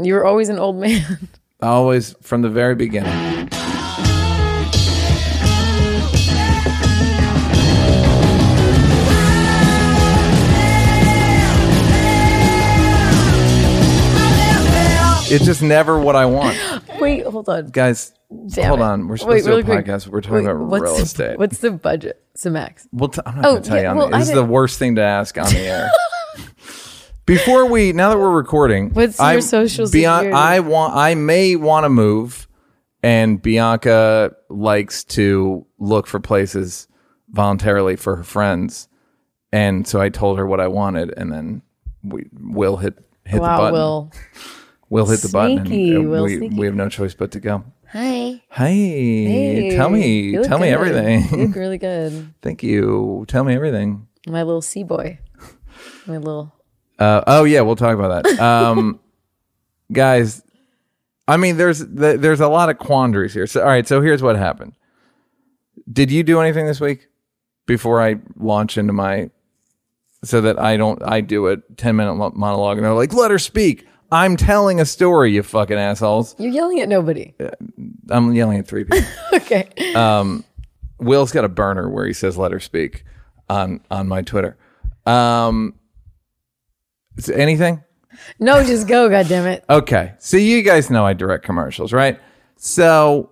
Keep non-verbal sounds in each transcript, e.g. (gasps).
You were always an old man. (laughs) Always from the very beginning. It's just never what I want. (gasps) Wait, hold on. Guys, Damn hold it. on. We're Wait, supposed to do a really quick. podcast. We're talking Wait, about what's real the- estate. What's the budget? So max. Well, t- I'm not Oh, going to tell yeah, you on well, the, I This is the didn't- worst thing to ask on the (laughs) air. Before we, now that we're recording, What's your social security? I want, I may want to move, and Bianca likes to look for places voluntarily for her friends, and so I told her what I wanted, and then we will hit hit the button. Will. We'll hit the button, Sneaky, and uh, Will, we sneaky. we have no choice but to go. Hi. Hi. Hey. tell me, You look tell me good. You look really good. (laughs) Thank you. Tell me everything. My little sea boy. My little. Uh, oh yeah, we'll talk about that. Um, (laughs) guys, I mean, there's th- there's a lot of quandaries here. So all right, so here's what happened. Did you do anything this week before I launch into my so that I don't I do a ten minute mo- monologue and they're like, let her speak. I'm telling a story, you fucking assholes. You're yelling at nobody. I'm yelling at three people. (laughs) Okay. Will's got a burner where he says "let her speak" on on my Twitter. Um, is anything? No, just go. (laughs) God damn it. Okay. So you guys know I direct commercials, right? So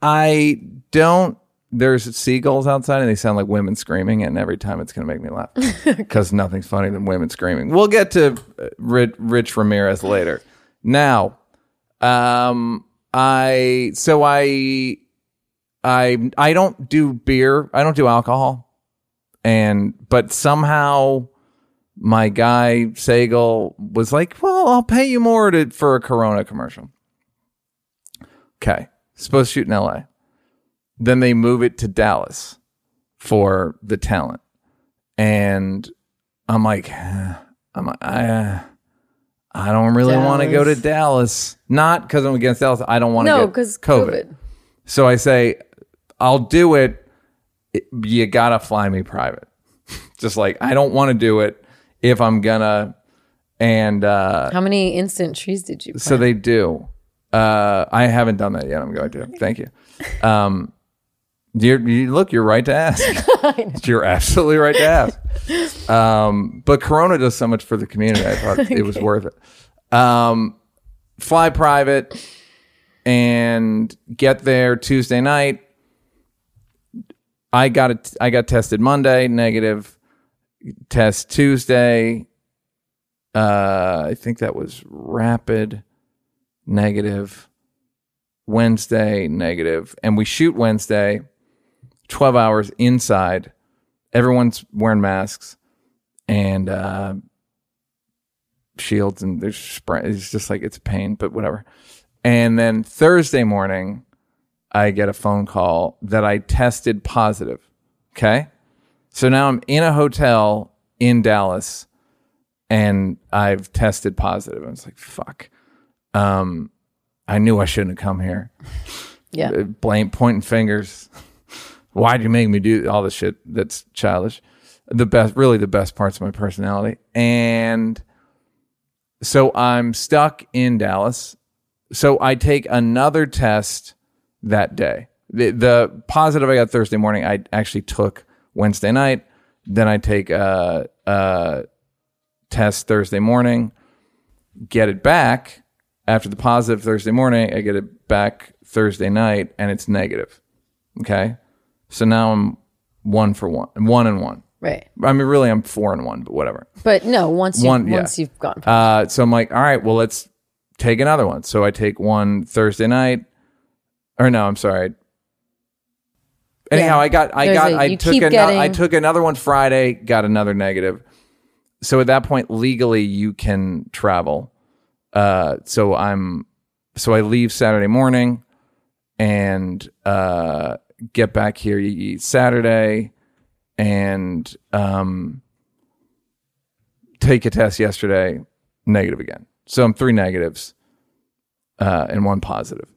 I don't. There's seagulls outside and they sound like women screaming, and every time it's going to make me laugh (laughs) because nothing's funnier than women screaming. We'll get to uh, Rich, Rich Ramirez later. Now, um, I so I I I don't do beer. I don't do alcohol, and but somehow my guy Sagal was like, "Well, I'll pay you more to for a Corona commercial." Okay, supposed to shoot in L.A. Then they move it to Dallas for the talent, and I'm like, (sighs) I'm I. Uh, I don't really want to go to Dallas. Not because I'm against Dallas. I don't want to No, get because COVID. COVID. So I say, I'll do it. It- You gotta fly me private. (laughs) Just like I don't want to do it if I'm gonna. And uh, How many instant trees did you plant? so they do. Uh, I haven't done that yet. I'm going to. Thank you. Um, you look, you're right to ask. (laughs) you're absolutely right to ask. Um, but Corona does so much for the community. I thought (laughs) it was worth it. Um, fly private and get there Tuesday night. I got it. I got tested Monday, negative. Test Tuesday. Uh, I think that was rapid, negative. Wednesday, negative, and we shoot Wednesday. Twelve hours inside. Everyone's wearing masks and uh, shields, and there's spray. It's just like it's a pain, but whatever. And then Thursday morning, I get a phone call that I tested positive. Okay. So now I'm in a hotel in Dallas and I've tested positive. I was like, fuck. Um, I knew I shouldn't have come here. yeah. Uh, Blame, pointing fingers. Why'd you make me do all this shit that's childish? The best, really the best parts of my personality. And so I'm stuck in Dallas. So I take another test that day. The, the positive I got Thursday morning, I actually took Wednesday night. Then I take a, a test Thursday morning, get it back. After the positive Thursday morning, I get it back Thursday night, and it's negative. Okay. So now I'm one for one, one and one. Right. I mean, really, I'm four and one, but whatever. But no, once you One- yeah. once you've gone. Uh, so I'm like, all right, well, let's take another one. So I take one Thursday night, or no, I'm sorry. Anyhow, Yeah. I got, I There's got, a- I took keep another, I took another one Friday, got another negative. So at that point, legally, you can travel. Uh, so I'm, so I leave Saturday morning, and uh, get back here Saturday, and um, take a test yesterday, negative again. So I'm three negatives uh, and one positive,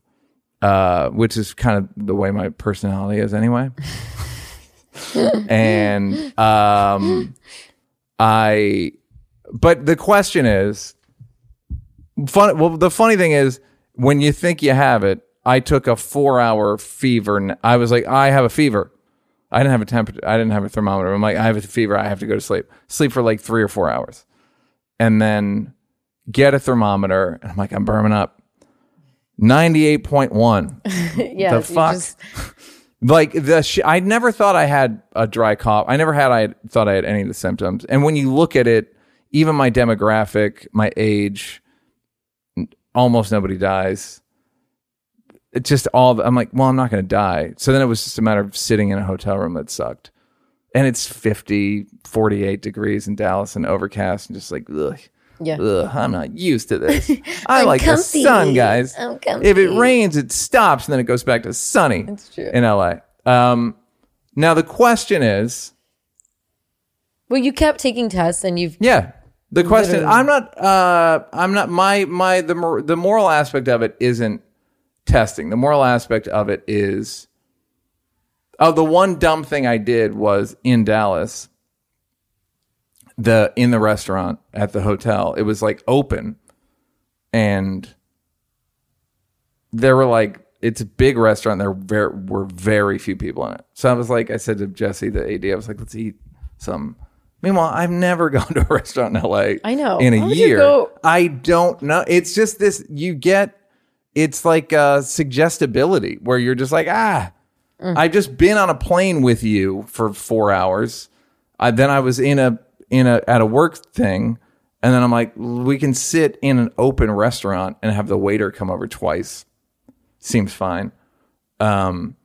uh, which is kind of the way my personality is anyway. (laughs) and um, I, but the question is, Fun. Well, the funny thing is, when you think you have it, I took a four-hour fever. n- I was like, I have a fever. I didn't have a temperature. I didn't have a thermometer. I'm like, I have a fever. I have to go to sleep. Sleep for like three or four hours, and then get a thermometer. And I'm like, I'm burning up. Ninety-eight point one. (laughs) yeah. The fuck? just- (laughs) like the sh- I never thought I had a dry cough. I never had I thought I had any of the symptoms. And when you look at it, even my demographic, my age, almost nobody dies. It just all I'm like, well, I'm not going to die. So then it was just a matter of sitting in a hotel room that sucked. And it's 50, 48 degrees in Dallas and overcast and just like, ugh. Yeah. Ugh, I'm not used to this. (laughs) I like comfy. the sun, guys. I'm If it rains, it stops and then it goes back to sunny That's true. in LA. Um, now the question is, well, you kept taking tests and you've yeah, the question. Literally. I'm not. Uh, I'm not. My my the mor- the moral aspect of it isn't testing. The moral aspect of it is. Oh, the one dumb thing I did was in Dallas. The in the restaurant at the hotel, it was like open, and there were like it's a big restaurant. There very, were very few people in it. So I was like, I said to Jesse, the AD, I was like, let's eat some. Meanwhile, I've never (laughs) gone to a restaurant in LA. I know. in a year. I don't know. It's just this. You get. It's like uh, suggestibility where you're just like, ah, Mm. I've just been on a plane with you for four hours. I, then I was in a in a at a work thing, and then I'm like, we can sit in an open restaurant and have the waiter come over twice. Seems fine. Um,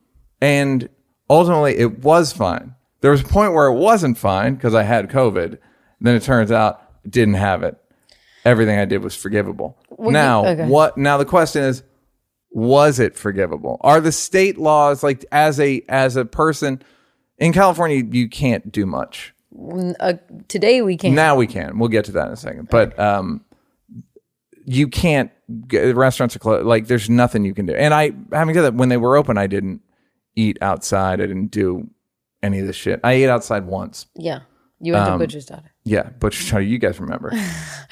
and ultimately, it was fine. There was a point where it wasn't fine because I had COVID. Then it turns out I didn't have it. Everything I did was forgivable. you- now, okay. what? Now the question is, was it forgivable? Are the state laws like as a as a person in California you can't do much. Uh, today we can't. Now we can. We'll get to that in a second. But um you can't g- restaurants are closed. Like there's nothing you can do. And I having said that when they were open I didn't eat outside. I didn't do any of this shit. I ate outside once. yeah. You went Um, to Butcher's daughter. Yeah, Butcher's Daughter. you guys remember. (laughs)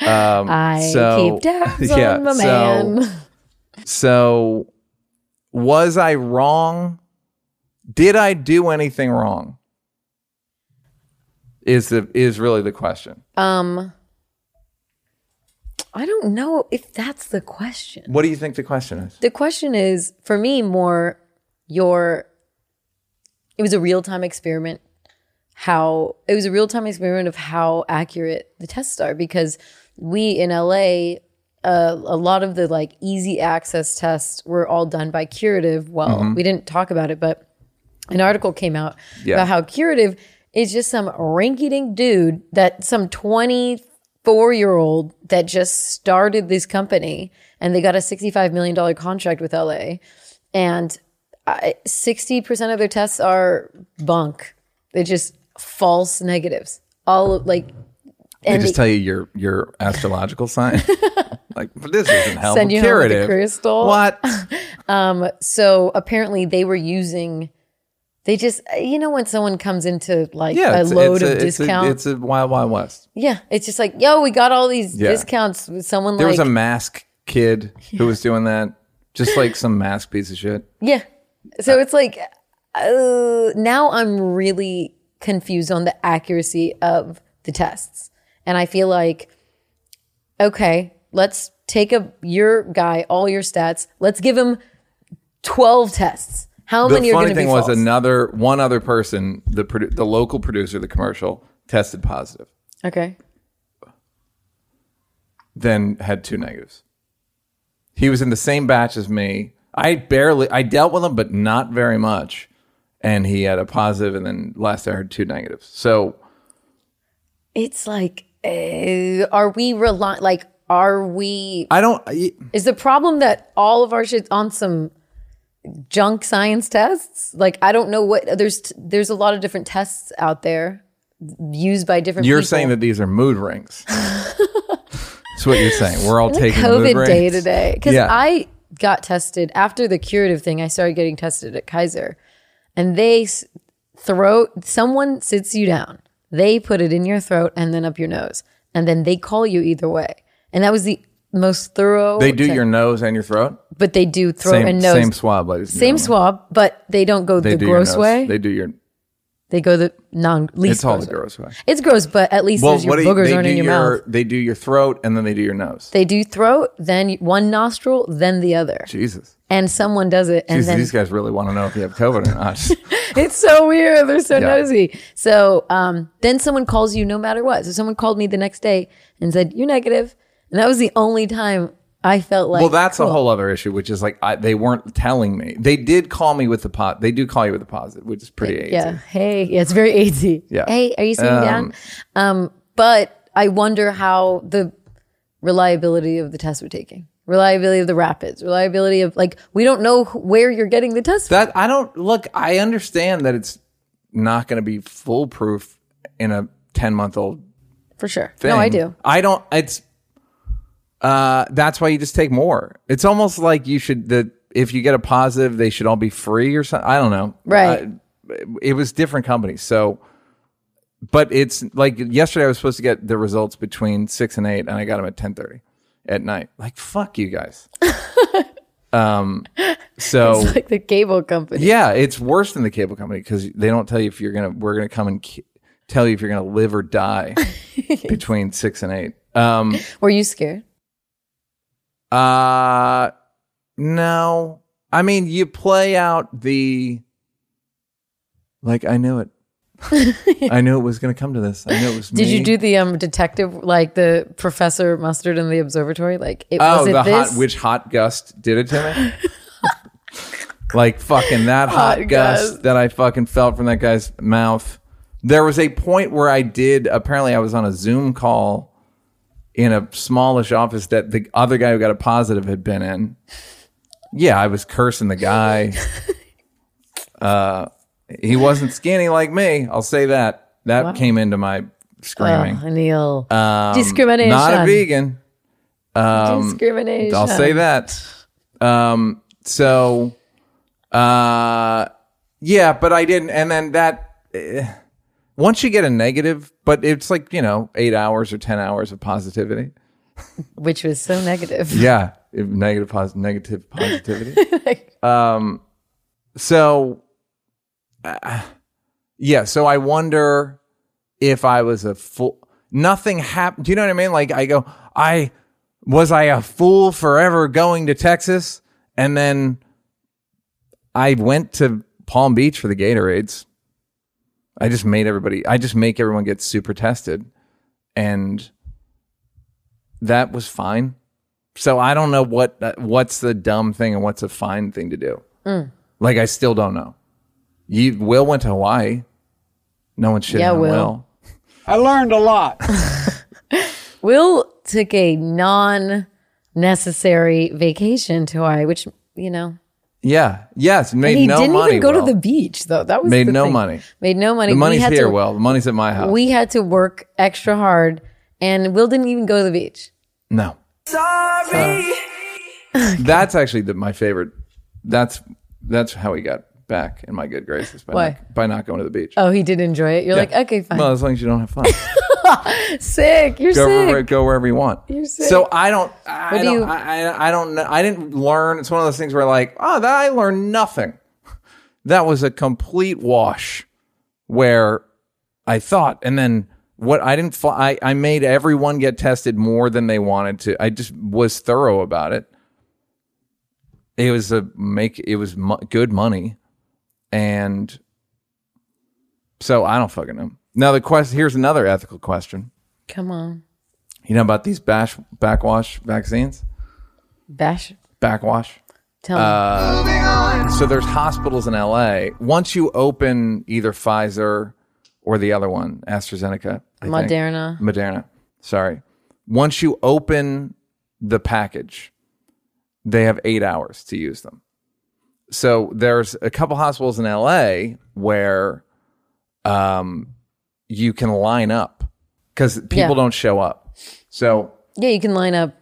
Um, I so- keep tabs (laughs) yeah, on my so- man. So, was I wrong? Did I do anything wrong? Is the is really the question. Um, I don't know if that's the question. What do you think the question is? The question is for me more your. It was a real time experiment. How it was a real time experiment of how accurate the tests are because we in LA uh, a lot of the like easy access tests were all done by curative. Well, we didn't talk about it, but an article came out Yeah. about how curative is just some rinky dink dude that some 24 year old that just started this company and they got a $65 million contract with LA. And I, 60% of their tests are bunk. They're just false negatives. All of, like, They just they tell you your your astrological (laughs) sign. (laughs) like but this isn't helpful. send you home with a crystal. What? (laughs) um, So apparently they were using, they just, you know, when someone comes into like Yeah, a load of a, it's discount. A, it's a wild wild west. Yeah, it's just like, yo, we got all these Yeah. discounts with someone There like, was a mask kid who was doing that. Just like some mask piece of shit. yeah. So it's like, uh, now I'm really confused on the accuracy of the tests, and I feel like, okay, let's take a your guy, all your stats, let's give him twelve tests. How The many are going funny to be thing was false? another one other person, the produ- the local producer, of the commercial, tested positive. okay, then had two negatives. He was in the same batch as me. I barely I dealt with him, but not very much. And he had a positive, and then last I heard two negatives. So it's like, uh, are we rely like, are we I don't. I- Is the problem that all of our shit's on some junk science tests? Like I don't know what there's there's a lot of different tests out there used by different You're people. saying that these are mood rings. (laughs) That's what you're saying. We're all taking COVID day today because Yeah. I got tested after the curative thing. I started getting tested at Kaiser, and they throw someone sits you down. They put it in your throat and then up your nose, and then they call you either way. And that was the most thorough. They do your nose and your throat. but they do throat Same, and nose. same swab, ladies. Same gentlemen. swab, but they don't go They the do gross way. They do your. They go the non least. It's all the gross way. It's gross, but at least Well, there's your you, boogers they aren't in your, your mouth. they do your throat and then they do your nose. They do throat, then one nostril, then the other, Jesus. and someone does it, and Jeez, then these guys really want to know if you have COVID or not. (laughs) it's so weird. They're so Yeah. nosy. So um, then someone calls you no matter what. So someone called me the next day and said you're negative, and that was the only time I felt like. well, that's cool. a whole other issue, which is like I, they weren't telling me. They did call me with the pot. They do call you with the positive, which is pretty easy. Yeah. Hey. Yeah. It's very easy. Yeah. Hey, are you sitting Um, down? Um, but I wonder how the reliability of the test we're taking, reliability of the rapids, reliability of like we don't know where you're getting the test. That I don't look. I understand that it's not going to be foolproof in a ten month old for sure. thing. No, I do. I don't. It's. Uh, that's why you just take more. It's almost like you should. The if you get a positive, they should all be free or something. I don't know. Right. I- it was different companies, so. But it's like yesterday. I was supposed to get the results between six and eight, and I got them at ten thirty at night. Like fuck you guys. (laughs) um. So Like the cable company. yeah, it's worse than the cable company because they don't tell you if you're gonna. We're gonna come and ki- tell you if you're gonna live or die (laughs) between six and eight. Um. Were you scared? Uh. No. I mean, you play out the. Like I knew it. (laughs) I knew it was gonna come to this. I knew it was. Did me. you do the um detective like the Professor Mustard in the observatory? Like it Oh, was it the this? hot which hot gust did it to me? (laughs) like fucking that hot, Hot gust, gust. that I fucking felt from that guy's mouth. There was a point where I did. Apparently, I was on a Zoom call in a smallish office that the other guy who got a positive had been in. Yeah, I was cursing the guy. (laughs) uh, he wasn't skinny like me. I'll say that. That came into my screaming. Oh, Neil. Um, Discrimination. Not a vegan. Um, Discrimination. I'll say that. Um, so, uh, yeah, but I didn't. And then that, eh, once you get a negative, but it's like, you know, eight hours or 10 hours of positivity. (laughs) Which was so negative. Yeah. Negative, pos- negative positivity. (laughs) um, so, uh, yeah. So I wonder if I was a fool. nothing happened. Do you know what I mean? Like I go, I, was I a fool forever going to Texas? And then I went to Palm Beach for the Gatorades. I just made everybody, I just make everyone get super tested. And that was fine. So I don't know what uh, what's the dumb thing and what's a fine thing to do. Mm. Like I still don't know. You Will went to Hawaii. No one shit Yeah, on Will. Will. I learned a lot. (laughs) Will took a non necessary vacation to Hawaii, which, you know, Yeah. Yes. Made he no didn't money. even go Will. to the beach though. That was Made the no thing. money. Made no money. The We money's had here, to- Will. The money's at my house. We had to work extra hard, and Will didn't even go to the beach. no. Sorry. (laughs) that's actually the, my favorite. That's that's how he got back in my good graces by Why? not, by not going to the beach. Oh, he did enjoy it. You're like, okay, fine. Well, as long as you don't have fun. (laughs) (laughs) sick. You're go sick. wherever, go wherever you want. You're sick. So I don't. I What do don't. you- I, I, I don't know. I didn't learn. It's one of those things where like, oh, that I learned nothing. That was a complete wash. Where I thought, and then what I didn't. Fly, I I made everyone get tested more than they wanted to. I just was thorough about it. It was a make. It was mo- good money, and so I don't fucking know. Now the question. Here's another ethical question. Come on, You know about these bash backwash vaccines? bash. Backwash. Tell me. Uh, So there's hospitals in LA. Once you open either Pfizer or the other one, AstraZeneca, I think. Moderna. Moderna. Sorry. Once you open the package, they have eight hours to use them. So there's a couple hospitals in LA where um, you can line up because people Yeah. don't show up. So Yeah, you can line up.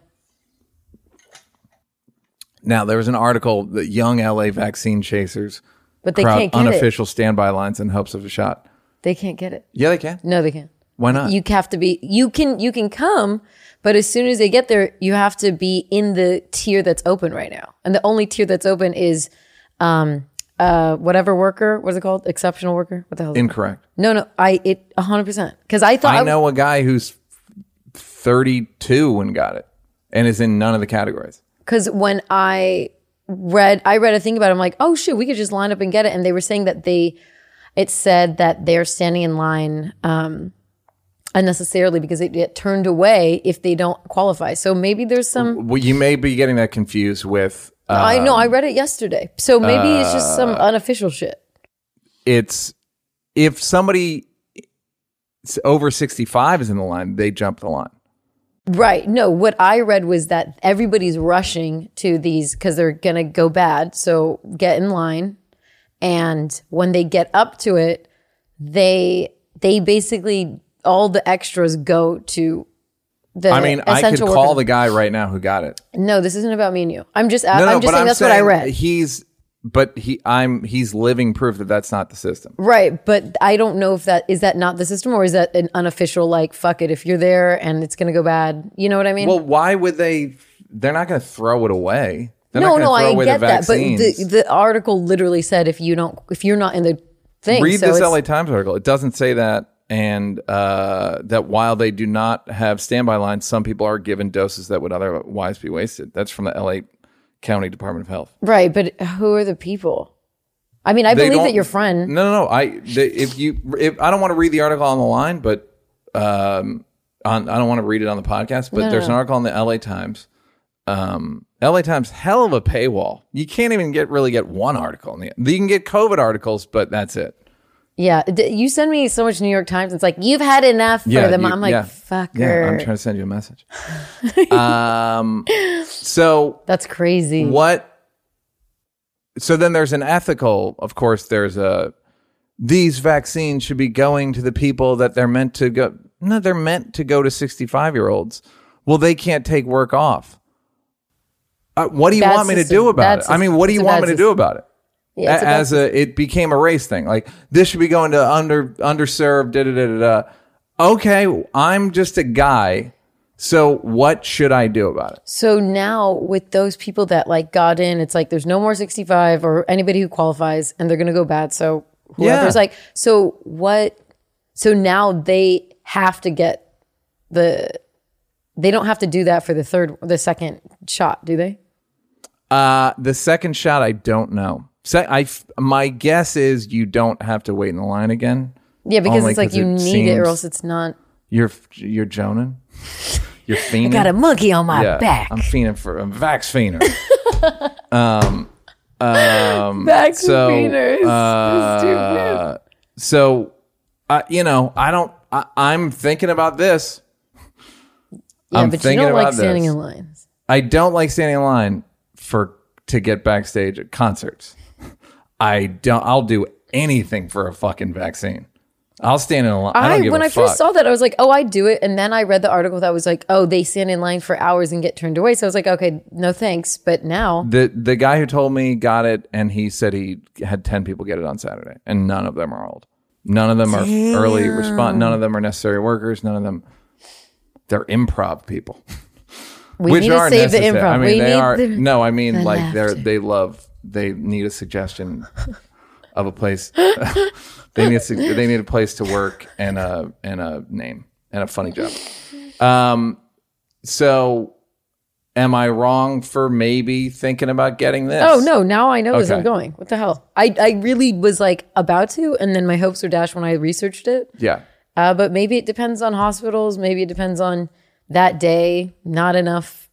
Now there was an article that young LA vaccine chasers But they can't get it. unofficial standby lines in hopes of a shot. They can't get it. Yeah, they can. No, they can't. Why not? You have to be. You can you can come, but as soon as they get there, you have to be in the tier that's open right now, and the only tier that's open is, um, uh, whatever worker. What's it called? Exceptional worker. What the hell? Incorrect. no, no. I it hundred percent because I thought I know a guy who's 32 and got it and is in none of the categories. because when I read, I read a thing about. It, I'm like, oh shit, we could just line up and get it. And they were saying that they, it said that they're standing in line um, unnecessarily because they get turned away if they don't qualify. So maybe there's some. Well, you may be getting that confused with uh, I know I read it yesterday, so maybe it's just some unofficial shit. it's if somebody over 65 is in the line, they jump the line. Right. No, what I read was that everybody's rushing to these because they're going to go bad. So get in line. And when they get up to it, they they basically all the extras go to the I mean, I could call the guy right now who got it. No, this isn't about me and you. I'm just No, I'm just saying I'm that's what I read. He's but he I'm he's living proof that that's not the system. Right, but I don't know if that is that not the system or is that an unofficial like fuck it if you're there and it's going to go bad. You know what I mean? Well, why would they they're not going to throw it away. They're no, not no, I get that, but the the article literally said if you don't if you're not in the thing, Read so this LA Times article. It doesn't say that, and uh, that while they do not have standby lines, some people are given doses that would otherwise be wasted. That's from the LA County Department of Health. right? But who are the people? I mean, I They believe that your friend. No, no, no. I they, if you if I don't want to read the article on the line, but um, on I don't want to read it on the podcast. But No, no, there's an article on the LA Times. Um, LA Times, hell of a paywall. You can't even get really get one article in the. You can get COVID articles, but that's it. Yeah, d- you send me so much New York Times. It's like you've had enough for them. you- I'm like, yeah. fucker. Yeah, I'm trying to send you a message. (laughs) um, so That's crazy. what? So then there's an ethical. Of course, there's a. These vaccines should be going to the people that they're meant to go. No, they're meant to go to 65 year olds. Well, they can't take work off. Uh, what do you Bad want me to do about Bad it? I mean, what do you want me bad to do about it? Yeah, a as a it became a race thing. Like this should be going to under underserved. Da da da da. Okay, I'm just a guy. So what should I do about it? So now with those people that like got in, it's like there's no more 65 or anybody who qualifies and they're going to go bad. So whoever's Yeah. like, so what? So now they have to get the, they don't have to do that for the third, the second shot, do they? Uh, the second shot, I don't know. Se- I my guess is you don't have to wait in the line again. Yeah, because Only it's like you it need it or else it's not. You're you're Jonan. You're fiending. (laughs) I got a monkey on my yeah, back. I'm fiending for I'm vax fiender. (laughs) um, um, (laughs) Back so fienders. uh, so uh, you know, I don't. I, I'm thinking about this. Yeah, I'm but you don't like standing this. in lines. I don't like standing in line for to get backstage at concerts. I don't. I'll do anything for a fucking vaccine. I'll stand in a line. I, I, when I fuck. first saw that, I was like, oh, I do it. And then I read the article that was like, oh, they stand in line for hours and get turned away. So I was like, okay, no thanks. But now, the the guy who told me got it, and he said he had ten people get it on Saturday, and none of them are old. None of them are early response. None of them are necessary workers. None of them. They're improv people, we which need to are save the necessary. improv. I mean, we they are. the, no, I mean, the like they're they love. They need a suggestion of a place. (laughs) they need a, they need a place to work and a and a name and a funny job. Um, so am I wrong for maybe thinking about getting this? Oh no! Now I know this. I'm going. What the hell? I I really was like about to, and then my hopes were dashed when I researched it. Yeah. Uh, but maybe it depends on hospitals. Maybe it depends on that day. Not enough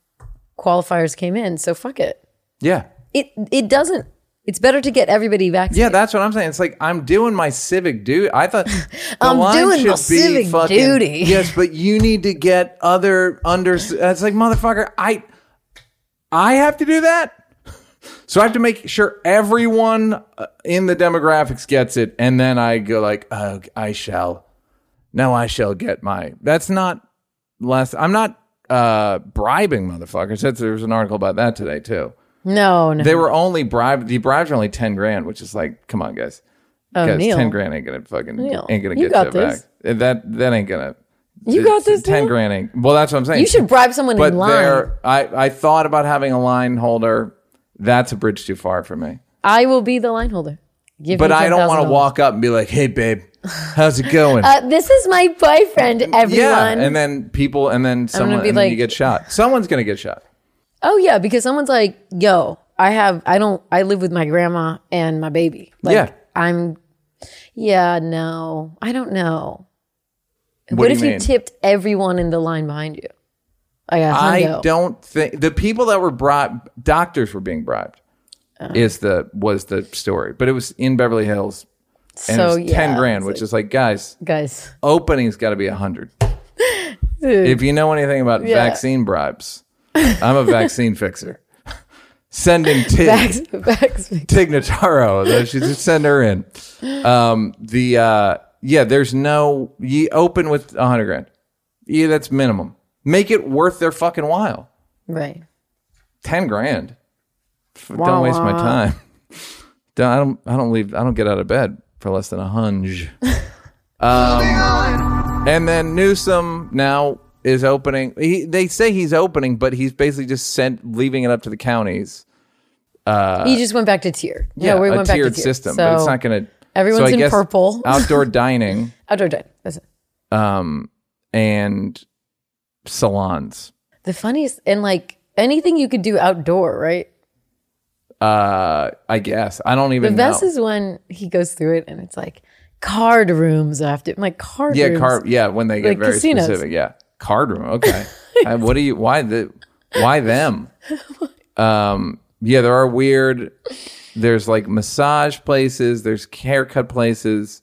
qualifiers came in, so fuck it. Yeah. It it doesn't. It's better to get everybody vaccinated. Yeah, that's what I'm saying. It's like I'm doing my civic duty. I thought (laughs) the I'm line doing should my be civic fucking, duty. Yes, but you need to get other under. It's like motherfucker. I I have to do that. (laughs) So I have to make sure everyone uh, in the demographics gets it, and then I go like, oh, I shall. Now I shall get my. That's not less. I'm not uh bribing motherfuckers. That's, there was an article about that today too. No, no. They were only bribed. The bribes were only ten grand, which is like, come on, guys. Oh, Because Neil. ten grand ain't gonna fucking Neil, ain't gonna you get got this. back. That that ain't gonna. You got this, Ten Neil? grand ain't. Well, that's what I'm saying. You should bribe someone But in line. there, I I thought about having a line holder. That's a bridge too far for me. I will be the line holder. Give But I don't want to walk up and be like, "Hey, babe, how's it going?" (laughs) Uh, this is my boyfriend, everyone. yeah, and then people, and then someone, and then you get shot. Someone's gonna get shot. Oh yeah, because someone's like, "Yo, I have, I don't, I live with my grandma and my baby." Like, Yeah. I'm. Yeah, no, I don't know. What, do if you mean? tipped everyone in the line behind you? I got I hundo. don't think the people that were bribed, doctors were being bribed. Uh. is the was the story, but it was in Beverly Hills, and So it was ten yeah, grand, it's which is like, guys, guys. opening's got to be a hundred. (laughs) if you know anything about vaccine bribes, (laughs) I'm a vaccine fixer. Send in Tig, Backs, backs. Tig Notaro. Should just send her in. Um, the uh, yeah, there's no you open with a hundred grand. Yeah, that's minimum. Make it worth their fucking while. Right. Ten grand. F- don't waste my time. Don't, I don't. I don't leave. I don't get out of bed for less than a hunch. (laughs) um, and then Newsom now is opening. He, they say he's opening, but he's basically just sent leaving it up to the counties. he just went back to tier. Uh, Yeah, no, we went back to tiered tier. system, So but it's not going to. everyone's in purple. (laughs) outdoor dining (laughs) outdoor dining. That's it. um, and salons. The funniest and like anything you could do outdoor, right? Uh, I guess I don't The even best know. is when he goes through it and it's like card rooms after. Like card Yeah, rooms. card. Yeah, when they get Like very casinos. specific. Yeah, card room. Okay. (laughs) Uh, what do you? Why the? Why them? (laughs) Um. Yeah, there are weird. There's like massage places. There's haircut places.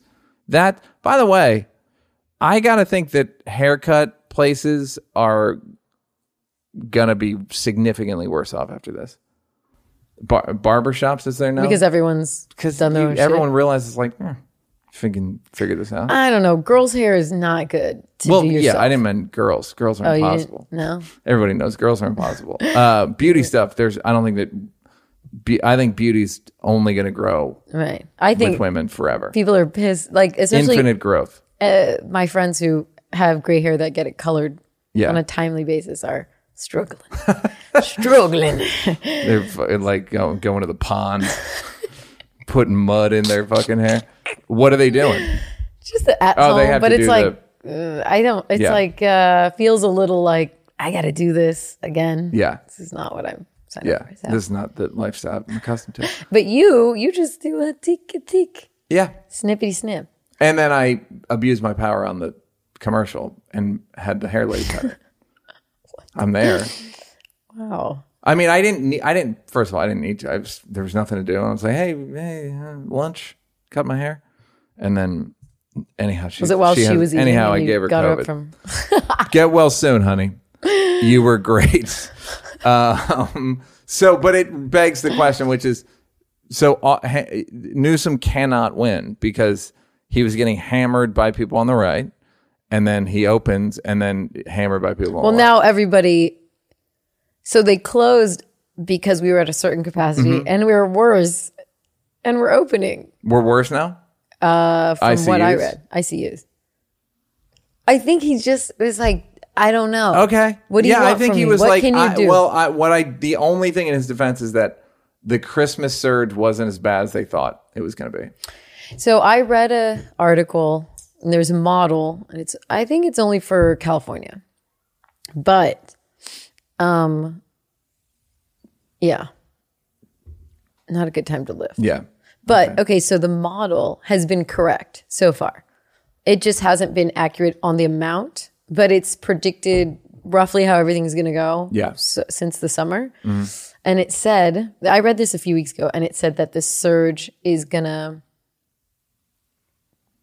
That, by the way, I gotta think that haircut places are gonna be significantly worse off after this. Bar- barber shops is there now because everyone's because done their you- everyone shit. realizes like, hmm, if we can figure this out. I don't know. Girls' hair is not good to Well, yeah, I didn't mean girls. Girls are Oh, impossible. No. Everybody knows girls are impossible. Uh, beauty (laughs) stuff. There's. I don't think that. Be, I think beauty's only going to grow Right. I with think women forever. people are pissed. Like especially Infinite growth. uh, my friends who have gray hair that get it colored Yeah, on a timely basis are struggling. (laughs) struggling. they're like go, going to the pond, (laughs) putting mud in their fucking hair. What are they doing? (laughs) Just the at Oh, home, but it's like uh, I don't. It's Yeah. like uh feels a little like I got to do this again. Yeah, This is not what I'm signing yeah. up. This is not the lifestyle I'm accustomed to. (laughs) But you, you just do a tick a tick, Yeah, snippity snip. and then I abused my power on the commercial and had the hair lady cut. (laughs) I'm there. Wow. I mean, I didn't. Need, I didn't. First of all, I didn't need to. I was there was nothing to do. I was like, hey, hey, uh, lunch, cut my hair, and then anyhow, she Was it while she, had- was eating? Anyhow, I gave her got her COVID. up from. (laughs) Get well soon, honey. You were great. (laughs) um, so, but it begs the question, which is, so uh, ha- Newsom cannot win because he was getting hammered by people on the right, and then he opens, and then hammered by people. on Well, now everybody. So they closed because we were at a certain capacity, Mm-hmm. and we were worse, and we're opening. we're worse now. Uh, from what I ICUs? read, ICUs. I think he just was like, I don't know. Okay. What do you yeah, want I think he me? was What like, can you I- do? well, I, what I the only thing in his defense is that the Christmas surge wasn't as bad as they thought it was going to be. So I read a article and there's a model and it's I think it's only for California. But um yeah. Not a good time to live. Yeah. But okay. so the model has been correct so far. It just hasn't been accurate on the amount, but it's predicted roughly how everything's going to go Yeah. s- since the summer. And it said, I read this a few weeks ago, and it said that the surge is going to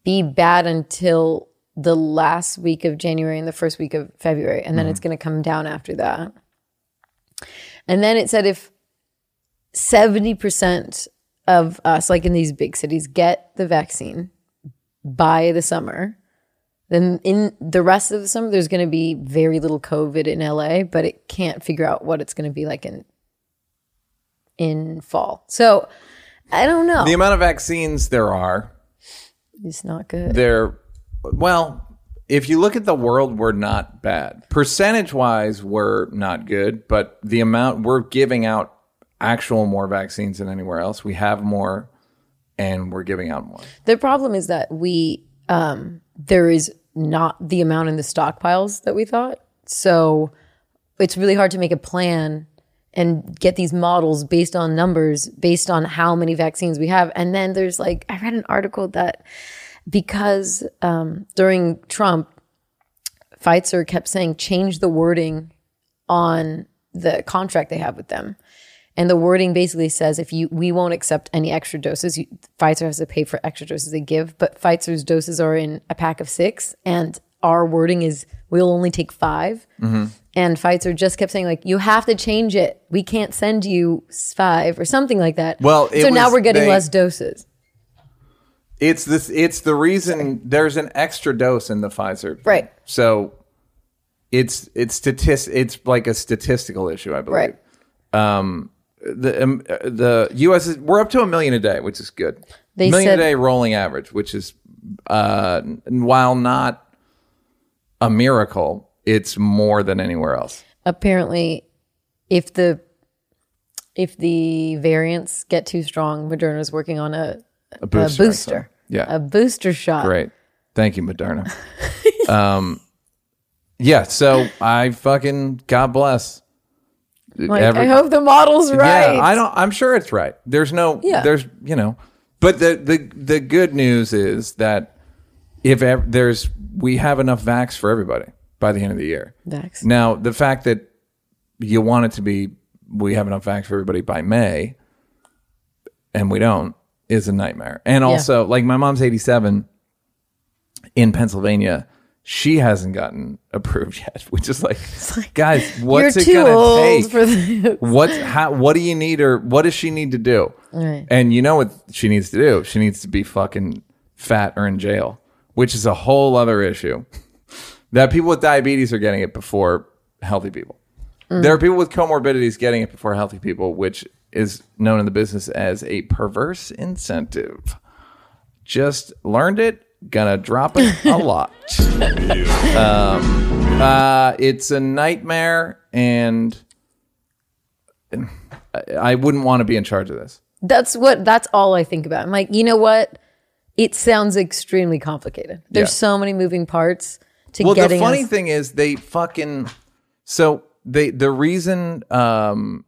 be bad until the last week of January and the first week of February. And then it's going to come down after that. And then it said if 70% of us, like in these big cities, get the vaccine by the summer, then in the rest of the summer, there's going to be very little COVID in LA, but it can't figure out what it's going to be like in in fall. So I don't know. The amount of vaccines there are is not good. they're well if you look at the world we're not bad percentage wise we're not good but the amount we're giving out actual more vaccines than anywhere else we have more and we're giving out more The problem is that we um, there is not the amount in the stockpiles that we thought. So it's really hard to make a plan and get these models based on numbers, based on how many vaccines we have. And then there's like I read an article that because um, during Trump, Pfizer kept saying change the wording on the contract they have with them. And the wording basically says if you we won't accept any extra doses. You, Pfizer has to pay for extra doses they give, but Pfizer's doses are in a pack of six, and our wording is we'll only take 5 Mm-hmm. And Pfizer just kept saying like you have to change it. We can't send you five or something like that. Well, so now we're getting they- less doses. It's this it's the reason there's an extra dose in the pfizer Right. so it's it's statist it's like a statistical issue i believe. Right. um the um, the us is we're up to a million a day which is good. They million said- a day rolling average which is uh while not a miracle it's more than anywhere else. Apparently if the if the variants get too strong, Moderna's working on a, a booster, a booster. yeah A booster shot. Great. Thank you, Moderna. (laughs) um, yeah, so I fucking God bless. Like, Every- I hope the model's right. Yeah, I don't. I'm sure it's right. There's no. Yeah. There's you know, but the the the good news is that if ev- there's we have enough vax for everybody by the end of the year. Vax. Now the fact that you want it to be we have enough vax for everybody by May, and we don't is a nightmare. And also, like my mom's 87 in Pennsylvania. She hasn't gotten approved (laughs) yet, which is like, guys, what's it gonna take? for this. What's how? What do you need or What does she need to do? Right. And you know what she needs to do? She needs to be fucking fat or in jail, which is a whole other issue. (laughs) that people with diabetes are getting it before healthy people. There are mm. people with comorbidities getting it before healthy people, which is known in the business as a perverse incentive. Just learned it, gonna drop it a (laughs) lot. um, uh, it's a nightmare, and I- I wouldn't want to be in charge of this. That's what. That's all I think about. I'm like, you know what? It sounds extremely complicated. There's Yeah. so many moving parts to getting. Well, the funny us- thing is they fucking so they the reason um,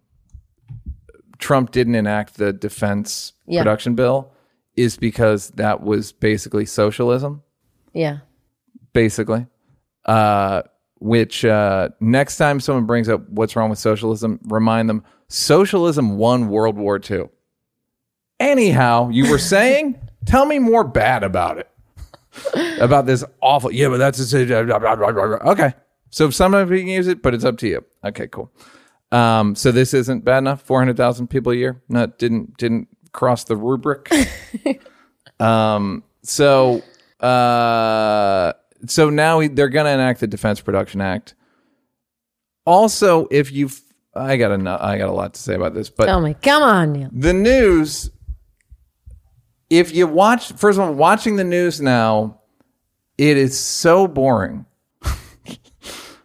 Trump didn't enact the defense Yeah. production bill is because that was basically socialism, yeah. basically. Uh, which uh, next time someone brings up what's wrong with socialism, remind them socialism won World War II. Anyhow, you were (laughs) saying, tell me more bad about it. about this awful. Yeah, but that's a, okay. So sometimes we can use it, but it's up to you. Okay, cool. Um, so this isn't bad enough. Four hundred thousand people a year. Not didn't didn't cross the rubric. (laughs) um. So uh. So now they're going to enact the Defense Production Act. Also, if you've, I got a, I got a lot to say about this, but Tell me, come on, Neil. the news if you watch first of all watching the news now it is so boring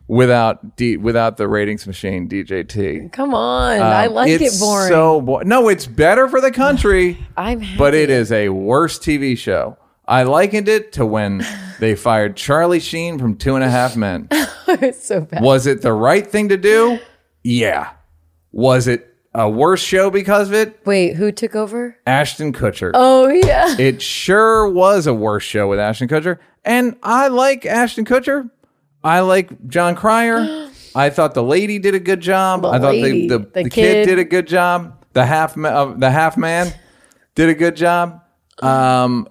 without D, without the ratings machine DJT. Come on. I Um, like it's it boring. So bo- no, it's better for the country, (sighs) I'm happy. but it is a worse TV show. I likened it to when (sighs) they fired Charlie Sheen from Two and a Half Men. (laughs) it's so bad. Was it the right thing to do? Yeah. Was it a worse show because of it? Wait, who took over? Ashton Kutcher. Oh yeah. It sure was a worse show with Ashton Kutcher. And I like Ashton Kutcher. I like Jon Cryer. (gasps) I thought the lady did a good job. The I thought lady, the, the, the the kid. kid. did a good job. The half ma- uh, the half man did a good job. Um,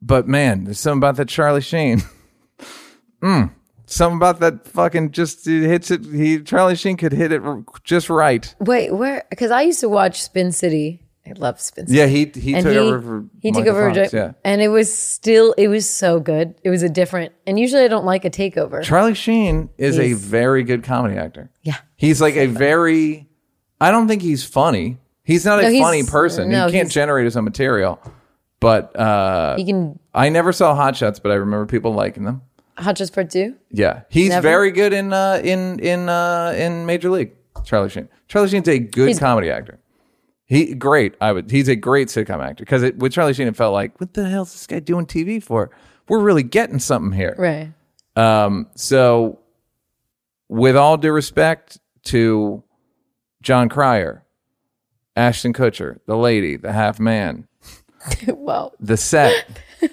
but man, there's something about that Charlie Sheen. (laughs) mm, something about that fucking just it hits it. He Charlie Sheen could hit it r- just right. Wait, where? Because I used to watch Spin City. I love Spin City. Yeah, he he and took he, over for he took over, Fox, yeah. and it was still it was so good. It was a different, and usually I don't like a takeover. Charlie Sheen is a He's- very good comedy actor. yeah, He's like a very. I don't think he's funny. He's not a he's- funny person. no, he can't he's- generate his own material. But uh, You can I never saw Hot Shots, but I remember people liking them. Hot Shots Part Two. Yeah, he's Never? very good in uh, in in uh, in Major League. Charlie Sheen. Charlie Sheen's a good comedy actor. He great. I would. He's a great sitcom actor because with Charlie Sheen, it felt like, what the hell's this guy doing TV for? We're really getting something here. Right. Um, so, with all due respect to Jon Cryer, Ashton Kutcher, the lady, the half man, (laughs) well, the set,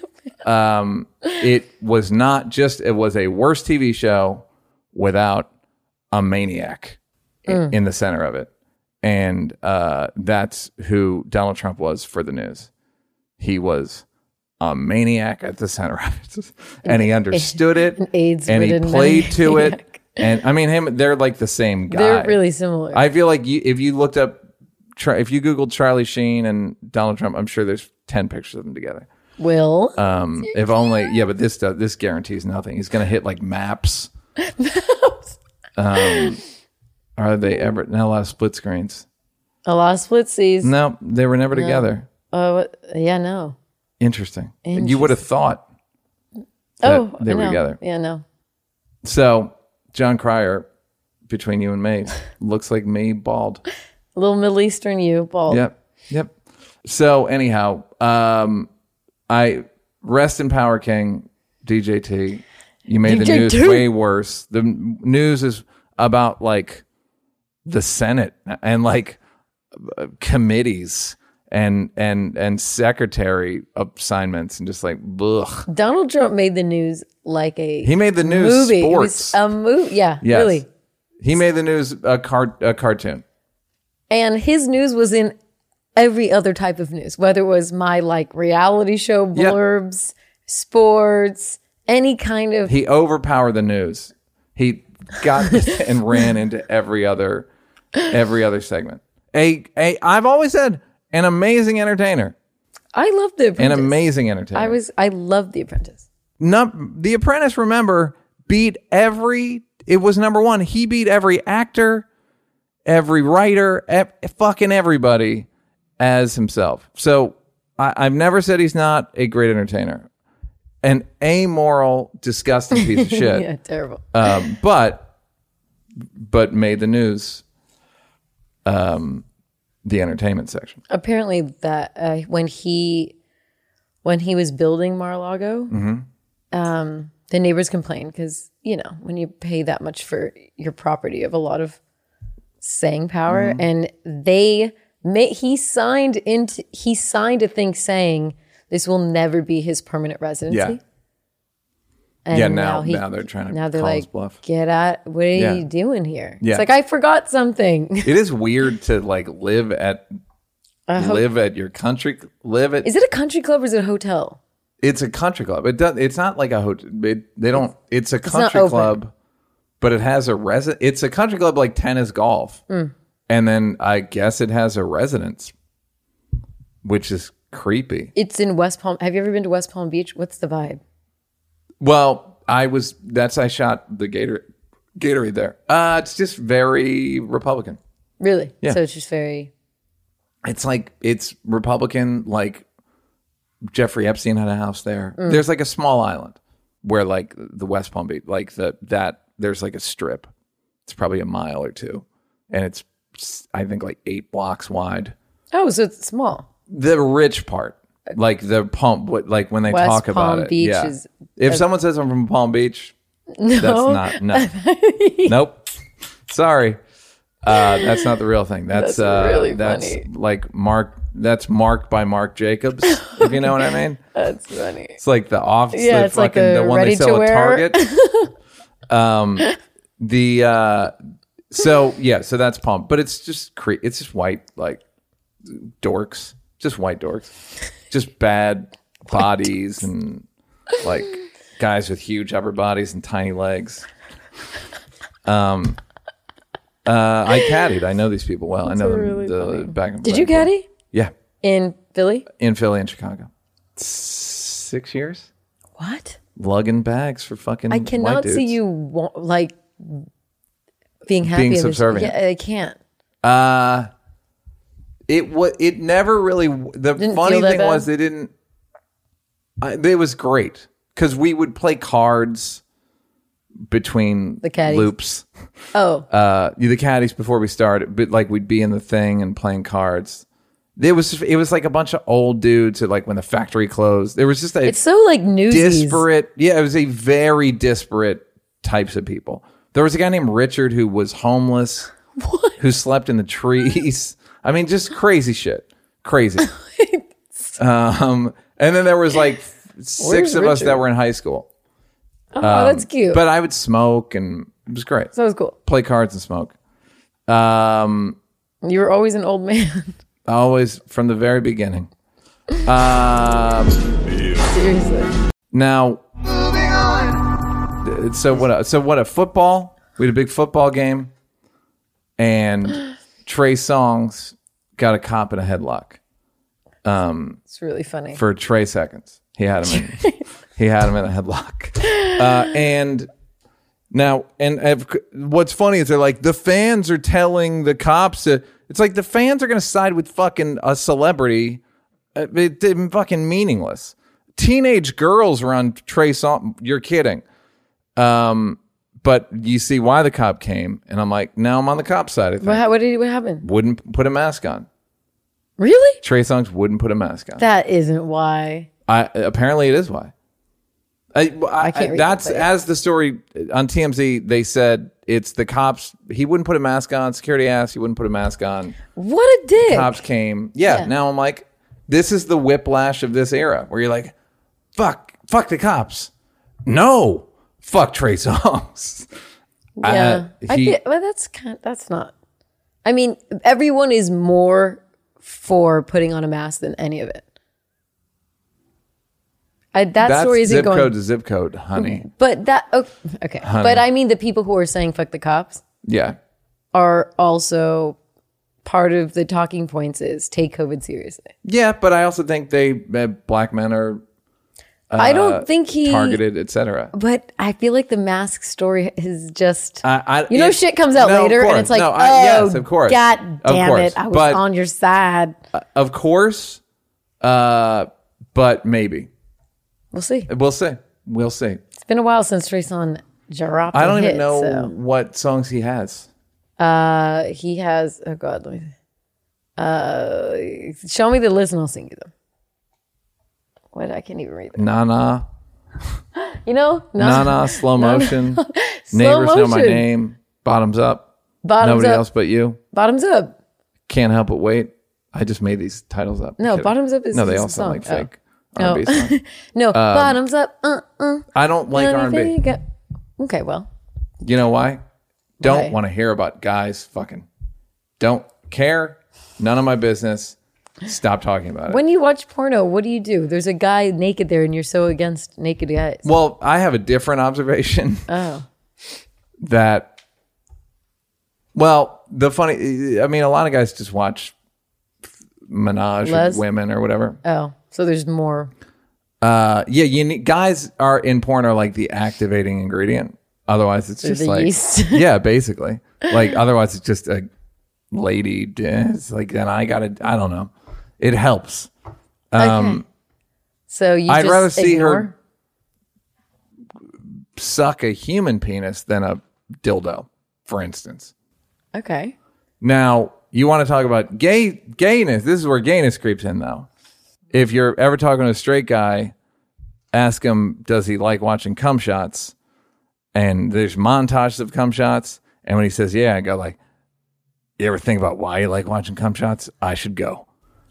(laughs) um, it was not just, it was a worse TV show without a maniac i- in the center of it. And uh, that's who Donald Trump was for the news. He was a maniac at the center of it. And he understood it. AIDS and he played to it. (laughs) And I mean, him, they're like the same guy. they're really similar. I feel like you, if you looked up, if you Googled Charlie Sheen and Donald Trump, I'm sure there's 10 pictures of them together. Will. Um, if only, yeah, but this does, this guarantees nothing. He's going to hit like maps. (laughs) Um, are they ever? Now a lot of split screens. a lot of splitsies. No, they were never together. Oh, what- yeah, no. Interesting. You would have thought. Oh, they were know. together. Yeah, no. So Jon Cryer, between you and me, (laughs) looks like me bald. A little Middle Eastern you, bald. Yep. Yep. So anyhow, um, I rest in power, King DJT. You made the news DJT. way worse. The m- news is about like the Senate and like committees and and and secretary assignments and just like ugh. Donald Trump made the news like a He made the news movie. Sports. a movie. Yeah, Yes. really. He made the news a car a cartoon. And his news was in every other type of news, whether it was my like reality show Yep. blurbs, sports, any kind of. he overpowered the news. He got (laughs) and ran into every other every other segment. A a I've always said an amazing entertainer. I love the An amazing entertainer. I was. I loved the Apprentice. Num- the Apprentice. Remember, beat every. It was number one. He beat every actor, every writer, ev- fucking everybody as himself. So I, I've never said he's not a great entertainer. An amoral, disgusting piece of (laughs) shit. Yeah, terrible. um, but but made the news um, the entertainment section Apparently, that uh, when he when he was building Mar-a-Lago, Mm-hmm. um, the neighbors complained because you know when you pay that much for your property, you have a lot of saying power, Mm-hmm. and they ma- he signed into he signed a thing saying this will never be his permanent residency. Yeah. And Yeah, now- he- now they're trying to now they're like bluff. get out what are Yeah. you doing here Yeah. it's like i forgot something it is weird to like live at live at your country live at is it a country club or is it a hotel it's a country club it does it's not like a hotel it, they don't it's a country open. club but it has a resi- it's a country club like tennis golf Mm. and then i guess it has a residence which is creepy it's in west palm have you ever been to west palm beach what's the vibe Well, I was that's I shot the Gator Gatorade there. Uh it's just very Republican. really Yeah. so it's just very It's like it's Republican like Jeffrey Epstein had a house there. There's like a small island where like the West Palm Beach like the that there's like a strip. It's probably a mile or two and it's I think like 8 blocks wide. oh so it's small The rich part like the Palm what like when they West talk about Palm it. Yeah. is if someone says I'm from Palm Beach, That's not no. (laughs) (laughs) nope. Sorry. Uh, that's not the real thing. That's, That's uh, really that's funny. like Mark. That's marked by Marc Jacobs. if you know what I mean. (laughs) that's funny It's like the off. Yeah, the it's like fucking a the one they sell at. Target. um, the uh, so yeah, so that's pump, but it's just cre- it's just white like dorks, just white dorks, just bad bodies and like guys with huge upper bodies and tiny legs. Um, uh, I caddied. I know these people well. I know them really the funny. back and did you back. caddy Yeah, in philly in Philly and Chicago. Six years what lugging bags for fucking. i white cannot see you wa- like being happy Being in this- subservient. yeah i can't Uh it was. It never really. The Didn't funny feel that thing bad? was they didn't. I, it was great because we would play cards between The caddies. loops. Oh, (laughs) Uh, the caddies before we started, but like we'd be in the thing and playing cards. It was it was like a bunch of old dudes at like when the factory closed. There was just a it's so like newsies. disparate. Yeah, it was a very disparate types of people. There was a guy named Richard who was homeless, (laughs) who slept in the trees. I mean, just crazy shit, crazy. (laughs) um, and then there was like six Where's of us that were in high school. Oh, that's cute. Um, But I would smoke, and it was great. so it was cool. Play cards and smoke. Um, You were always an old man. (laughs) always from the very beginning. Um, Seriously. Now, so what? So what? A football? We had a big football game, and Trey Songz got a cop in a headlock Um, It's really funny. for Trey seconds. He had him. In, (laughs) he had him in a headlock, uh, and now and I've, what's funny is they're like the fans are telling the cops that it's like the fans are going to side with fucking a celebrity. Uh, It, it's fucking meaningless. Teenage girls were on Trey Song. You're kidding. Um, but you see why the cop came, and I'm like, now I'm on the cop side. I think what, ha- what did what happened? wouldn't put a mask on. Really? Trey Songz wouldn't put a mask on. That isn't why. I apparently it is why. I, I, can't read that's that, but- as the story on TMZ. They said it's the cops. He wouldn't put a mask on. Security asked. He wouldn't put a mask on. What a dick. Cops came. Yeah, Yeah. Now I'm like, this is the whiplash of this era where you're like, fuck, fuck the cops. No, fuck Trey Songz. Yeah. Uh, I he- feel, well, that's kind. That's not. I mean, everyone is more for putting on a mask than any of it. I, that That's story isn't zip going. code to zip code, honey. But that okay, okay. But I mean, the people who are saying "fuck the cops" Yeah. are also part of the talking points. Is take COVID seriously. Yeah, but I also think they uh, black men are I uh, don't think he. targeted, etc. But I feel like the mask story is just. I, I, you know, it- shit comes out no, later, and it's like, No, oh, I- yes, of course, God damn course. it, I was but, on your side. Of course, uh, but maybe We'll see. we'll see. We'll see. It's been a while since Trayson Jarrett. I don't hit, even know so. what songs he has. Uh, he has. Oh God, let me. Uh, show me the list and I'll sing you them. What? I can't even read them. Nana, (laughs) You know, Nana, slow motion. (laughs) Neighbors know my name. Bottoms up. Bottoms Nobody up. else but you. Bottoms up. Can't help but wait. I just made these titles up. No. Bottoms Up is no. They all sound like song. Oh. fake R&B Oh. songs. (laughs) No, bottoms up. Uh, uh. I don't like R&B. anything you got- Okay, well, You know why? Don't want to hear about guys fucking. Don't care. None of my business. Stop talking about it. when you watch porno, what do you do? There's a guy naked there, and you're so against naked guys. well, I have a different observation (laughs) Oh, that. Well, the funny. I mean, a lot of guys just watch menage Les? of women or whatever. oh, so there's more. Uh, yeah, you need, guys are in porn are like the activating ingredient. Otherwise, it's just like yeast. (laughs) (laughs) yeah, basically. Like otherwise, it's just a lady. It's like then I gotta. I don't know. It helps. Um, So you I'd rather see her- Suck a human penis than a dildo, for instance. Okay. Now, you want to talk about gay gayness. This is where gayness creeps in, though. If you're ever talking to a straight guy, ask him, does he like watching cum shots? And there's montages of cum shots. And when he says, yeah, I go like, you ever think about why you like watching cum shots? I should go.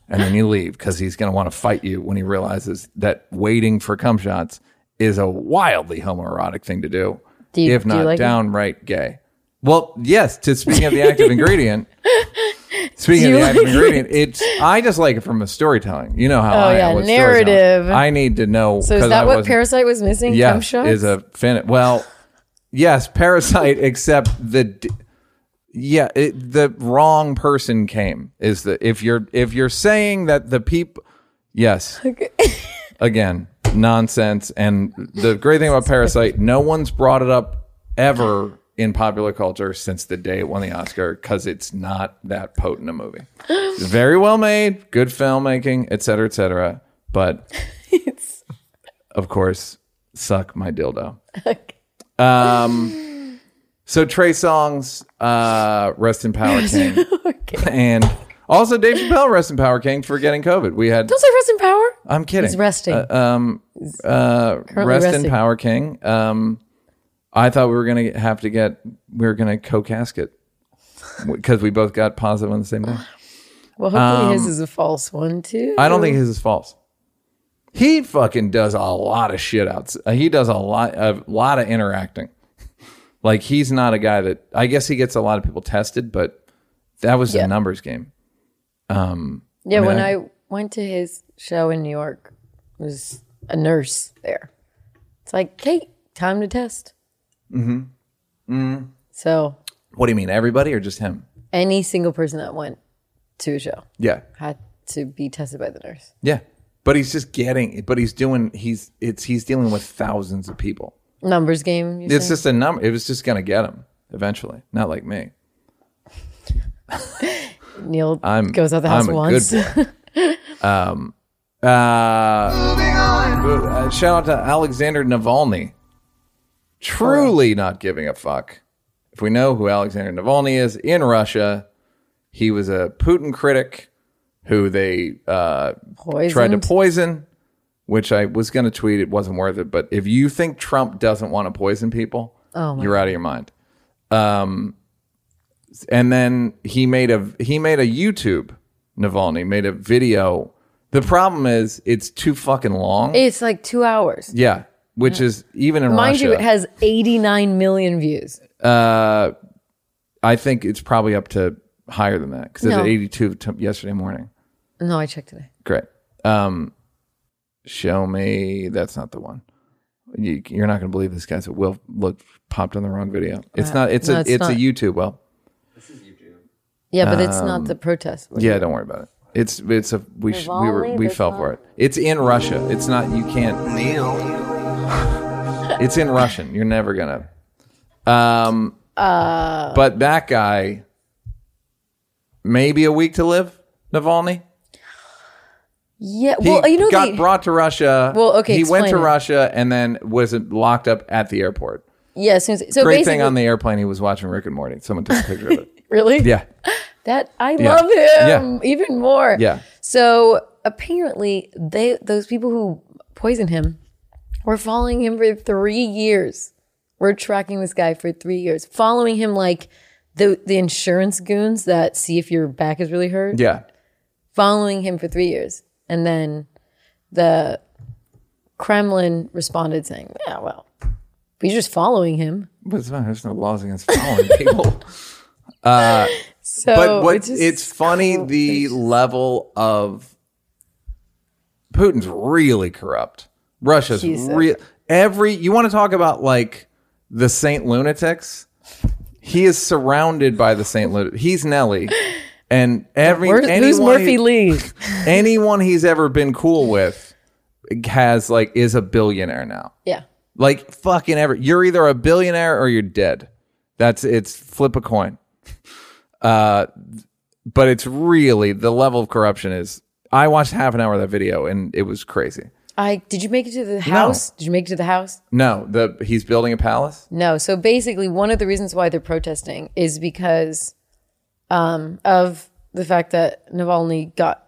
And then you leave because he's going to want to fight you when he realizes that waiting for cum shots is a wildly homoerotic thing to do, Do you- if do not like it? downright gay. Well, yes. To speaking of the active ingredient, (laughs) speaking of the active it? ingredient, it's I just like it from a storytelling. You know how Oh, I yeah, am narrative. I need to know. So is that I what Parasite was missing? Shots? is a fin. Well, yes, Parasite, except the. D- yeah, it, the wrong person came. Is the if you're if you're saying that the people, yes, (laughs) again nonsense. And the great thing about Parasite, no one's brought it up ever in popular culture since the day it won the Oscar because it's not that potent a movie. It's (gasps) very well made, good filmmaking, et cetera, et cetera. But (laughs) it's of course, suck my dildo. (laughs) Um, so Trey Songz, uh, rest in power, (laughs) King, okay. and also Dave Chappelle, rest in power, King, for getting COVID. We had. Don't say rest in power. I'm kidding. He's resting. Uh, um, uh, currently rest in resting. power, King. Um, I thought we were gonna have to get we were gonna co-casket because we both got positive on the same day. Well, hopefully his is a false one too. Um, I don't think his is false. He fucking does a lot of shit out. uh, He does a lot a lot of interacting. Like he's not a guy that I guess he gets a lot of people tested, but that was Yeah. a numbers game. Um, Yeah, I mean, when I- I, went to his show in New York, was a nurse there. It's like, Kate, time to test. Mm-hmm. So what do you mean, everybody or just him? any single person that went to a show Yeah, had to be tested by the nurse. yeah. But he's just getting. But he's doing. He's it's he's dealing with thousands of people. Numbers game. It's say? just a number. It was just gonna get him eventually. Not like me. (laughs) Neil I'm- goes out the I'm house a once. good (laughs) Uh, uh, shout out to Alexander Navalny. Truly not giving a fuck. If we know who Alexander Navalny is in Russia, he was a Putin critic who they uh, tried to poison, which I was going to tweet. It wasn't worth it. But if you think Trump doesn't want to poison people, Oh my you're out of your mind. Um, and then he made a he made a YouTube. Navalny made a video. The problem is it's too fucking long. It's like two hours. yeah, which is even in Mind Russia. you, it has 89 million views. uh, I think it's probably up to higher than that because it's No. at 82 t- yesterday morning. No, I checked today. Great. Um, show me. That's not the one. You, you're not going to believe this guy. So Will look popped on the wrong video. It's not. It's no, a. it's It's, a. YouTube. Well, Yeah, but it's not the protest. Um, yeah. Don't worry about it. It's it's a we sh- we were we fell one? for it. It's in Russia. It's not. You can't. (laughs) It's in Russian. You're never gonna. Um. Uh. but that guy. Maybe a week to live. Navalny. Yeah, He well, you know, he got brought to Russia. Well, okay, He went to it. Russia and then was locked up at the airport. yeah, as, so Great thing on the airplane. He was watching Rick and Morty. Someone took a picture of it. (laughs) really, Yeah. that I Yeah. love him Yeah. even more. Yeah. So apparently, they those people who poisoned him were following him for three years. We're tracking this guy for three years, following him like the the insurance goons that see if your back is really hurt. Yeah. Following him for three years, and then the Kremlin responded saying, "Yeah, well, we're just following him." But it's fine. There's no laws against following people. (laughs) Uh, so, but what just- it's funny the level of Putin's really corrupt. Russia's real every you want to talk about like the Saint lunatics? He is surrounded by the Saint lunatics. He's Nelly. And every Where's, who's Murphy he- Lee? (laughs) anyone he's ever been cool with has like is a billionaire now. Yeah. Like fucking ever. You're either a billionaire or you're dead. That's it's flip a coin. Uh, but it's really the level of corruption is. I watched half an hour of that video and it was crazy. I did you make it to the house? Did you make it to the house? No, the he's building a palace. No. So basically, one of the reasons why they're protesting is because um, of the fact that Navalny got,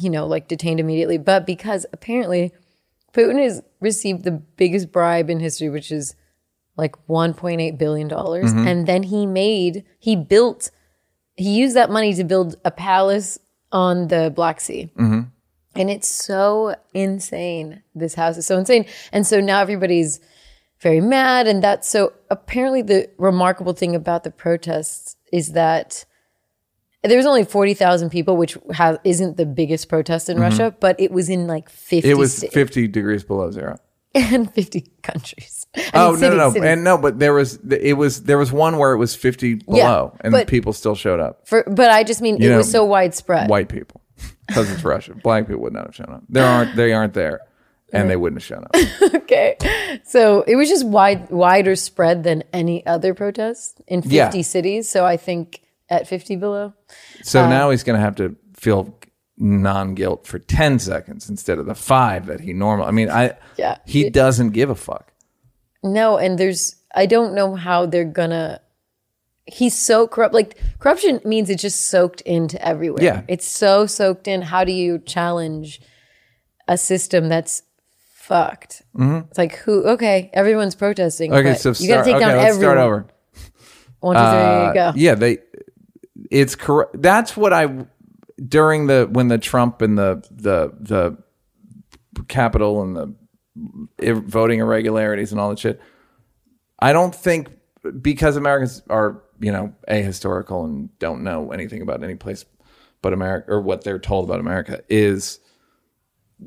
you know, like detained immediately, but because apparently Putin has received the biggest bribe in history, which is like 1.8 billion dollars, and then he made, he built, he used that money to build a palace on the Black Sea. And it's so insane. This house is so insane. And so now everybody's very mad. And that's so apparently the remarkable thing about the protests is that there was only 40,000 people, which has, isn't the biggest protest in mm-hmm. Russia, but it was in like 50 It was states 50 degrees below zero. (laughs) and 50 countries. I Oh no, no, no, and no, but there was it was there was one where it was 50 below, and but- people still showed up. For, but I just mean You it know, was so widespread. White people, because it's Russia. Black people would not have shown up. There aren't they aren't there, and they wouldn't have shown up. (laughs) okay. So it was just wide, wider spread than any other protest in 50 Yeah. cities. So I think at 50 below. So now he's going to have to feel non-guilt for 10 seconds instead of the 5 that he normal. I mean, I Yeah. he doesn't give a fuck. No, and there's I don't know how they're gonna. He's so corrupt. Like corruption means it's just soaked into everywhere. Yeah. it's so soaked in. How do you challenge a system that's fucked? It's like who? Okay, everyone's protesting. Mm-hmm. Okay, so you got to take okay, down let's everyone. start over. One, two, three, Uh, go. Yeah, they. It's correct. That's what I during the when the Trump and the the the Capitol and the voting irregularities and all that shit. I don't think because Americans are you know ahistorical and don't know anything about any place but America or what they're told about America is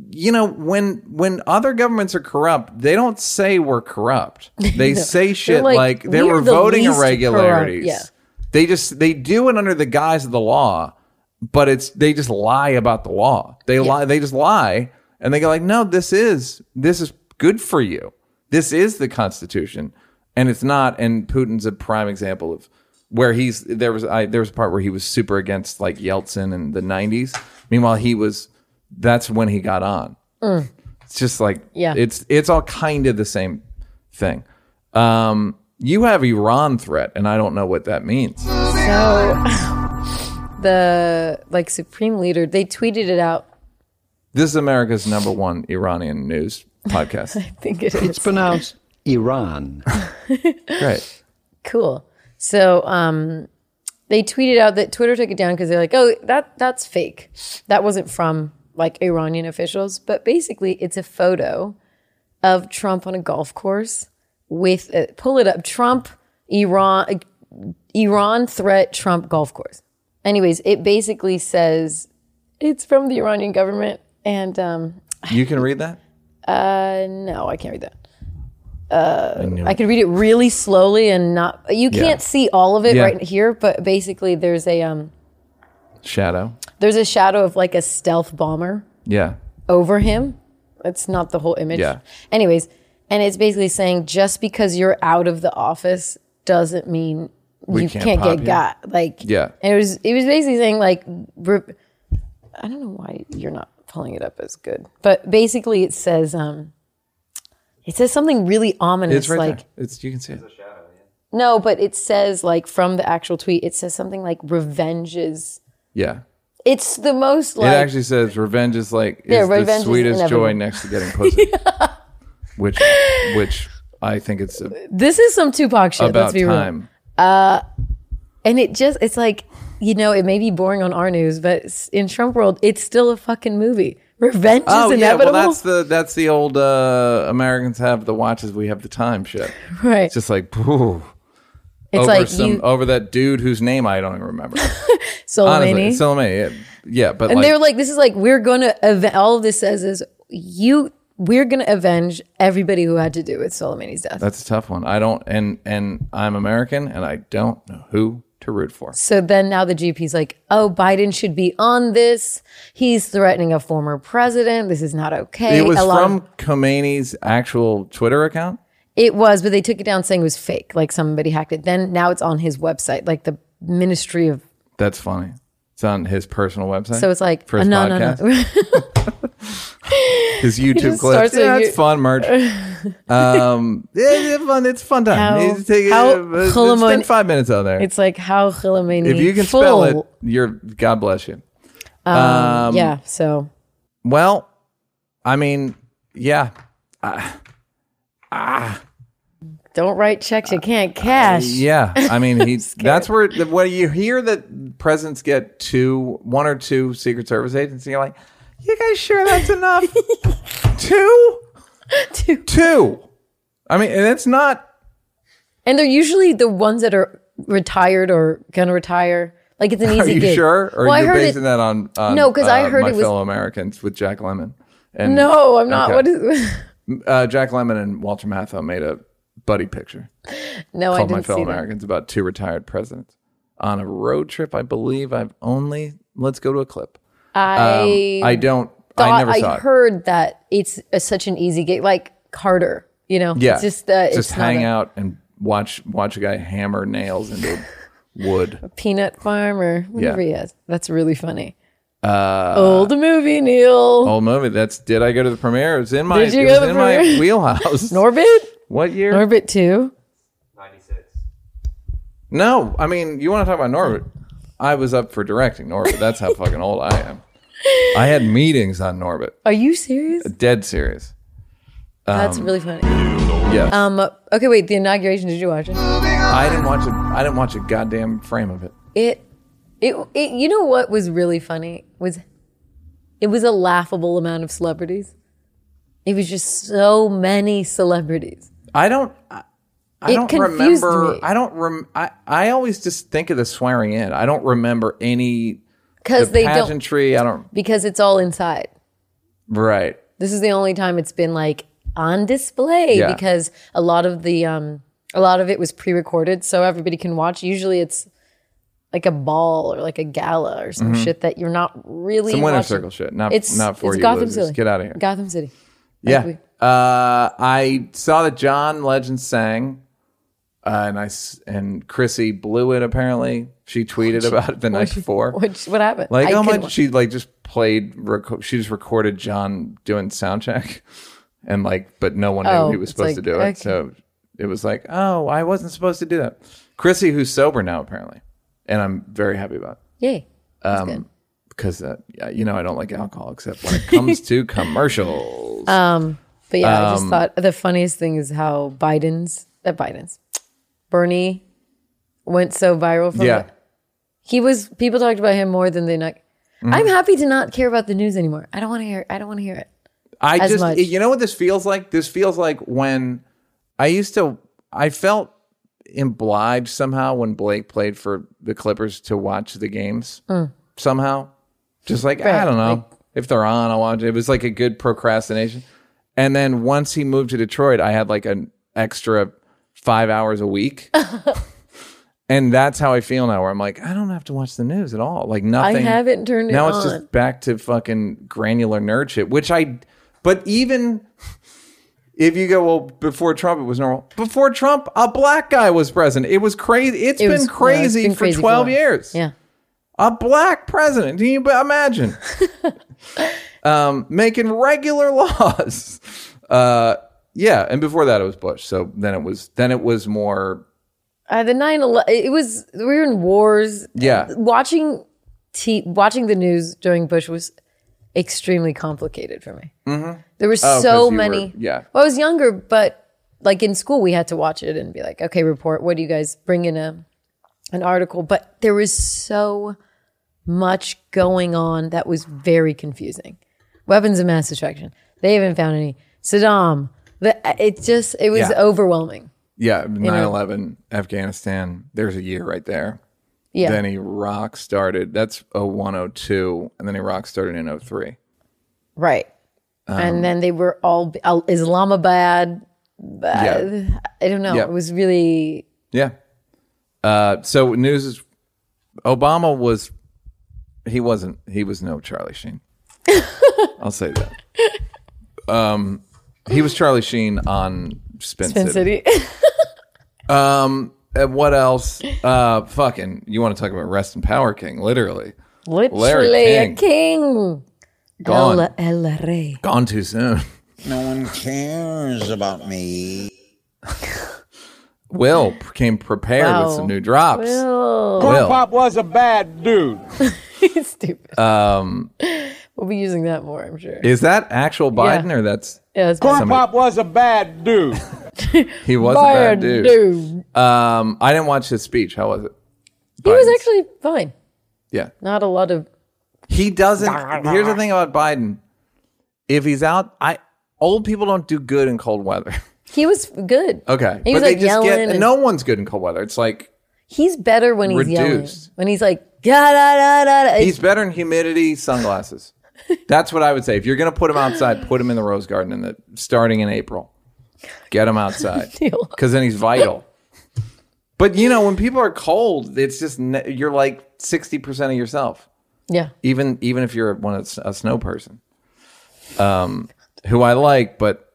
you know when when other governments are corrupt they don't say we're corrupt they (laughs) say shit like, like, there "We're were the voting irregularities corrupt." Yeah. they just they do it under the guise of the law but it's they just lie about the law. They lie they just lie and they go like no this is this is good for you. This is the constitution. And it's not and putin's a prime example of where he's there was I, there was a part where he was super against like yeltsin in the 90s meanwhile he was that's when he got on. It's just like Yeah. it's it's all kind of the same thing. Um you have iran threat and i don't know what that means So (laughs) the like supreme leader, they tweeted it out. This is America's number one Iranian news podcast. (laughs) I think it It's pronounced Iran. (laughs) Great. cool. So um, they tweeted out that Twitter took it down because they're like, oh, that that's fake. That wasn't from like Iranian officials, but basically it's a photo of Trump on a golf course with uh, pull it up Trump Iran uh, Iran threat Trump golf course. Anyways, it basically says it's from the Iranian government and um, You can read that? (laughs) uh, no, I can't read that. I knew I could read it really slowly and not. You can't see all of it Yeah. right here, but basically, there's a um, Shadow. there's a shadow of like a stealth bomber Yeah. over him. It's not the whole image. Yeah. Anyways, and it's basically saying just because you're out of the office doesn't mean We you can't can't, pop get you. got. Like Yeah. and it was it was basically saying like re- I don't know why you're not pulling it up as good, but basically it says um, it says something really ominous It's right like. there. It's you can see it. No, but it says like from the actual tweet, it says something like revenge is. Yeah. It's the most like it actually says revenge is like is Yeah, the revenge is sweetest joy next to getting pussy. (laughs) (laughs) Which which I think it's a, this is some Tupac shit. let's about be real. time. And it just it's like you know it may be boring on our news, but in Trump world, it's still a fucking movie. (laughs) Revenge Oh is yeah, well that's the that's the old uh, Americans have the watches, we have the time shit. (laughs) right? It's just like pooh, It's over like some you over that dude whose name I don't even remember. (laughs) Soleimani, Honestly, Soleimani, yeah, yeah, but and like, they were like, "This is like we're gonna." All of this says is you. We're gonna avenge everybody who had to do with Soleimani's death. That's a tough one. I don't, and and I'm American, and I don't know who to root for. So then now the GP's like, oh, Biden should be on this. He's threatening a former president. This is not okay. It was A from of- Khomeini's actual Twitter account. it was, but they took it down saying it was fake, like somebody hacked it. Then now it's on his website, like the Ministry of. That's funny. It's on his personal website. So it's like, for his no, no, podcast. no. (laughs) (laughs) His YouTube clips. Yeah, you- it's fun merch. (laughs) um, yeah, it's fun. It's fun time. How- You take it, how uh, Kholomo- spend five minutes out there. It's like how Khamenei. if you can full. spell it, you're God bless you. Um, yeah. So Well, I mean, yeah. Ah. don't write checks you can't cash. Yeah, I mean, he. (laughs) that's where when you hear that presidents get two, one or two Secret Service agents, and you're like, "You guys sure that's enough? (laughs) two, Two. two. I mean, and it's not. And they're usually the ones that are retired or gonna retire. Like it's an (laughs) easy Are you gig. sure? Or well, I you're heard basing it. that on, on No, 'cause I uh, heard my it was- fellow Americans with Jack Lemmon. And No, I'm not. Okay. What is? (laughs) uh, Jack Lemmon and Walter Matthau made a buddy picture No, I called My didn't Fellow see that. Americans about two retired presidents on a road trip. I believe I've only let's go to a clip. I Um, I don't. I never saw I it. heard that it's a, such an easy gig, like Carter. You know, Yeah, it's just uh, just it's hang a out and watch watch a guy hammer nails into (laughs) wood. A peanut farm or whatever Yeah. he has. That's really funny. Old movie, Neil. Old movie. That's did I go to the premiere? It was in my Did you it go to the in my premiere? (laughs) wheelhouse. Norbit? what year? Norbit 2? Ninety six. No, I mean you want to talk about Norbit. I was up for directing Norbit. That's how fucking old I am. (laughs) I had meetings on Norbit. Are you serious? Dead serious. That's really funny. Yes. Um. Okay, wait. The inauguration. Did you watch it? I didn't watch it. I didn't watch a goddamn frame of it. It. It. It. You know what was really funny was, it was a laughable amount of celebrities. It was just so many celebrities. I don't. I, I It don't remember. me. I don't rem. I, I always just think of the swearing in. I don't remember any the Because they don't. I don't. Because it's all inside. Right. This is the only time it's been like on display Yeah. because a lot of the um a lot of it was pre-recorded so everybody can watch. Usually it's like a ball or like a gala or some shit that you're not really Mm-hmm. Some winner watching. circle shit. Not It's not for it's you Gotham losers. City. Get out of here. Gotham City. Yeah. we- Uh, I saw that John Legend sang, uh, and I s- and Chrissy blew it. Apparently, she tweeted about it the night before. Which what happened? Like, I my! couldn't- She like just played. Reco- she just recorded John doing sound check, (laughs) and like, but no one knew Oh, he was it's supposed like, to do okay. it. So it was like, oh, I wasn't supposed to do that. Chrissy, who's sober now, apparently, and I'm very happy about it Yay. That's good. um, because uh, yeah, you know I don't like alcohol except when it comes to (laughs) commercials. But yeah, I um, just thought the funniest thing is how Biden's that Biden's Bernie went so viral from yeah, it. He was people talked about him more than they not. Mm-hmm. I'm happy to not care about the news anymore. I don't want to hear. I don't want to hear it. I just much. you know what this feels like. This feels like when I used to. I felt obliged somehow when Blake played for the Clippers to watch the games somehow. Just like I Mm. Don't know like- if they're on, I'll watch it. It was like a good procrastination. And then once he moved to Detroit, I had like an extra five hours a week. (laughs) and that's how I feel now, where I'm like, I don't have to watch the news at all. Like nothing. I haven't turned it now on. it's just back to fucking granular nerd shit, which I. But even if you go, well, before Trump, it was normal. Before Trump, a black guy was president. It was crazy. It's It been was- yeah, it's crazy been for crazy for a 12 while. years. yeah. A black president. Can you imagine? (laughs) um, making regular (laughs) laws. Uh, yeah, and before that it was Bush. So then it was then it was more Uh, the 9 11, it was, we were in wars. Yeah. Watching t- watching the news during Bush was extremely complicated for me. Mm-hmm. There were Oh, so you were- many. yeah. Well, I was younger, but like in school, we had to watch it and be like, okay, report. What do you guys bring in a, an article? But there was so much going on that was very confusing. Weapons of mass destruction. They haven't found any. Saddam. The, it just, it was Yeah. overwhelming. yeah, 9-11, Afghanistan, there's a year right there. Yeah. Then Iraq started. That's 0102, and then Iraq started in 03. Right. Um, and then they were all Al- Islamabad. Yeah. I don't know. Yeah. It was really Yeah. Uh, so news is Obama was he wasn't he was no Charlie Sheen. (laughs) I'll say that. Um, he was Charlie Sheen on Spin, Spin City. City. (laughs) Um, and what else? Uh, fucking, you want to talk about Rest and Power King? Literally Literally King. a king. Gone. El, el Rey. gone too soon. No one cares about me. Will came prepared Wow. with some new drops. Oh, Will. Pop was a bad dude. (laughs) he's stupid. Um, We'll be using that more, I'm sure. is that actual Biden or that's yeah, it's Corn Somebody- Pop was a bad dude. (laughs) he was a bad dude. Um, I didn't watch his speech. How was it? He was Biden's. actually fine. Yeah. Not a lot of. He doesn't. Here's the thing about Biden. If he's out, I old people don't do good in cold weather. (laughs) He was good. Okay, He was but like just yelling. get. and- No one's good in cold weather. It's like he's better when he's yelling. Reduced. When he's like, da da da da. da. he's better in humidity, sunglasses. That's what I would say. If you're gonna put him outside, put him in the rose garden in the starting in April. Get him outside (laughs) because then he's vital. But you know, when people are cold, it's just you're like sixty percent of yourself. Yeah. even even if you're one that's a snow person, um, who I like, but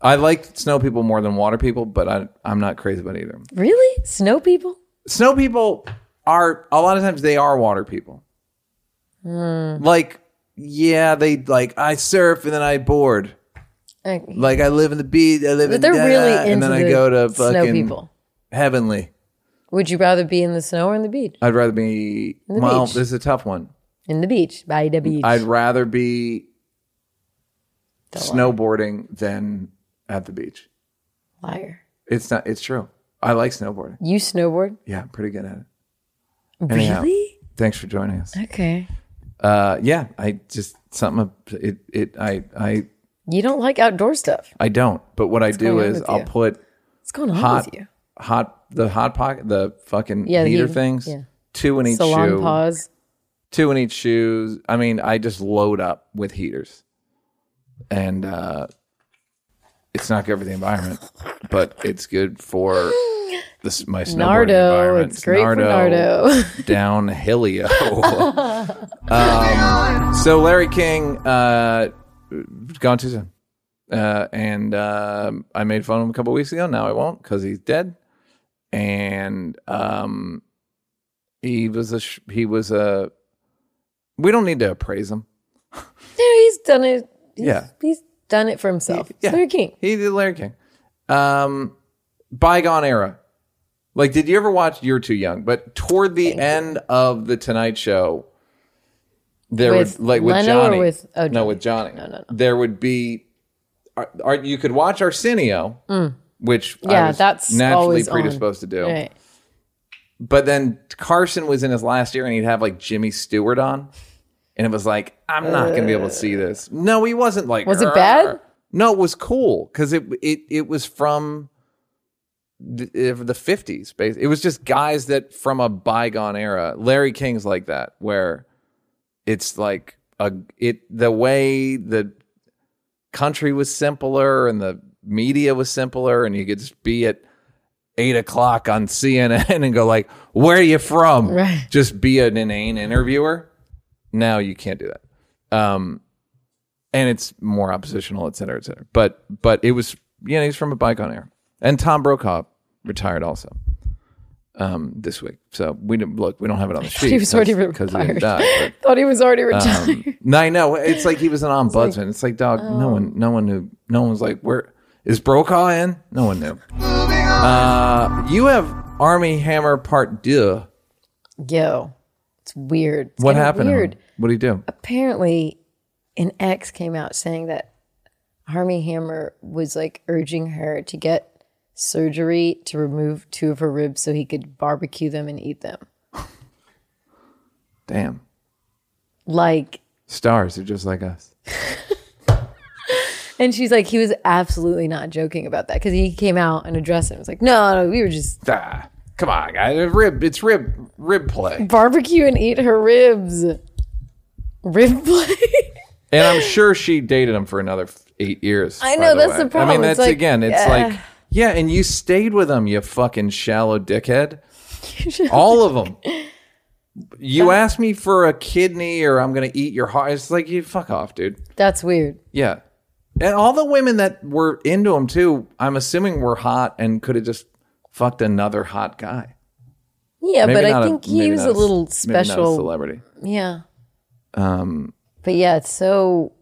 I like snow people more than water people, but I I'm not crazy about either. Really? Snow people? Snow people are a lot of times they are water people. Like, yeah, they like I surf and then I board. Like, Like I live in the beach. I live but in they're da- really into and then I the go to snow fucking people. heavenly. Would you rather be in the snow or in the beach? I'd rather be. the well, beach. this is a tough one. In the beach, by the beach. I'd rather be snowboarding than at the beach. Liar. It's not. It's true. I like snowboarding. You snowboard? Yeah, I'm pretty good at it. Anyhow. Really? Thanks for joining us. Okay. Uh, yeah, I just something. It it I I You don't like outdoor stuff. I don't. But what I do is I'll you? put What's going on hot with you? hot the hot pocket the fucking Yeah, heater heat- things. yeah. Two in each Salon shoe. pause. Two in each shoes. I mean, I just load up with heaters, and uh, it's not good for the environment, but it's good for this my snowboarding Nardo. environment. It's great for Nardo. (laughs) down Hilio. (laughs) um, so Larry King, uh, gone too soon. Uh, and um I made fun of him a couple weeks ago. Now I won't because he's dead. And um, he was a sh- he was a. We don't need to appraise him. no, he's done it. He's, Yeah. He's done it for himself. Yeah. Larry King. He did Larry King. Um, bygone era. Like, did you ever watch? You're too young, but toward the end of the Tonight Show, there With would like with Leno Johnny. with- oh, no, with Johnny. No, no, no. There would be. Ar- ar- you could watch Arsenio, which I Mm. Yeah, was that's naturally always on. predisposed to do. Right. But then Carson was in his last year, and he'd have like Jimmy Stewart on, and it was like, I'm not going to be able to see this. Uh. No, he wasn't like. Was it "Arr." bad? No, it was cool because it it it was from the, eh, the 50s. bas- It was just guys that from a bygone era. Larry King's like that, where it's like a it the way the country was simpler and the media was simpler, and you could just be at eight o'clock on CNN (laughs) and go like, "Where are you from?" Right. Just be an inane interviewer. Now you can't do that. Um, and it's more oppositional, et cetera, et cetera. But but it was you know he's from a bygone era, and Tom Brokaw retired also um, this week. So we didn't look. We don't have it on the (laughs) sheet. he was already because he didn't retired. die. (laughs) Thought he was already retired. um, no, I know. It's like he was an (laughs) ombudsman. It's like dog. No one. No one knew. No one was like, where is Brokaw in? No one knew. Uh, you have Armie Hammer Part Deux. Yo, it's weird. It's What happened? Weird. What do you do? Apparently, an ex came out saying that Armie Hammer was like urging her to get surgery to remove two of her ribs so he could barbecue them and eat them. Damn. Like, Stars are just like us. (laughs) and she's like, he was absolutely not joking about that because he came out and addressed it. and was like, no, no, we were just Ah, come on, guys. Rib. It's rib. Rib play. barbecue and eat her ribs. Rib play. And I'm sure she dated him for another f- eight years. I know, that's way. the problem. I mean, that's like, again. It's uh, like, yeah, and you stayed with him, you fucking shallow dickhead. (laughs) All of them. You asked me for a kidney, or I'm gonna eat your heart. It's like you fuck off, dude. That's weird. Yeah, and all the women that were into him too. I'm assuming were hot and could have just fucked another hot guy. Yeah, Maybe but I I a- think he was a little not a special. celebrity. Yeah. Um, But yeah, it's so.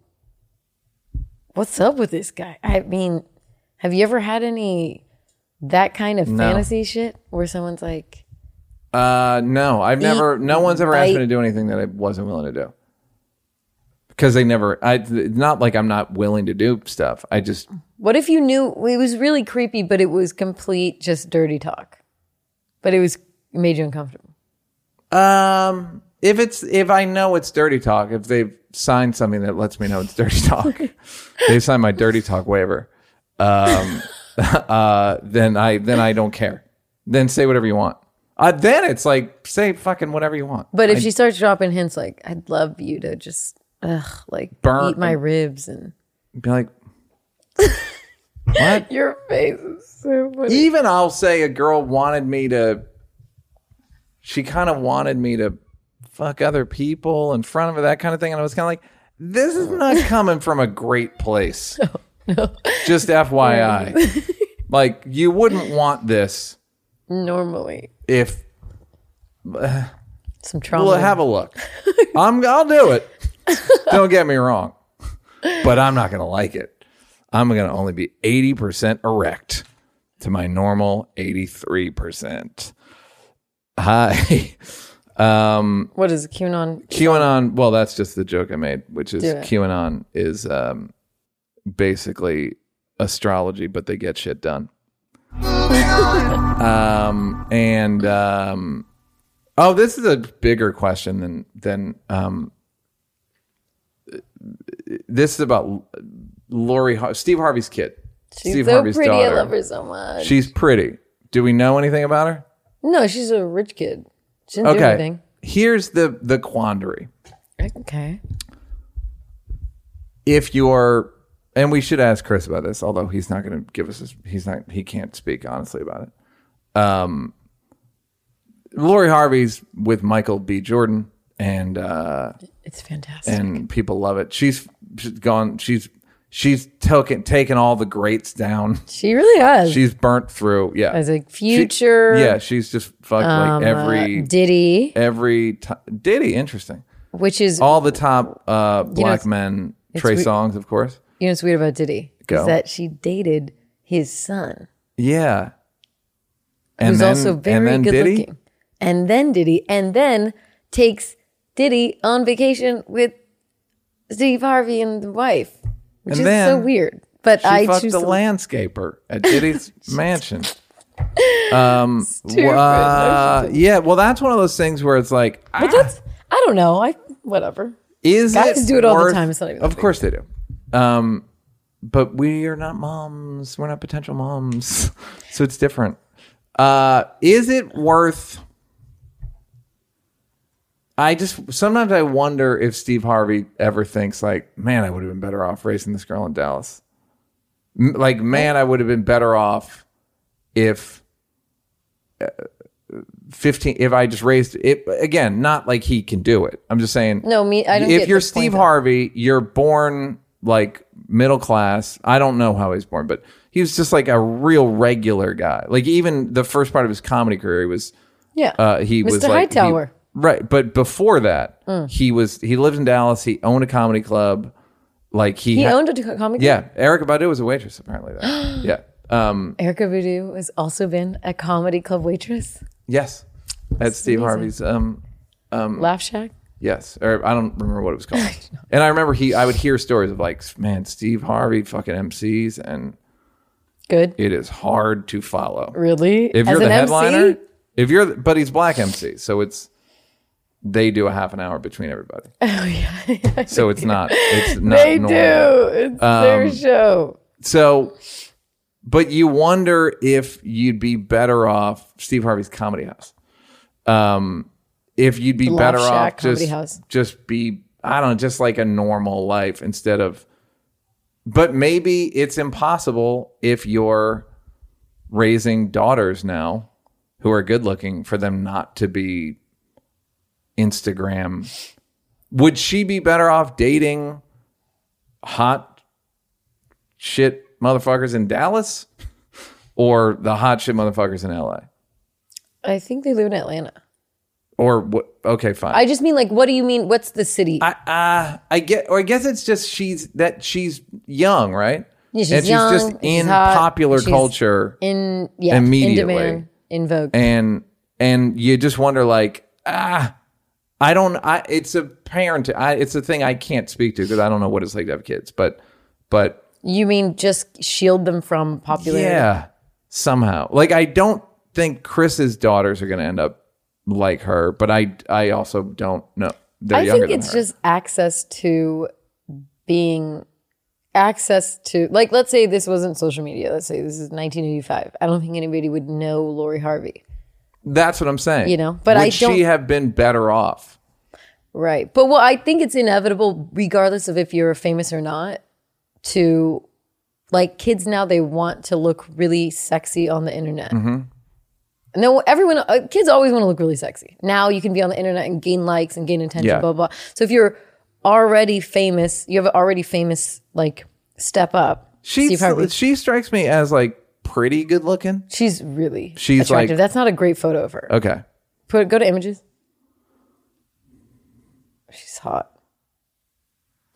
What's up with this guy? I mean, have you ever had any that kind of No. fantasy shit where someone's like, Uh, no, I've never. No one's ever asked me to do anything that I wasn't willing to do. Because they never. I. It's not like I'm not willing to do stuff. I just. what if you knew it was really creepy, but it was complete just dirty talk, but it was it made you uncomfortable? Um, if it's if I know it's dirty talk, if they've signed something that lets me know it's dirty (laughs) talk, they signed my dirty talk waiver. Um, (laughs) uh, then I then I don't care. Then say whatever you want. Uh, then it's like say fucking whatever you want. But if she starts dropping hints like, "I'd love you to just, ugh, like Burn- eat my ribs," and Be like, (laughs) what? your face is so funny. even I'll say a girl wanted me to. She kind of wanted me to fuck other people in front of her, that kind of thing, and I was kind of like, "This is not (laughs) coming from a great place." (laughs) No, Just FYI, (laughs) like you wouldn't want this Normally, if. Uh, Some trauma. Well, have a look. I'm. I'll do it. Don't get me wrong, but I'm not gonna like it. I'm gonna only be eighty percent erect to my normal eighty three percent. Hi. Um, what is it, QAnon? QAnon. Well, that's just the joke I made, which is Do it. QAnon is um, basically astrology, but they get shit done. um, and um, oh, this is a bigger question than than um, this is about Lori, Har- Steve Harvey's kid. She's Steve so Harvey's pretty. daughter. I love her so much. She's pretty. Do we know anything about her? no, she's a rich kid. She didn't do Okay. anything. Here's the the quandary. Okay. if you're and we should ask Chris about this, although he's not going to give us his, he's not he can't speak honestly about it. Um, Lori Harvey's with Michael B. Jordan, and uh, It's fantastic. and people love it. She's, she's gone. She's she's taken taken all the greats down. she really has. She's burnt through. Yeah, As a She- future, yeah, she's just fucked um, like every uh, Diddy, every t- Diddy. Interesting. which is All the top uh, black it's- men. Trey we- Songz, of course. you know what's weird about Diddy Go. is that she dated his son, Yeah. who's also very then good Diddy? looking, and then Diddy, and then takes Diddy on vacation with Steve Harvey and the wife, which And is then so weird. But I fucked choose the landscaper at Diddy's (laughs) mansion. Um, (laughs) uh, yeah, well, that's one of those things where it's like, But ah, that's I don't know. I whatever. is guys it do it all the time, it's not even of course they do. Um, but we are not moms. We're not potential moms, (laughs) so it's different. Uh, is it worth? I just sometimes I wonder if Steve Harvey ever thinks like, man, I would have been better off raising this girl in Dallas. M- Like, man, I would have been better off if uh, fifteen. If I just raised it again, not like he can do it. I'm just saying. No, me. I don't. if get you're Steve. Harvey, you're born like middle class. I don't know how he was born, but he was just like a real regular guy. Like even the first part of his comedy career, he was yeah, uh, he Mr. was like he- Hightower. Right? But before that, he was he lived in Dallas. He owned a comedy club. Like he, he had- owned a comic. yeah. Erykah Badu was a waitress apparently. There. (gasps) yeah. Um. Erykah Badu has also been a comedy club waitress. Yes. At Steve amazing. Harvey's. Um. Laugh Shack. Yes, or I don't remember what it was (laughs) called. and I remember he, I would hear stories of like, man, Steve Harvey fucking MCs, and Good. it is hard to follow. Really? If As you're the headliner, MC? if you're, the, but he's black MC, so it's they do a half an hour between everybody. (laughs) Oh yeah. So it's not, (laughs) it's not they normal. do. It's their Um, show. So, but you wonder if you'd be better off Steve Harvey's Comedy House. Um, if you'd be Laugh better Shack off just House. just be I don't know, just like a normal life instead of. But maybe it's impossible if you're raising daughters now who are good looking for them not to be Instagram. Would she be better off dating hot shit motherfuckers in Dallas or the hot shit motherfuckers in LA? I think they live in Atlanta. Or what? Okay, fine. I just mean like, what do you mean? What's the city? I uh, I get, or I guess it's just she's that she's young, right? Yeah, she's and she's just in she's hot, popular culture, in yeah, Immediately. in demand, in vogue. and and you just wonder, like, ah, I don't. I it's a parent. I it's a thing I can't speak to because I don't know what it's like to have kids, but but you mean just shield them from popularity? yeah, somehow, like I don't think Chris's daughters are going to end up like her, but I I also don't know. They're I think it's just access to being access to like let's say this wasn't social media let's say this is 1985 i don't think anybody would know lori harvey That's what I'm saying. You know, but Would I she don't- have been better off? right but well i think it's inevitable regardless of if you're famous or not to like kids now they want to look really sexy on the internet Mm-hmm. no everyone uh, kids always want to look really sexy now you can be on the internet and gain likes and gain attention Yeah. blah blah so if you're already famous you have an already famous like step up She Steve Harvey. she strikes me as like pretty good looking. She's really She's attractive. like- That's not a great photo of her. Okay. Put go to images. she's hot.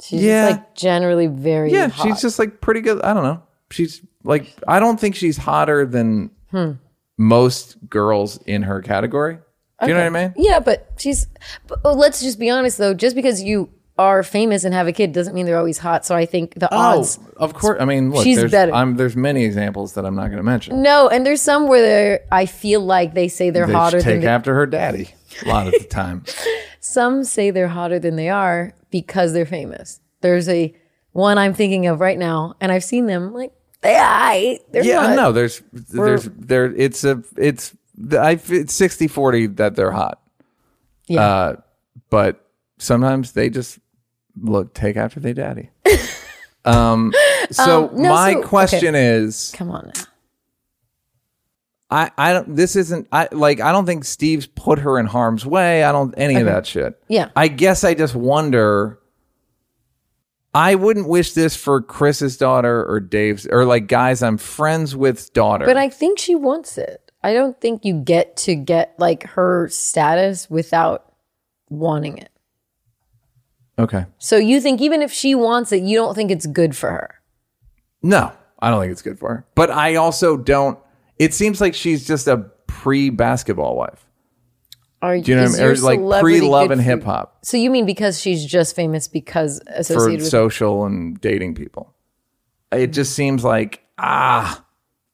She's Yeah. just like generally very Yeah, hot. she's just like pretty good. I don't know. She's like I don't think she's hotter than Hmm. most girls in her category. Do you know what I mean? Yeah, but she's. But oh, let's just be honest though. Just because you are famous and have a kid doesn't mean they're always hot. So I think the odds. Oh, of course. I mean, look, She's there's, better. I'm, there's many examples that I'm not going to mention. No, and there's some where they're. I feel like they say they're They hotter take than. They, take after her daddy a lot of the time. (laughs) some say they're hotter than they are because they're famous. There's a one I'm thinking of right now, and I've seen them. Like they, I, they're yeah, not. no, there's there's there. It's a it's I it's 60 40 that they're hot. Yeah. Uh, but sometimes they just look take after their daddy. (laughs) um. So Um, no, my so- question is. Come on now. I, I don't this isn't I like I don't think Steve's put her in harm's way. I don't any of that shit. Yeah. I guess I just wonder I wouldn't wish this for Chris's daughter or Dave's or like guys I'm friends with daughter. But I think she wants it. I don't think you get to get like her status without wanting it. Okay. So you think even if she wants it, you don't think it's good for her. No, I don't think it's good for her. But I also don't it seems like she's just a pre basketball wife. Are Do you know what I mean? Or like pre love and hip hop So you mean because she's just famous because for with social and dating people. It just seems like ah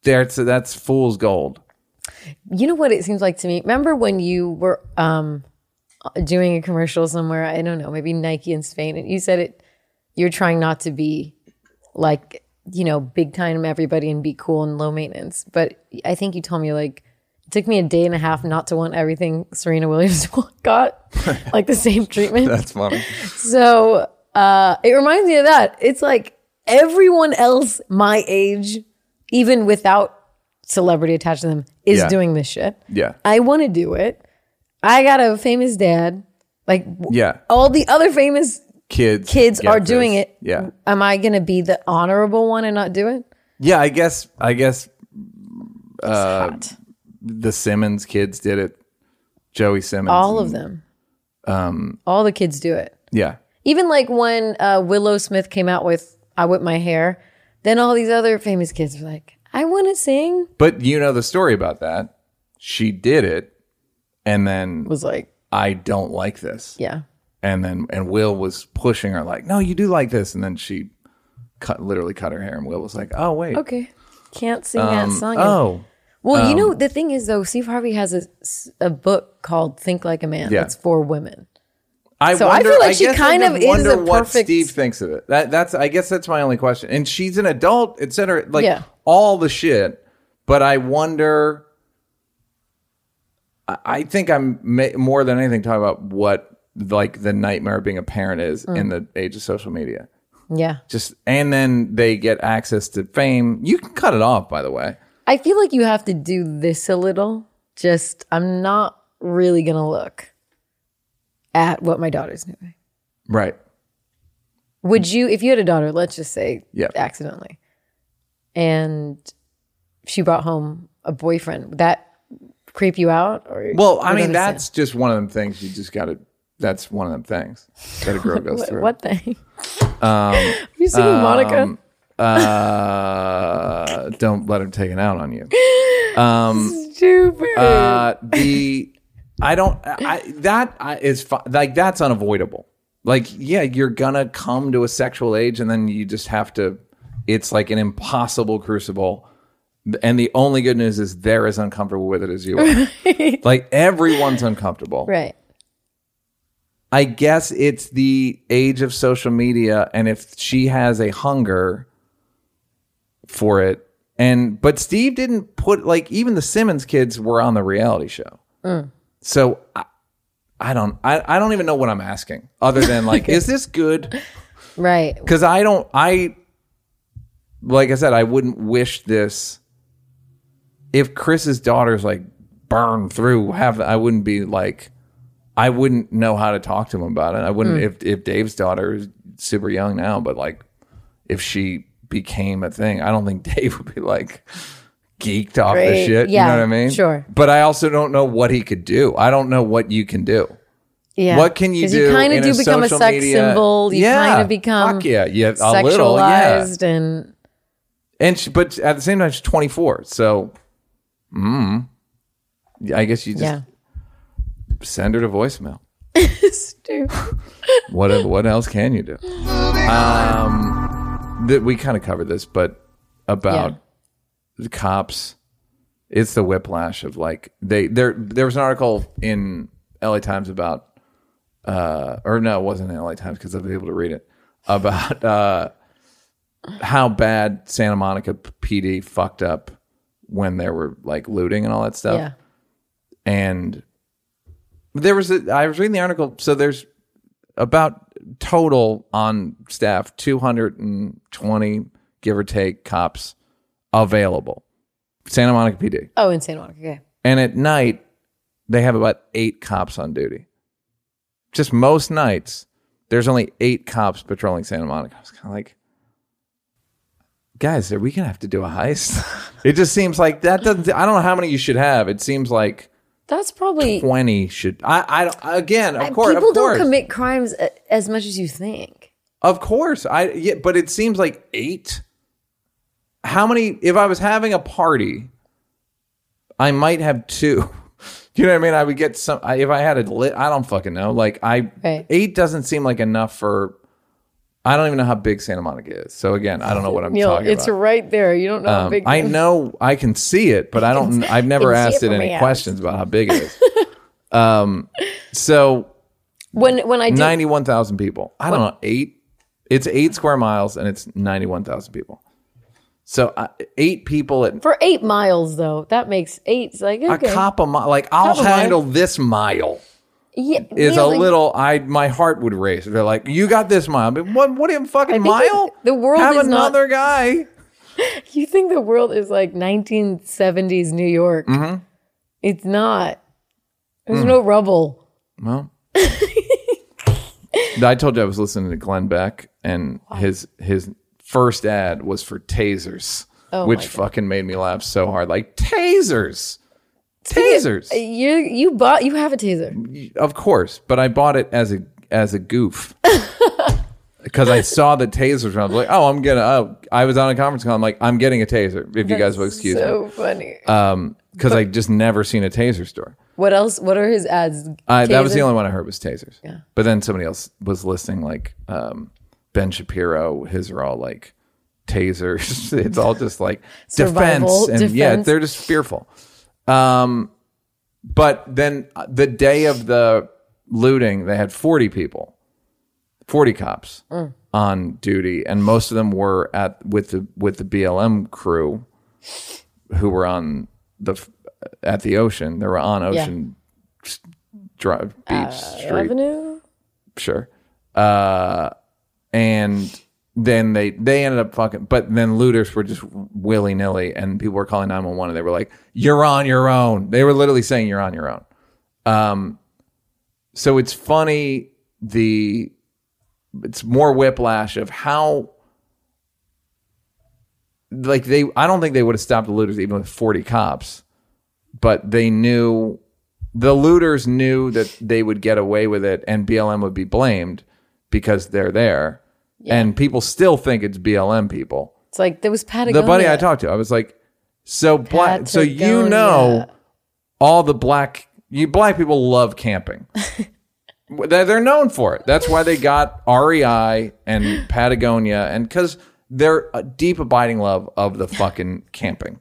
that's that's fool's gold. You know what it seems like to me? Remember when you were um doing a commercial somewhere, I don't know, maybe Nike in Spain and you said it you're trying not to be like, you know, big time everybody and be cool and low maintenance. But I think you told me like it took me a day and a half not to want everything Serena Williams (laughs) got, (laughs) like the same treatment. That's funny. So uh, it reminds me of that. It's like everyone else my age, even without celebrity attached to them, is Yeah. doing this shit. Yeah. I want to do it. I got a famous dad. Like Yeah. all the other famous Kids kids are doing this. it. Yeah. Am I going to be the honorable one and not do it? Yeah, I guess I guess hot. the Simmons kids did it. Joey Simmons. All and- of them. Um, all the kids do it. Yeah. Even like when uh, Willow Smith came out with "I Whip My Hair," then all these other famous kids were like, "I want to sing." But you know the story about that. She did it and then Was like, I don't like this. yeah. And then and Will was pushing her like, "No, you do like this." And then she cut literally cut her hair and Will was like, "Oh, wait." Okay. Can't sing that um, song. Oh. well, you know, um, the thing is, though, Steve Harvey has a, a book called Think Like a Man Yeah. that's for women. I So I feel like she kind of is a what perfect- Steve thinks of it. That that's I guess that's my only question. And she's an adult, etc. Like Yeah. all the shit. But I wonder. I- think I'm ma- more than anything talking about what like the nightmare of being a parent is Mm. in the age of social media. Yeah. Just and then they get access to fame. You can cut it off, by the way. I feel like you have to do this a little. Just, I'm not really going to look at what my daughter's doing. Right. Would you, if you had a daughter, let's just say Yeah. accidentally, and she brought home a boyfriend, that creep you out? Or Well, I mean, that's just one of them things you just got to. That's one of them things that a girl (laughs) goes understand? through. what, what thing? Are you singing Monica? Um, uh, don't let him take it out on you. (laughs) Stupid. Uh, the I don't I that I, is like that's unavoidable. Like yeah, you're gonna come to a sexual age, and then you just have to. It's like an impossible crucible. And the only good news is they're as uncomfortable with it as you are. like everyone's uncomfortable. right. I guess it's the age of social media, and if she has a hunger for it, and but Steve didn't put like even the Simmons kids were on the reality show, mm. so I, I don't I, I don't even know what I'm asking other than like (laughs) is this good? Right. Because I don't I like I said I wouldn't wish this if Chris's daughters like burn through have I wouldn't be like I wouldn't know how to talk to him about it. I wouldn't Mm. if if Dave's daughter is super young now, but like if she became a thing, I don't think (laughs) Dave would be like geeked off the shit. Yeah, you know what I mean? sure. But I also don't know what he could do. I don't know what you can do. Yeah. What can you 'Cause do? You kind of do become a social sex media? symbol. You yeah, kind of become fuck yeah, yeah, a little, yeah. sexualized and And she, but at the same time, she's 24. So, mm, I guess you just yeah. send her to voicemail. (laughs) Stupid. (laughs) What what else can you do? Um, that we kind of covered this, but about Yeah. the cops, it's the whiplash of like they there. There was an article in LA Times about, uh, or no, it wasn't in LA Times because I've been able to read it about uh, how bad Santa Monica PD fucked up when they were like looting and all that stuff Yeah. and there was a, I was reading the article. So there's about total on staff 220 give or take cops available. Santa Monica PD, Oh, in Santa Monica. Okay. and at night they have about eight cops on duty. Just most nights, there's only eight cops patrolling Santa Monica. I was kind of like, guys, are we gonna have to do a heist? (laughs) it just seems like that doesn't. I don't know how many you should have. It seems like That's probably 20 should I I don't again of course people of don't commit crimes a- as much as you think. of course I yeah but it seems like 8 how many if I was having a party I might have two (laughs) you know what I mean I would get some I, if I had a lit I don't fucking know like I Right. 8 doesn't seem like enough for I don't even know how big Santa Monica is so again I don't know what I'm Neil, talking it's about It's right there. You don't know how Um, big. I it is. know I can see it, but I don't. I've never asked it it any questions about how big it is. (laughs) um, so when when I did ninety-one thousand people. I don't know eight. It's eight square miles, and it's ninety-one thousand people. So uh, eight people at for eight miles though, that makes eight. Like okay, a cop a mile. Like I'll a mile. handle this mile. Yeah, Is a like, little. I my heart would race. They're like, you got this mile. But what? What a fucking mile? the world Have is not- another guy. (laughs) You think the world is like 1970s New York? Mm-hmm. It's not. There's Mm. no rubble. Well, (laughs) I told you I was listening to Glenn Beck, and his his first ad was for tasers, Oh which fucking made me laugh so hard. Like tasers, tasers, You you bought you have a taser. of course. But I bought it as a as a goof. (laughs) Because I saw the tasers, and I was like, "Oh, I'm gonna." Oh, I was on a conference call. I'm like, "I'm getting a taser." If you guys will excuse so me, so funny. um, because I just never seen a taser store. what else? What are his ads? I, that was the only one I heard was tasers. Yeah. But then somebody else was listing like um, Ben Shapiro. His are all like tasers. (laughs) it's all just like defense, and yeah, they're just fearful. Um, but then uh, the day of the looting, they had forty people, forty cops Mm. on duty, and most of them were at with the with the BLM crew, who were on the at the ocean. They were on Ocean Drive Beach Street Avenue. sure. Uh, and then they they ended up fucking, but then looters were just willy nilly, and people were calling nine one one, and they were like, "You're on your own." They were literally saying, "You're on your own." Um, so it's funny the it's more whiplash of how like they I don't think they would have stopped the looters even with 40 cops but they knew the looters knew that they would get away with it and BLM would be blamed because they're there and people still think it's BLM people It's like there was Patagonia. the buddy I talked to I was like so black so you know all the black you black people love camping. (laughs) they're, known for it. That's why they got REI and Patagonia, and because they're a deep abiding love of the fucking camping.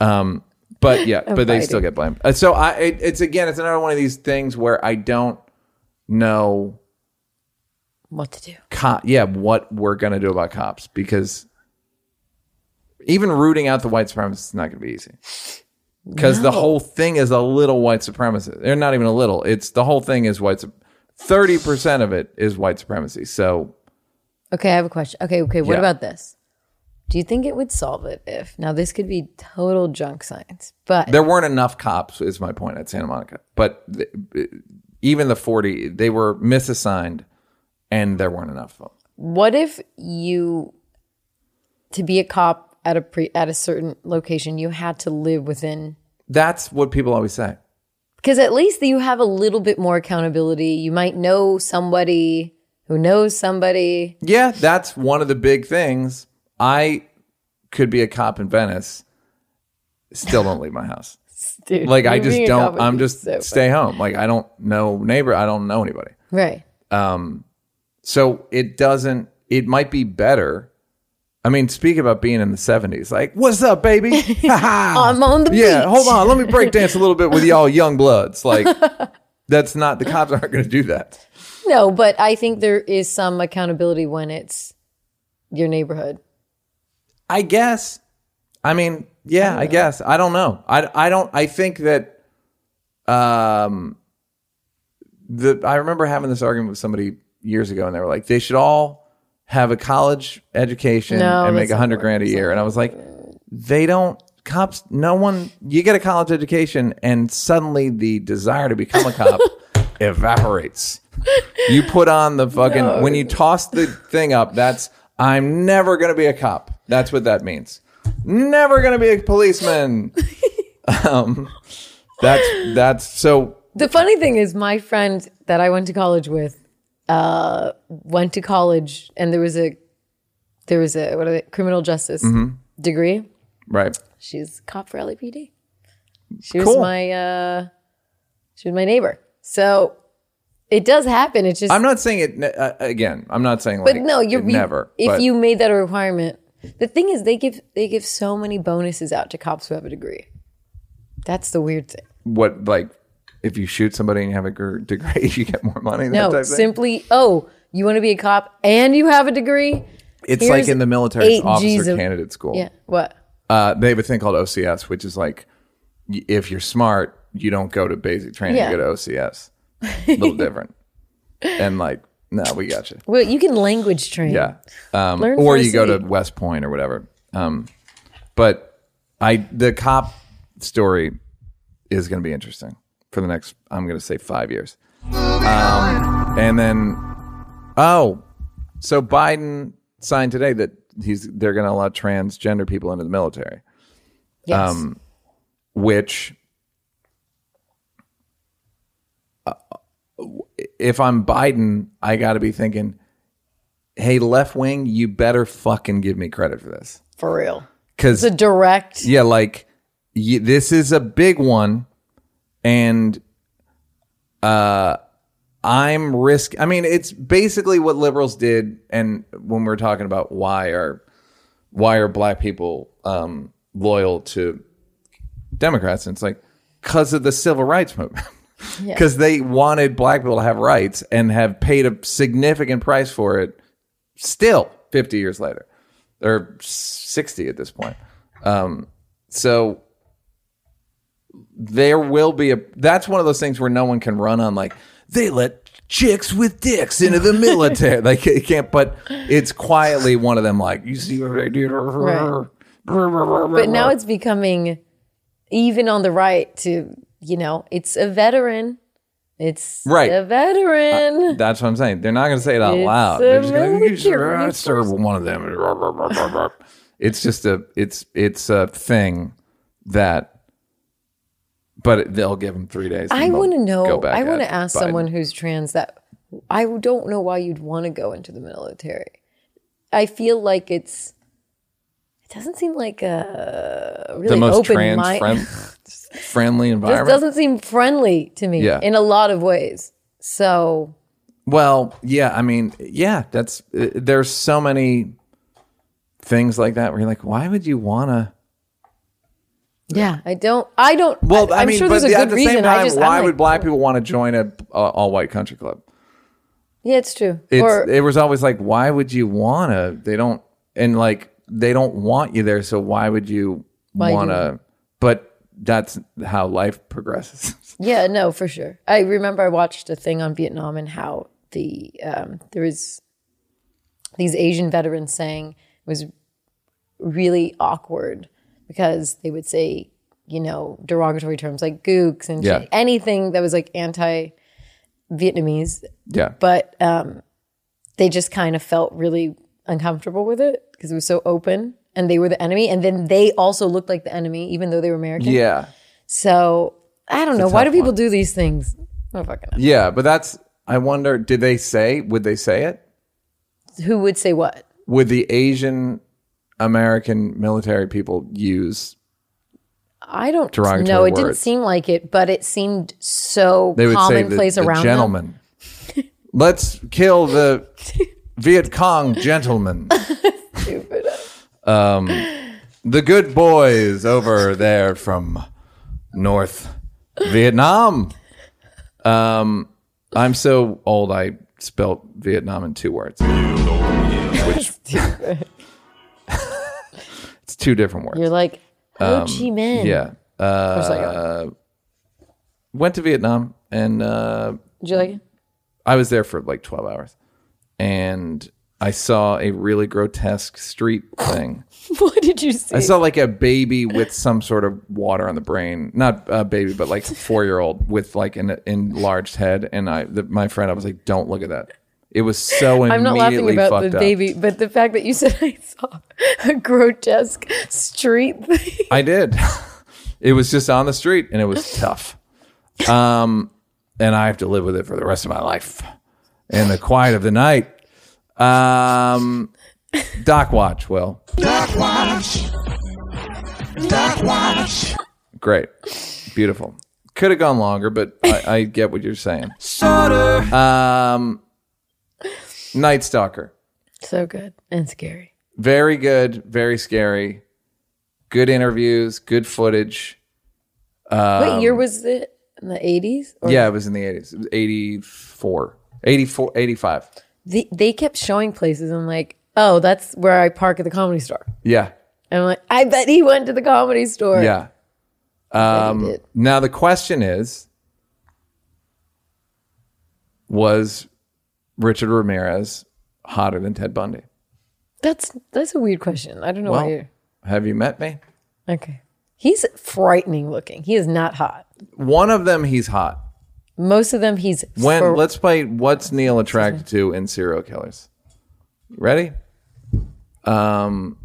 Um, but yeah, but they still get blamed. Uh, So I, it, it's again, it's another one of these things where I don't know, what to do. co- yeah, what we're gonna do about cops because even rooting out the white supremacists is not gonna be easy. because the whole thing is a little white supremacist. They're not even a little. It's the whole thing is white. Thirty percent of it is white supremacy. So Okay, I have a question. Okay, okay. What Yeah. about this? Do you think it would solve it if now this could be total junk science, but there weren't enough cops. Is my point at Santa Monica. But th- even the forty, they were misassigned, and there weren't enough of them. what if you to be a cop at a pre at a certain location you had to live within That's what people always say. Because at least you have a little bit more accountability. You might know somebody who knows somebody. Yeah, that's one of the big things. I could be a cop in Venice, still don't leave my house. (laughs) Dude, Like I just being a cop don't. I'm just so stay home. Like I don't know neighbor. I don't know anybody. Right. Um, So it doesn't. It might be better. I mean, speak about being in the '70s. Like, what's up, baby? (laughs) I'm on the yeah, beach. hold on. Let me break dance a little bit with y'all young bloods. Like, (laughs) that's not the cops aren't going to do that. No, but I think there is some accountability when it's your neighborhood. I guess. I mean, yeah, I, guess. I don't know. I, I don't. I think that. Um. The I remember having this argument with somebody years ago, and they were like, they should all have a college education No, and make a hundred grand a year. And I was like, they don't. Cops, no one. You get a college education, and suddenly the desire to become a cop (laughs) evaporates. You put on the fucking when you toss the thing up. That's I'm never gonna be a cop. That's what that means. Never gonna be a policeman. (laughs) um, that's that's so. The funny thing is, my friend that I went to college with uh, went to college, and there was a there was a what are they, criminal justice Mm-hmm. degree. Right. She's cop for LAPD. She was my uh, she was my neighbor. So it does happen. It's just I'm not saying it uh, again. I'm not saying like, But no, you're never. If but you made that a requirement, the thing is, they give they give so many bonuses out to cops who have a degree. That's the weird thing. what like if you shoot somebody and you have a gr- (laughs) degree, you get more money. that No, type thing? simply oh, you want to be a cop and you have a degree. It's here's like in the military it's eight officer Gs of- candidate school. Yeah, what? Uh, they have a thing called OCS, which is like if you're smart, you don't go to basic training, Yeah. you go to OCS. A (laughs) little different. And like, no, we got you. Well, you can language train. Yeah. Um, or you go to West Point or whatever. Um, but I the cop story is going to be interesting for the next. I'm going to say five years. Um, and then, oh, so Biden signed today that he's they're going to allow transgender people into the military, Yes. Um, which. uh, If I'm Biden, I got to be thinking, hey, left wing, you better fucking give me credit for this. for real. Because, It's a direct. yeah, like, y- this is a big one. And uh, I'm risk. I mean, it's basically what liberals did. And when we we're talking about why are why are black people um, loyal to Democrats, and it's like because of the civil rights movement. Because (laughs) they wanted black people to have rights and have paid a significant price for it still 50 years later or 60 at this point. Um, so there will be a that's one of those things where no one can run on like they let chicks with dicks into the military (laughs) like it can't but it's quietly one of them like you see what I did Right. But now it's becoming even on the right to you know it's a veteran. It's Right. a veteran. Uh, that's what I'm saying they're not going to say it out It's loud they're just going to I serve one of them it's just a it's it's a thing that but they'll give them three days I want to know. I want to ask Biden. someone who's trans that I don't know why you'd want to go into the military. I feel like it's. It doesn't seem like a really the most trans friend, (laughs) friendly This environment. doesn't seem friendly to me Yeah. in a lot of ways. So well, yeah, I mean, yeah, that's uh, there's so many things like that where you're like, why would you want to? Yeah, I don't. I don't. Well, I, am mean, sure but there's a at good the reason. same time, I just why like, would black people want to join a, a all white country club? Yeah, it's true. It's, or it was always like, why would you want to? They don't, and like they don't want you there, so why would you want to? But that's how life progresses. (laughs) Yeah, no, for sure. I remember I watched a thing on Vietnam and how the um, there was these Asian veterans saying it was really awkward because they would say, you know, derogatory terms like gooks and Yeah. anything that was like anti Vietnamese, yeah, but um, they just kind of felt really uncomfortable with it because it was so open and they were the enemy. And then they also looked like the enemy, even though they were American. yeah. So I don't know. It's Why do people one. do these things? Don't fucking know. Yeah, but that's. I wonder. Did they say? Would they say it? Who would say what? Would the Asian American military people use? I don't know. It didn't seem like it, but it seemed so They would say the, commonplace the around them. gentleman. Let's kill the Viet Cong gentleman. (laughs) Um, the good boys over there from North Vietnam. Um, I'm so old. I spelt Vietnam in two words. (laughs) Which it's two different words. You're like Ho Chi Minh. Um, Yeah. Where's that Uh, went to Vietnam and uh, Did you like it? I was there for like 12 hours and I saw a really grotesque street (laughs) thing. what did you see? I saw like a baby with some sort of water on the brain, not a baby, but like a four year old with like an enlarged head. And I, the, my friend, I was like, don't look at that. It was so I'm not laughing about fucked the up. baby, but the fact that you (laughs) said I saw a grotesque street thing. I did. (laughs) It was just on the street and it was tough. Um, and I have to live with it for the rest of my life. In the quiet of the night. Um, Doc Watch, Will. Doc Watch. Doc Watch. Great. Beautiful. Could have gone longer, but I, I get what you're saying. Um, Night Stalker. So good and scary. Very good. Very scary. Good interviews. Good footage. what year was it? In the 80s? Or Um, Yeah, it was in the 80s. It was 84. 84, 85. They, they kept showing places. I'm like, oh, that's where I park at the comedy store. Yeah. And I'm like, I bet he went to the comedy store. Yeah. Um, now the question is was Richard Ramirez hotter than Ted Bundy? That's that's a weird question. I don't know Well, why you're have you met me? okay. He's frightening looking. He is not hot. One of them he's hot. Most of them he's When let's play what's Neil attracted to in serial killers. Ready? Um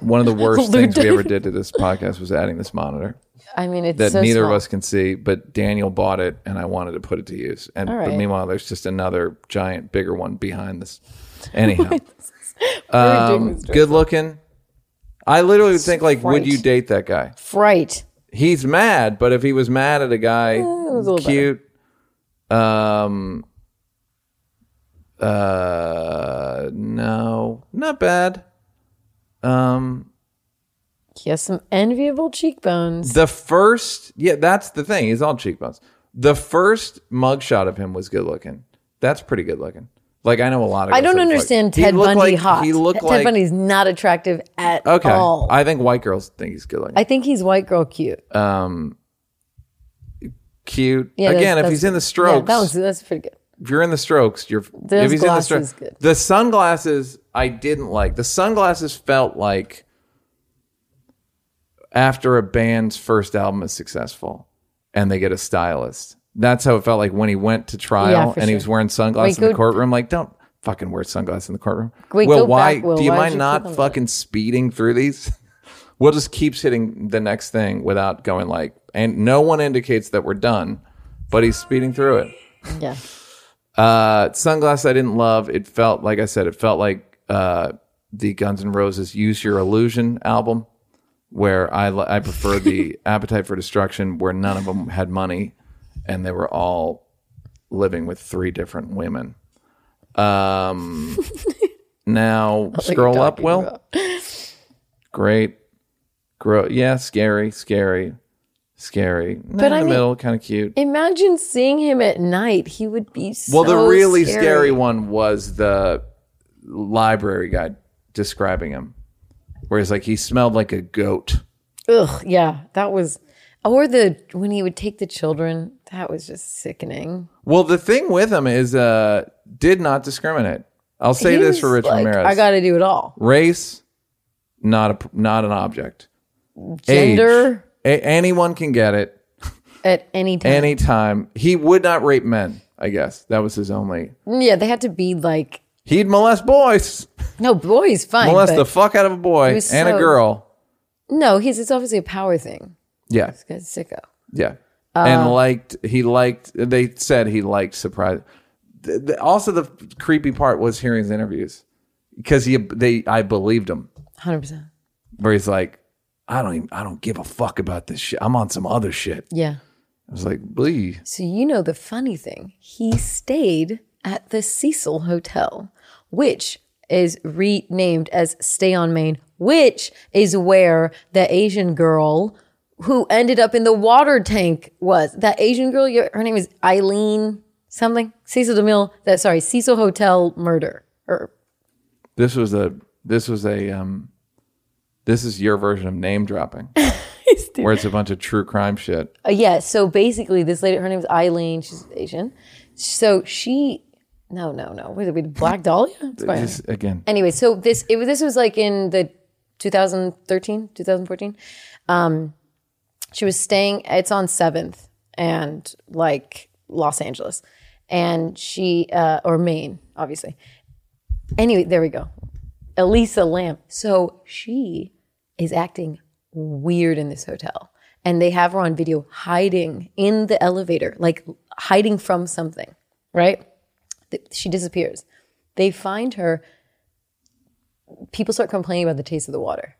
one of the (laughs) worst things we ever did to this podcast was adding this monitor I mean it's that so neither of us can see, but Daniel bought it and I wanted to put it to use. And All but meanwhile there's just another giant bigger one behind this. Anyhow. (laughs) Um, good looking. I literally would think like would you date that guy? fright. he's mad, but if he was mad at a guy, was a cute, um, uh, no, not bad. Um, He has some enviable cheekbones. the first, yeah, that's the thing. He's all cheekbones. The first mugshot of him was good looking. That's pretty good looking. Like I know a lot of. I don't understand like- Ted Bundy like- hot. He looked Ted like Bundy's not attractive at okay. all. I, I think white girls think he's good looking. I think he's white girl cute. um, cute. Yeah, Again, if that's- he's in the strokes, yeah, that was that's pretty good. if you're in the strokes, you're Those if he's in the strokes. good. The sunglasses I didn't like. The sunglasses felt like after a band's first album is successful and they get a stylist. That's how it felt like when he went to trial Yeah, for and he sure. was wearing sunglasses Wait, in the go- courtroom. Like, don't fucking wear sunglasses in the courtroom. Wait, Will, go why back, Will. do you Why mind you not click on that? fucking speeding through these? (laughs) Will just keeps hitting the next thing without going like, and no one indicates that we're done, but he's speeding through it. Yeah. Uh, sunglasses I didn't love. It felt like I said, it felt like uh, the Guns N' Roses "Use Your Illusion" album, where I I prefer the (laughs) Appetite for Destruction, where none of them had money, and they were all living with three different women. Um, (laughs) now scroll up, Will. about. (laughs) Great, grow. Yeah, scary, scary, scary. But in I the mean- middle, kind of cute. Imagine seeing him at night. He would be so Well, the really scary. scary one was the library guy describing him, where he's like he smelled like a goat. Ugh, yeah, that was. Or the when he would take the children, that was just sickening. Well, the thing with him is, uh, did not discriminate. I'll say He this for Rich like, Ramirez: I got to do it all. race, not a not an object. Gender Age. A- anyone can get it at any time. anytime. He would not rape men. I guess that was his only. yeah, they had to be like He'd molest boys, no boys. Fine, molest but the fuck out of a boy was and a so- girl. no, he's it's obviously a power thing. Yeah, This guy's sicko. yeah, Uh, and liked he liked. They said he liked surprise. Also, the creepy part was hearing his interviews because he they I believed him Hundred percent. where he's like, I don't even I don't give a fuck about this shit. I'm on some other shit. Yeah. I was like, Blee. So you know the funny thing, he stayed at the Cecil Hotel, which is renamed as Stay on Main, which is where the Asian girl who ended up in the water tank was. That Asian girl, her name is Eileen something. Cecil DeMille. That sorry, Cecil Hotel murder. Or This was a this was a um this is your version of name dropping. (laughs) where it's a bunch of true crime shit. Uh, yeah, so basically, this lady, her name's Eileen. She's Asian. So she, no, no, no. Wait, wait, Black Dahlia? It's fine. Just again. anyway, so this it was this was like in the 2013, 2014. Um, she was staying. It's on Seventh and like Los Angeles, and she uh, or Main, obviously. Anyway, there we go. Elisa Lam. So she is acting weird in this hotel. And they have her on video hiding in the elevator, like hiding from something, right? She disappears. They find her. People start complaining about the taste of the water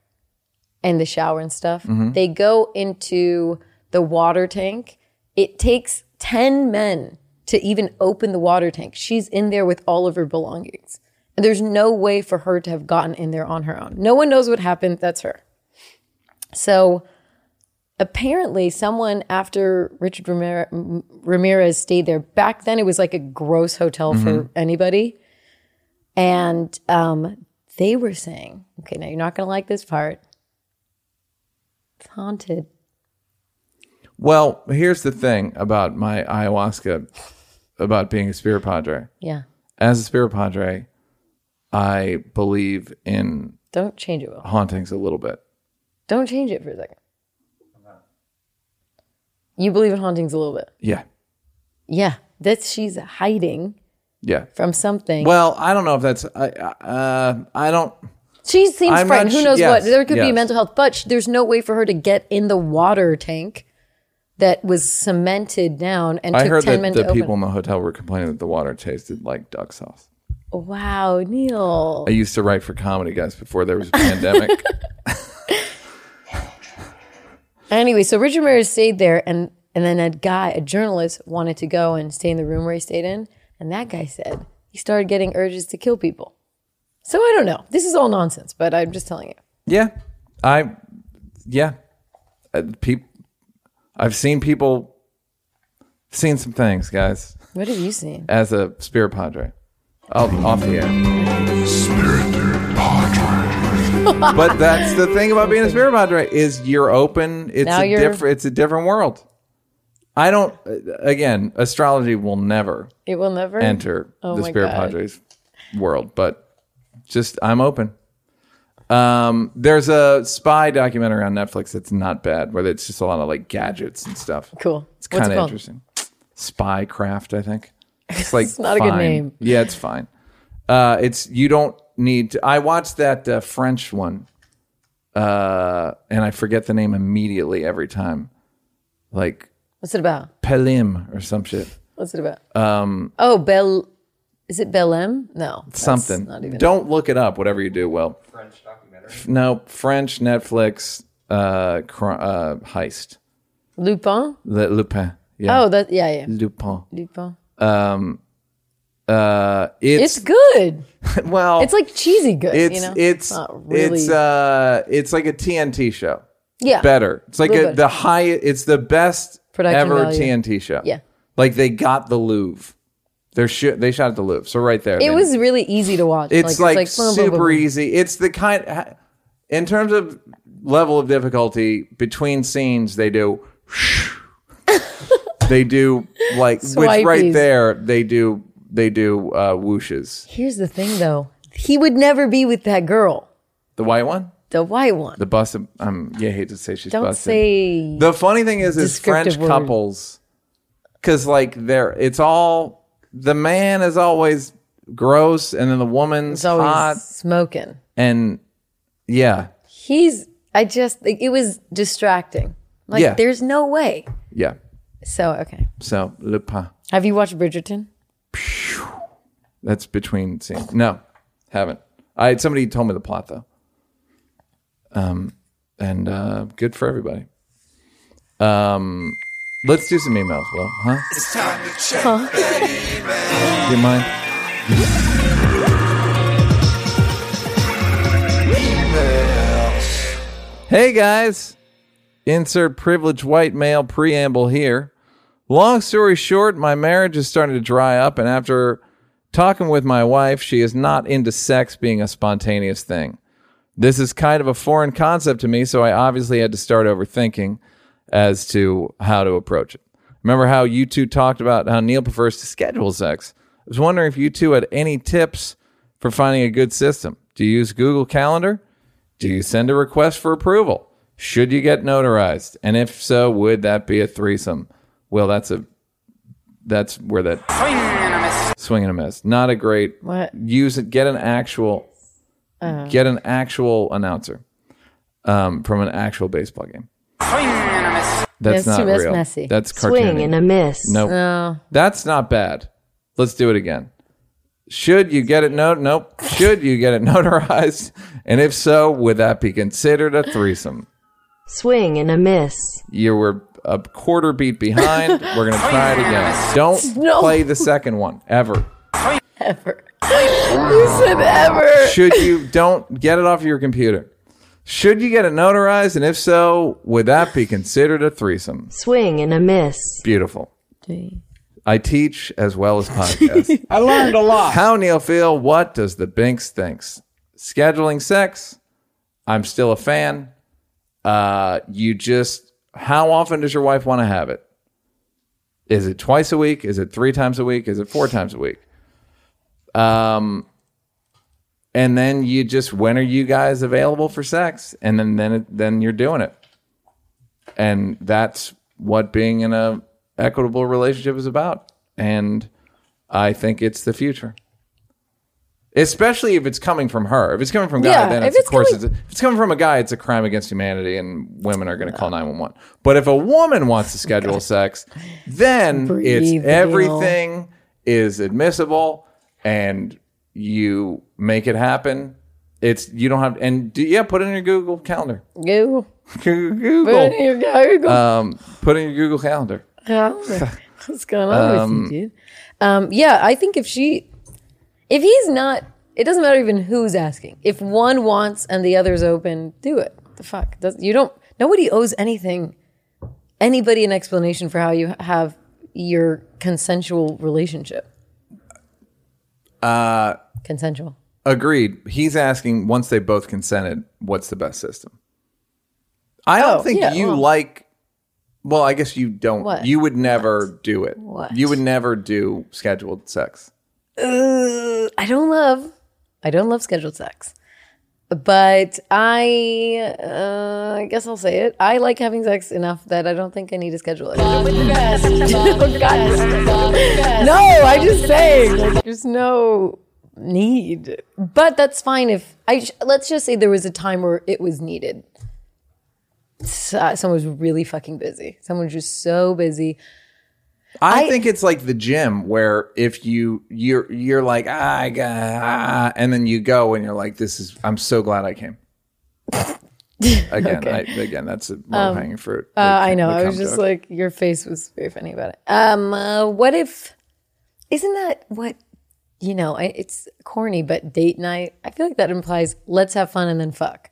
and the shower and stuff. Mm-hmm. They go into the water tank. It takes 10 men to even open the water tank. She's in there with all of her belongings. And there's no way for her to have gotten in there on her own. No one knows what happened. That's her. So apparently, someone after Richard Ramir- Ramirez stayed there, back then it was like a gross hotel for anybody. And um, they were saying, okay, now you're not going to like this part. It's haunted. Well, here's the thing about my ayahuasca about being a spirit padre. Yeah. As a spirit padre, I believe in Don't change it, Will. hauntings a little bit. Don't change it for a second. You believe in hauntings a little bit. Yeah. Yeah. That she's hiding Yeah. from something. Well, I don't know if that's I uh I don't She seems I'm frightened. not Who knows yes, what? There could be mental health, but sh- there's no way for her to get in the water tank that was cemented down and I took heard that the people in the hotel were complaining that the water tasted like duck sauce. Wow, Neil. I used to write for comedy guys before there was a pandemic. (laughs) Anyway, so Richard Ramirez stayed there, and and then a guy, a journalist, wanted to go and stay in the room where he stayed in, and that guy said he started getting urges to kill people. So I don't know. This is all nonsense, but I'm just telling you. yeah. I yeah. Uh, peop, I've seen people seen some things, guys, What have you seen? as a spirit padre. Off, off the air. (laughs) but that's the thing about being a spirit padre is you're open. It's Now a you're- different. It's a different world. I don't. uh, Again, astrology will never It will never enter Oh the my spirit God. padres world, but just I'm open. Um, there's a spy documentary on Netflix that's not bad, where it's just a lot of like gadgets and stuff. Cool. It's What's kind of called? interesting. Spycraft, I think. It's (laughs) like It's not a good fine. name. Yeah, it's fine. Uh, it's you don't need to. I watched that uh, French one, uh, and I forget the name immediately every time, like What's it about? Pelim or some shit. What's it about? Um. Oh, Bel. Is it Belem? No. something. Not even. Don't look it up. Whatever you do, well. French documentary. No, French Netflix uh, cr- uh, heist. Lupin. Le, Lupin. Yeah. Oh, that. Yeah, yeah. Lupin. Lupin. Uh, it's, It's good. (laughs) well. It's like cheesy good. it's you know. it's not really. it's uh it's like a TNT show. yeah. Better. It's like a, the high. It's the best Production ever value. TNT show. Yeah. Like they got the Louvre. They're sh- they shot at the Louvre. So right there. It was really easy to watch. It's like, boom, boom, super boom, boom. easy. It's the kind, in terms of level of difficulty between scenes, they do, (laughs) they do like which right there they do they do uh, whooshes. Here's the thing, though. He would never be with that girl, The white one, the white one. the busted. Um, yeah, I hate to say she's Don't busted. say. The funny thing is, is Descriptive French word. couples, because like they're it's all the man is always gross, and then the woman's It's always hot, smoking. and yeah, He's. I just. Like, it was distracting. Like, Yeah. there's no way. Yeah. So, okay. So Le Pen. Have you watched Bridgerton? That's between scenes. No, haven't. I somebody told me the plot though. Um, and uh, good for everybody. Um, let's do some emails, Well, huh? It's time to check. You mind? Hey guys, insert privileged white male preamble here. Long story short, my marriage is starting to dry up, and after talking with my wife, she is not into sex being a spontaneous thing. This is kind of a foreign concept to me, so I obviously had to start overthinking as to how to approach it. Remember how you two talked about how Neil prefers to schedule sex? I was wondering if you two had any tips for finding a good system. Do you use Google Calendar? Do you send a request for approval? Should you get notarized? And if so, would that be a threesome? Well, that's a that's where that swing and a miss. Swing and a miss. Not a great What? use it. Get an actual get an actual announcer um, from an actual baseball game. That's That's not too mess- real. messy. That's Swing cartoony. and a miss. Nope. No. That's not bad. Let's do it again. Should you get it no nope. Should you get it (laughs) notarized? And if so, would that be considered a threesome? Swing and a miss. You were a quarter beat behind. We're gonna try it again. Don't No. play the second one ever. Ever. you said ever. Should you don't get it off your computer? Should you get it notarized? And if so, would that be considered a threesome? Swing and a miss. Beautiful. I teach as well as podcast. (laughs) I learned a lot. How Neil feel? What does the Binks thinks? Scheduling sex? I'm still a fan. Uh, you just how often does your wife want to have it? Is it twice a week? Is it three times a week? Is it four times a week? Um, and then you just when are you guys available for sex? And then then it, then you're doing it, and that's what being in a equitable relationship is about. And I think it's the future. Especially if it's coming from her. If it's coming from a guy, Yeah, then if it's, of it's course coming- it's, if it's coming from a guy, it's a crime against humanity, and women are going to call nine one one. But if a woman wants to schedule (laughs) sex, then Breathe, it's Neil. everything is admissible, and you make it happen. It's you don't have and do, yeah, put it in your Google calendar. Google. (laughs) Google. Put it in your Google. Um, put in your Google calendar. calendar. (laughs) What's going on with you, dude? Um, yeah, I think if she, if he's not, it doesn't matter even who's asking. If one wants and the other's open, do it. The fuck? Does, you don't. Nobody owes anything, anybody an explanation for how you have your consensual relationship. Uh, consensual. Agreed. He's asking once they both consented, what's the best system? I don't Oh, think yeah, you well. like. Well, I guess you don't. What? You would never do it. What? You would never do scheduled sex. Uh, I don't love, I don't love scheduled sex, but I, uh, I guess I'll say it. I like having sex enough that I don't think I need to schedule it. Oh, (laughs) God. No, I just saying, like, there's no need. But that's fine if I. Let's just say there was a time where it was needed. Uh, Someone was really fucking busy. Someone was just so busy. I, I- think it's like the gym where if you you're you're like ah, I got ah, and then you go and you're like this is I'm so glad I came. (laughs) Again, I, again, that's a low hanging fruit. Uh, I know. I was just joke. like, your face was very funny about it. Um, uh, what if? Isn't that what? You know, I- it's corny, but date night. I feel like that implies let's have fun and then fuck.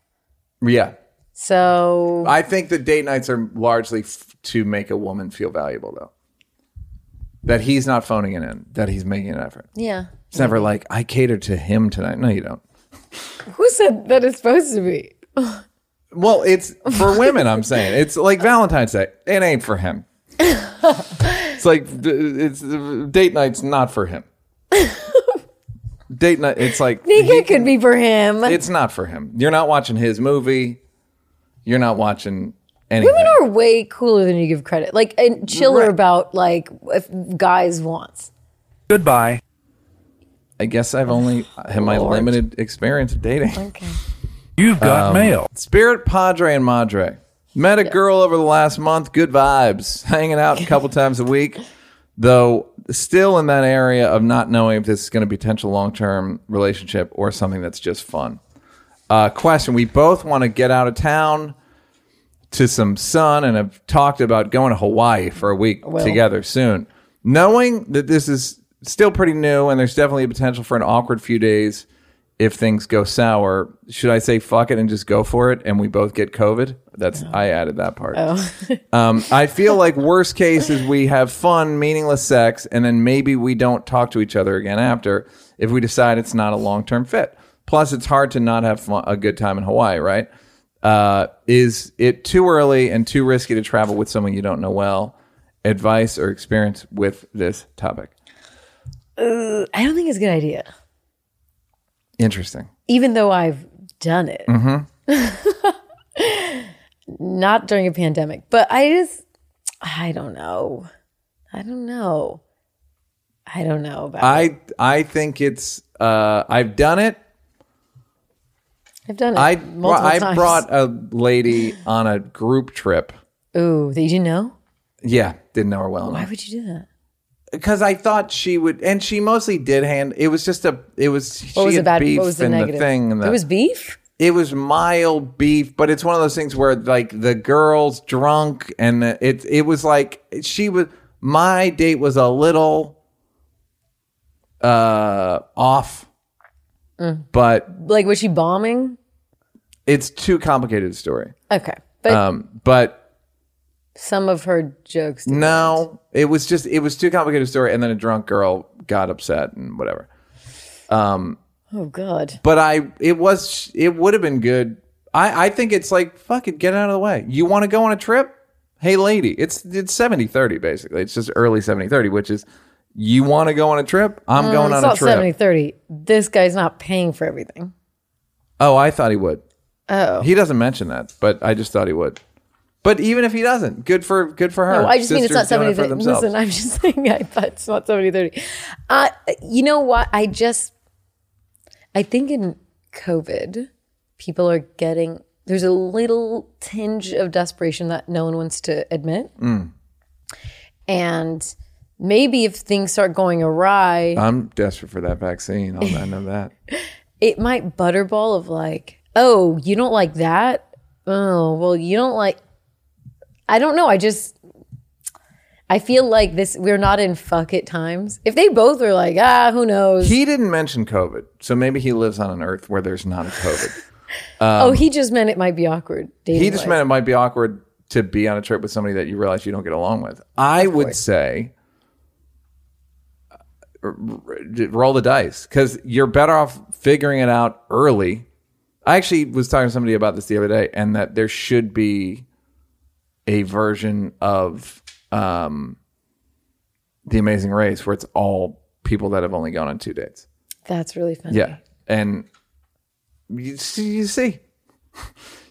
yeah. So I think the date nights are largely f- to make a woman feel valuable, though. That he's not phoning it in, that he's making an effort. yeah, It's never like I catered to him tonight. No, you don't. who said that it's supposed to be? Well, it's for women. I'm saying it's like Valentine's Day. It ain't for him. it's like d- it's date night's not for him. Date night. It's like think he it could be for him. It's not for him. You're not watching his movie. You're not watching anything. Women are way cooler than you give credit. Like and chiller Right. about like if guys wants. Goodbye. I guess I've only had my Lord. limited experience of dating. Okay. You've got mail. Spirit Padre and Madre. Met a girl over the last month. Good vibes. Hanging out a couple times a week. Though still in that area of not knowing if this is going to be potential long term relationship or something that's just fun. Uh, question: We both want to get out of town to some sun and have talked about going to Hawaii for a week together soon. Knowing that this is still pretty new and there's definitely a potential for an awkward few days if things go sour, should I say fuck it and just go for it and we both get COVID? That's I added that part. (laughs) um, I feel like worst case is we have fun, meaningless sex, and then maybe we don't talk to each other again after if we decide it's not a long term fit. Plus, it's hard to not have fun, a good time in Hawaii, right? Uh, is it too early and too risky to travel with someone you don't know well? Advice or experience with this topic? I don't think it's a good idea. Interesting. Even though I've done it. Mm-hmm. (laughs) Not during a pandemic, but I just, I don't know. I don't know. I don't know about it. I I think it's uh, I've done it. I've done it I I times. brought a lady on a group trip. Ooh, that you didn't know? Yeah, didn't know her well Why enough would you do that? because I thought she would, and she mostly did hand. It was just a. It was she What was had the bad? beef What was the and negative? the thing. And the, it was beef. it was mild beef, but it's one of those things where like the girl's drunk and it it was like she was my date was a little uh off, Mm. but Like, was she bombing? It's too complicated a story. Okay, but Um, but some of her jokes. did no, it was just it was too complicated a story, and then a drunk girl got upset and whatever. Um, Oh God. but I it was it would have been good. I I think it's like fuck it, get out of the way. You want to go on a trip? Hey lady, it's it's 70-30 basically. It's just early 70-30, which is you want to go on a trip? I'm going it's on a not trip. 70 30. This guy's not paying for everything. Oh, I thought he would. Oh. He doesn't mention that, but I just thought he would. But even if he doesn't, good for good for her. No, I just mean it's not Sisters doing 70 it for 30. themselves. Listen, I'm just (laughs) saying I thought it's not 70 30. Uh, you know what? I just, I think in COVID, people are getting, there's a little tinge of desperation that no one wants to admit. Mm. And maybe if things start going awry, I'm desperate for that vaccine. I'll, I know that. (laughs) it might butterball of like, oh, you don't like that? Oh, well, you don't like. I don't know. I just. I feel like this. We're not in fuck it times. If they both are like, ah, who knows? He didn't mention COVID, so maybe he lives on an Earth where there's not a COVID. (laughs) oh, he just meant it might be awkward. He just meant it might be awkward to be on a trip with somebody that you realize you don't get along with. I would say uh, r- r- roll the dice because you're better off figuring it out early. I actually was talking to somebody about this the other day, and that there should be a version of um, the Amazing Race where it's all people that have only gone on two dates. That's really funny. Yeah, and you see, you see,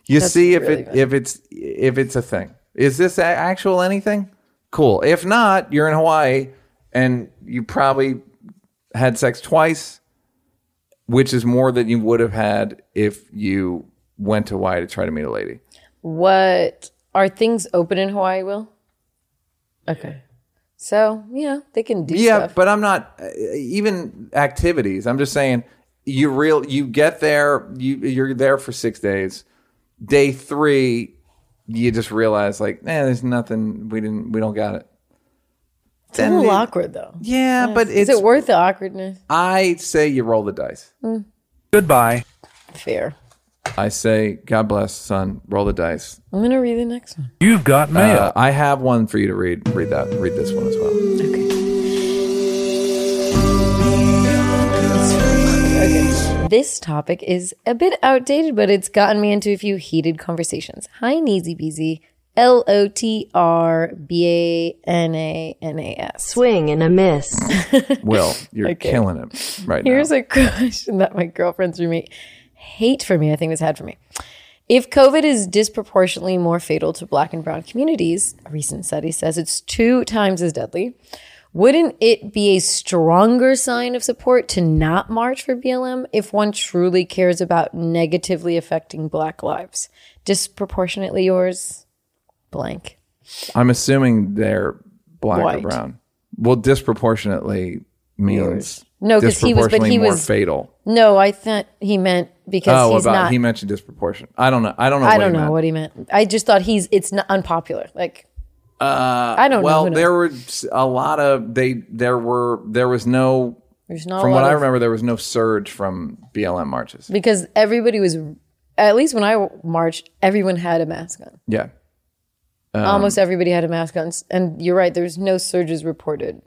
you see if really it if it's if it's a thing. Is this a- actual anything? Cool. If not, you're in Hawaii and you probably had sex twice, which is more than you would have had if you went to Hawaii to try to meet a lady. What are things open in Hawaii? Will. Okay. So yeah, they can do yeah, stuff. but I'm not uh, even activities. I'm just saying you real you get there, you you're there for 6 days. Day 3 you just realize like, "Man, there's nothing we didn't we don't got it." It's a little awkward though. Yeah, but Is it worth the awkwardness? I say you roll the dice. Goodbye. Fair. I say God bless, son, roll the dice. I'm gonna read the next one. You've got mail. Uh, I have one for you to read. Read that. Read this one as well. Okay. This topic is a bit outdated, but it's gotten me into a few heated conversations. Hi, Neezy Beezy. L O T R B A N A N A S. Swing and a miss. (laughs) Will, you're Okay. killing him right now. Here's now. a question that my girlfriend's roommate hate for me, I think was had for me. If COVID is disproportionately more fatal to black and brown communities, a recent study says it's two times as deadly. Wouldn't it be a stronger sign of support to not march for BLM if one truly cares about negatively affecting black lives? Disproportionately yours, blank. I'm assuming they're black or brown. Well, disproportionately means no, No, 'cause he was- but he more was- fatal. No, I thought he meant because Oh, he's about not. he mentioned disproportion. I don't know. I don't know. I what don't he know meant. what he meant. I just thought he's it's not unpopular. Like Uh, I don't know well, there were a lot of they. There were there was no. there's not From what lot I remember, there was no surge from BLM marches. because everybody was at least when I marched, everyone had a mask on. Yeah, Um, Almost everybody had a mask on, and you're right. There's no surges reported.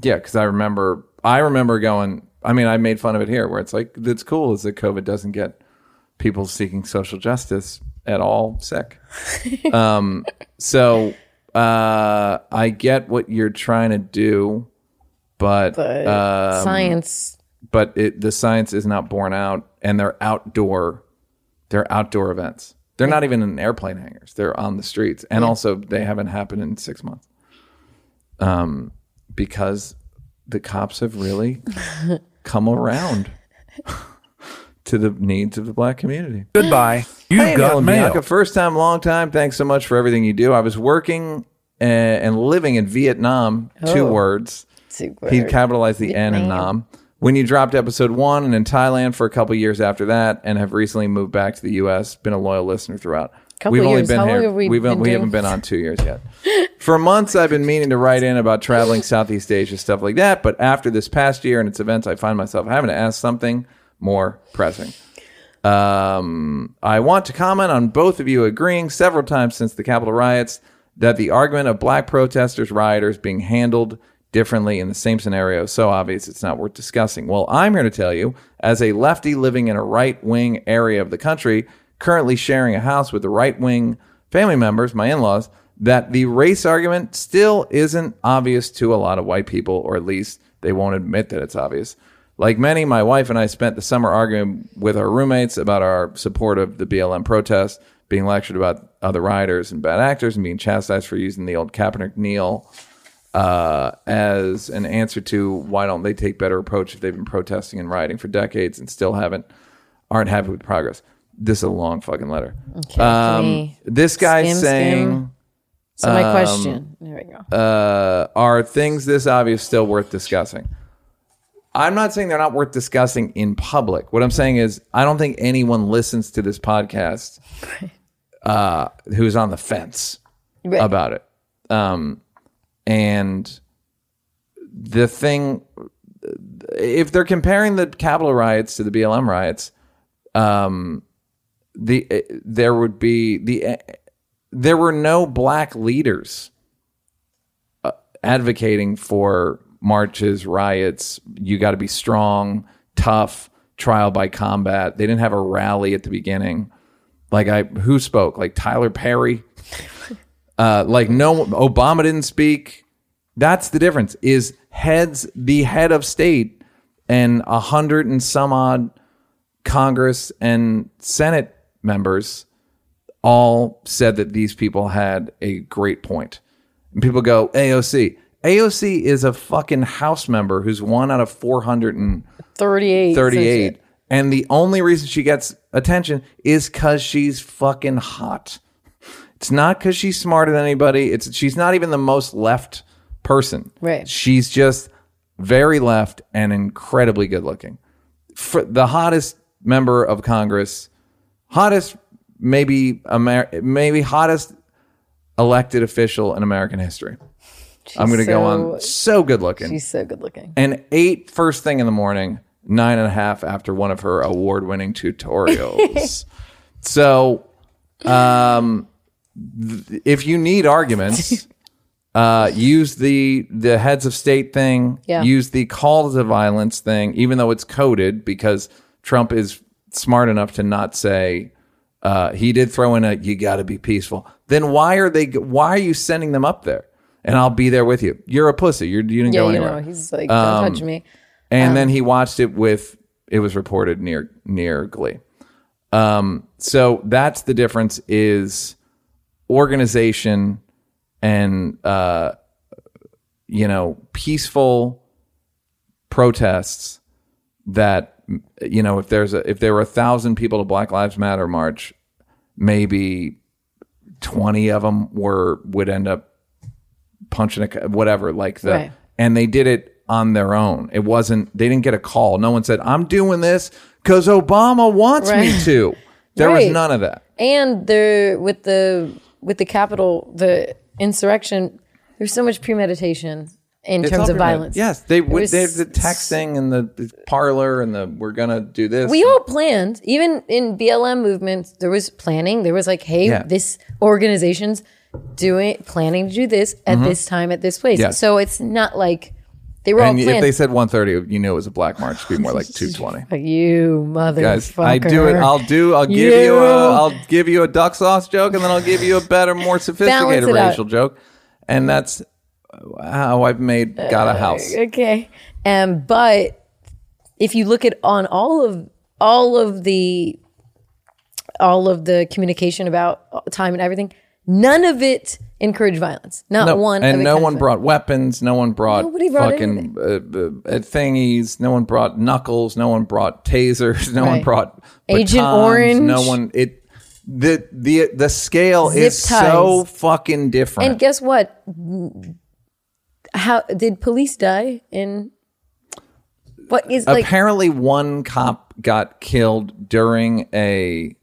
yeah. Because I remember, I remember going. I mean, I made fun of it here, where it's like that's cool is that COVID doesn't get people seeking social justice at all sick. (laughs) um, so uh, I get what you're trying to do, but But um, science, but it, the science is not borne out, and they're outdoor. They're outdoor events. They're not even in airplane hangars. They're on the streets, and also they haven't happened in six months. Um, because the cops have really (laughs) come around to the needs of the black community. Goodbye. (sighs) You've Hey, got Neil and mail. Bianca, first time, long time. Thanks so much for everything you do. I was working uh, and living in Vietnam. Two Oh. words. super. He capitalized the N in Vietnam. Nam. When you dropped episode one and in Thailand for a couple years after that, and have recently moved back to the U.S., been a loyal listener throughout. Couple We've only years. been How long here. have we We've been we doing haven't been on two years yet. For months, I've been meaning to write in about traveling Southeast Asia, stuff like that. But after this past year and its events, I find myself having to ask something more pressing. Um, I want to comment on both of you agreeing several times since the Capitol riots that the argument of black protesters, rioters being handled differently in the same scenario so obvious it's not worth discussing. Well, I'm here to tell you, as a lefty living in a right wing area of the country, currently sharing a house with the right wing family members, my in laws, that the race argument still isn't obvious to a lot of white people, or at least they won't admit that it's obvious. Like many, my wife and I spent the summer arguing with our roommates about our support of the BLM protest, being lectured about other rioters and bad actors, and being chastised for using the old Kaepernick kneel uh, as an answer to why don't they take better approach if they've been protesting and rioting for decades and still haven't aren't happy with progress. This is a long fucking letter. Okay, Um, this guy's skim, saying. skim. So my question. There we go. uh, are things this obvious still worth discussing? I'm not saying they're not worth discussing in public. What I'm saying is, I don't think anyone listens to this podcast (laughs) uh, who's on the fence Right. about it. Um, and the thing, if they're comparing the Capitol riots to the BLM riots, um, the there would be the there were no black leaders uh, advocating for marches, riots. You got to be strong, tough, trial by combat. They didn't have a rally at the beginning. Like I, who spoke? Like Tyler Perry. (laughs) Uh, like no, Obama didn't speak. That's the difference. Is heads the head of state and a hundred and some odd Congress and Senate members all said that these people had a great point. And people go, AOC. AOC is a fucking House member who's one out of 438. 38. And the only reason she gets attention is because she's fucking hot. It's not because she's smarter than anybody. It's she's not even the most left person. Right. She's just very left and incredibly good looking. For the hottest member of Congress, hottest maybe Amer- maybe hottest elected official in American history. I'm going to go on. So good looking. She's so good looking. and eight first thing in the morning, nine and a half after one of her award winning tutorials. (laughs) so, um, if you need arguments, (laughs) uh, use the the heads of state thing. Yeah. Use the call to violence thing, even though it's coded because Trump is smart enough to not say. Uh, he did throw in a "you got to be peaceful." Then why are they? Why are you sending them up there? And I'll be there with you. You're a pussy. You're, you didn't Yeah, go you anywhere. know, he's like, don't Um, touch me. and then he watched it with it was reported near near Glee. Um, so that's the difference is organization and uh, you know peaceful protests that you know if there's a if there were a thousand people to Black Lives Matter march, maybe 20 of them were would end up punching a whatever like the Right. and they did it on their own. It wasn't they didn't get a call. No one said i'm doing this because obama wants me to. There was none of that. And the with the with the Capitol, the insurrection, there's so much premeditation in It's terms of violence. yes they would they the texting and the, the Parler and the we're gonna do this We all planned. Even in BLM movements, there was planning. There was like, hey, Yeah. this organization's doing planning to do this at this time at this place. Mm-hmm. Yes. So it's not like they were and all if they said 130 you knew it was a black march it'd be more like (laughs) 220 you motherfucker. guys i do it i'll do i'll give you, You. a i'll give you a duck sauce joke and then i'll give you a better more (laughs) sophisticated it out. racial joke and that's how i've made got a house Okay. Um, but if you look at on all of all of the all of the communication about time and everything, none of it encouraged violence. Not no, one. and no one brought weapons no one brought Nobody brought fucking uh, uh, thingies no one brought knuckles no one brought tasers (laughs) no one brought Agent batons, Orange. no one it the the the scale Zip is so fucking different And guess what? How did police die in? What is like? apparently one cop got killed during a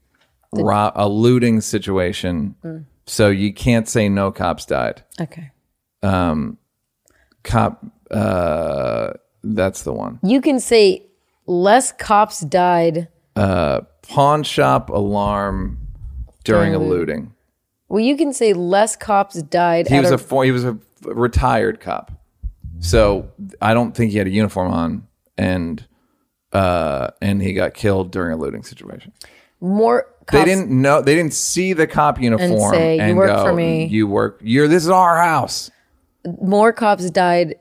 ro- a looting situation Mm. So you can't say no cops died. Okay, Um, cop uh that's the one. You can say less cops died. Uh, pawn shop alarm during a looting. Well, you can say less cops died. he at was a, for, he was a retired cop. So i don't think he had a uniform on and uh and he got killed during a looting situation more. Cops, they didn't know they didn't see the cop uniform and say, "You and work go, for me." you work you're this is our house more cops died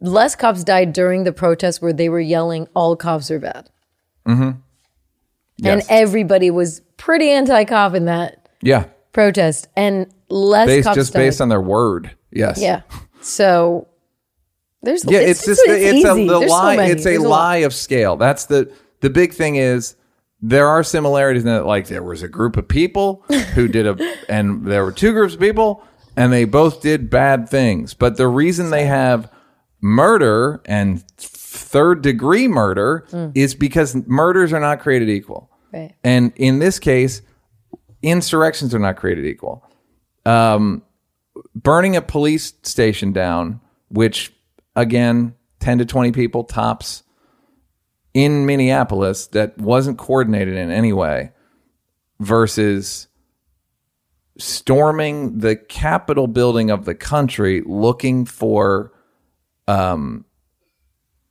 less cops died during the protest where they were yelling all cops are bad mm-hmm. and Yes. everybody was pretty anti-cop in that yeah protest and less based cops just died. based on their word yes yeah so there's yeah it's, just it's, a easy. the There's so lie many. it's a There's lot. lie of scale that's the the big thing is there are similarities in that like there was a group of people who did a (laughs) and there were two groups of people and they both did bad things. But the reason they have murder and third degree murder is because murders are not created equal. Right. and in this case insurrections are not created equal. Um, burning a police station down, which again, 10 to 20 people tops in Minneapolis that wasn't coordinated in any way, versus storming the Capitol building of the country looking for um,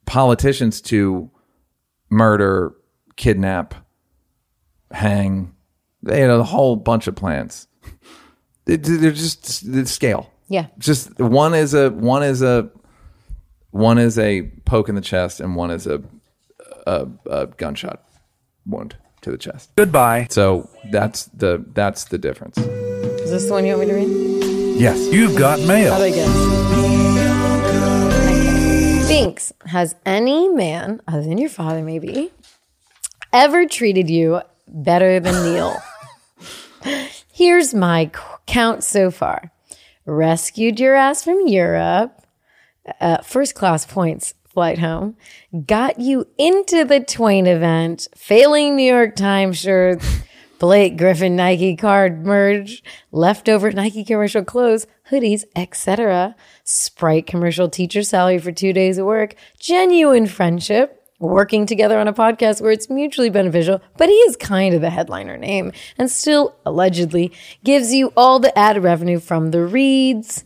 politicians to murder, kidnap, hang. They had a whole bunch of plans. They- They're just the scale. yeah Just one is a one is a one is a poke in the chest, and one is a a, a gunshot wound to the chest. Goodbye. So that's the that's the difference. is this the one you want me to read Yes. You've got how do mail. i guess Binks, has any man, other than your father maybe, ever treated you better than Neil? (laughs) Here's my count so far. Rescued your ass from Europe, uh, first class points flight home, got you into the Twain event, failing New York Times shirts, (laughs) Blake Griffin Nike card merge, leftover Nike commercial clothes, hoodies, etc. Sprite commercial teacher salary for two days of work, genuine friendship, working together on a podcast where it's mutually beneficial, but he is kind of the headliner name and still allegedly gives you all the ad revenue from the reads.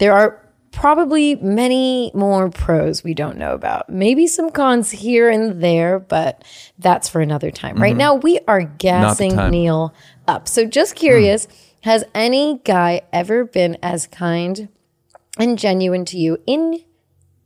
There are probably many more pros we don't know about. Maybe some cons here and there, but that's for another time. Right now, we are gassing. Neil up. So, just curious has any guy ever been as kind and genuine to you in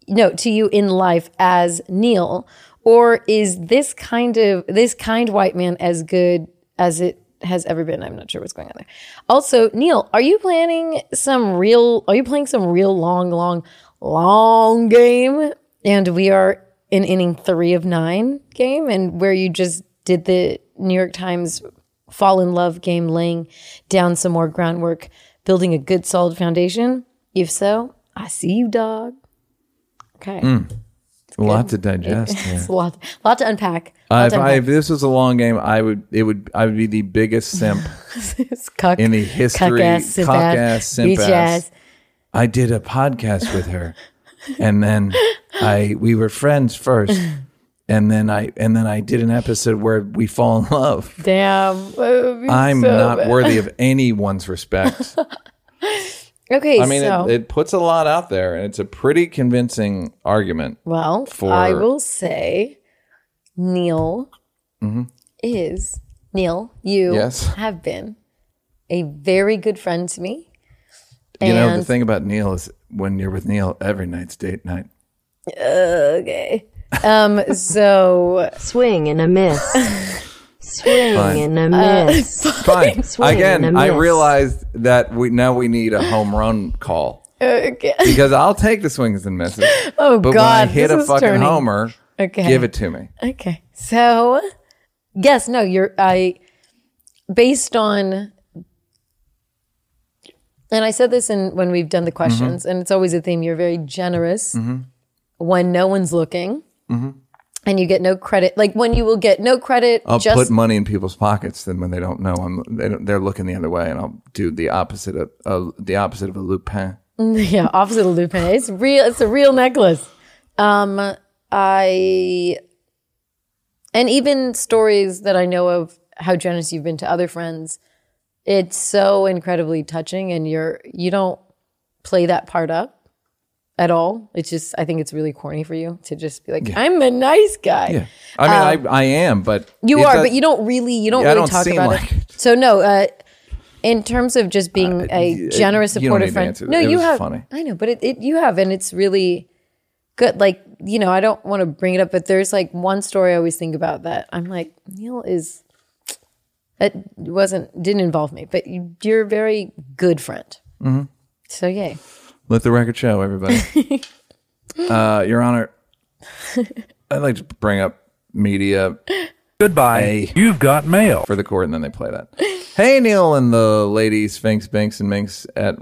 no to you in life as Neil or is this kind of this kind white man as good as it has ever been I'm not sure what's going on there also Neil are you planning some real are you playing some real long long long game and we are in inning 3 of 9 game and where you just did the New York Times fall in love game, laying down some more groundwork, building a good solid foundation? If so, I see you, dog. Okay. Hmm. A lot to digest. (laughs) It's a lot, lot to unpack. Uh, Lot if, to I, if this was a long game, I would it would I would be the biggest simp (laughs) It's cuck, in the history. cuck ass, simp cock ass, ass, simp bitch ass. ass. I did a podcast with her, and then I we were friends first, and then I and then I did an episode where we fall in love. Damn. that would be I'm so not bad. worthy of (laughs) anyone's respect. Okay, I mean, so it, it puts a lot out there, and it's a pretty convincing argument. well, for- I will say, Neil is Neil. You. Yes. have been a very good friend to me. You know, the thing about Neil is when you're with Neil, every night's date night. Okay. Um. So (laughs) Swing and a miss. (laughs) Swing Fine. and a uh, miss. (laughs) Fine. (laughs) Swing Again, and a I miss. realized that we now we need a home run call okay. (laughs) because I'll take the swings and misses. Oh But God, when I hit this a is fucking turning. homer, Okay. give it to me. Okay. So, yes, no, you're, I, based on, and I said this in when we've done the mm-hmm. questions, Mm-hmm. and it's always a theme. You're very generous mm-hmm. when no one's looking, mm-hmm. And you get no credit. Like when you will get no credit. I'll just put money in people's pockets. Then when they don't know, I'm they don't, they're looking the other way, and I'll do the opposite of uh, the opposite of a Lupin. (laughs) yeah, opposite of Lupin. It's real. It's a real necklace. Um, I, and even stories that I know of how generous you've been to other friends. It's so incredibly touching, and you're you don't play that part up at all. It's just I think it's really corny for you to just be like, I'm a nice guy. Yeah, I mean, I I am, but Um, You are, but you don't really you don't Yeah, really don't talk about like it. it. So no, uh, in terms of just being a y- generous, you don't need supportive friend. No, It you have. funny. I know, but it, it you have, and it's really good. Like you know, I don't want to bring it up, but there's like one story I always think about that I'm like Neil is. It wasn't didn't involve me, but you, you're a very good friend. Mm-hmm. So yay. Let the record show, everybody. (laughs) uh, Your Honor, I'd like to bring up media Goodbye. Hey. You've got mail. for the court, and then they play that. Hey, Neil and the lady Sphinx, Binks, and Minks at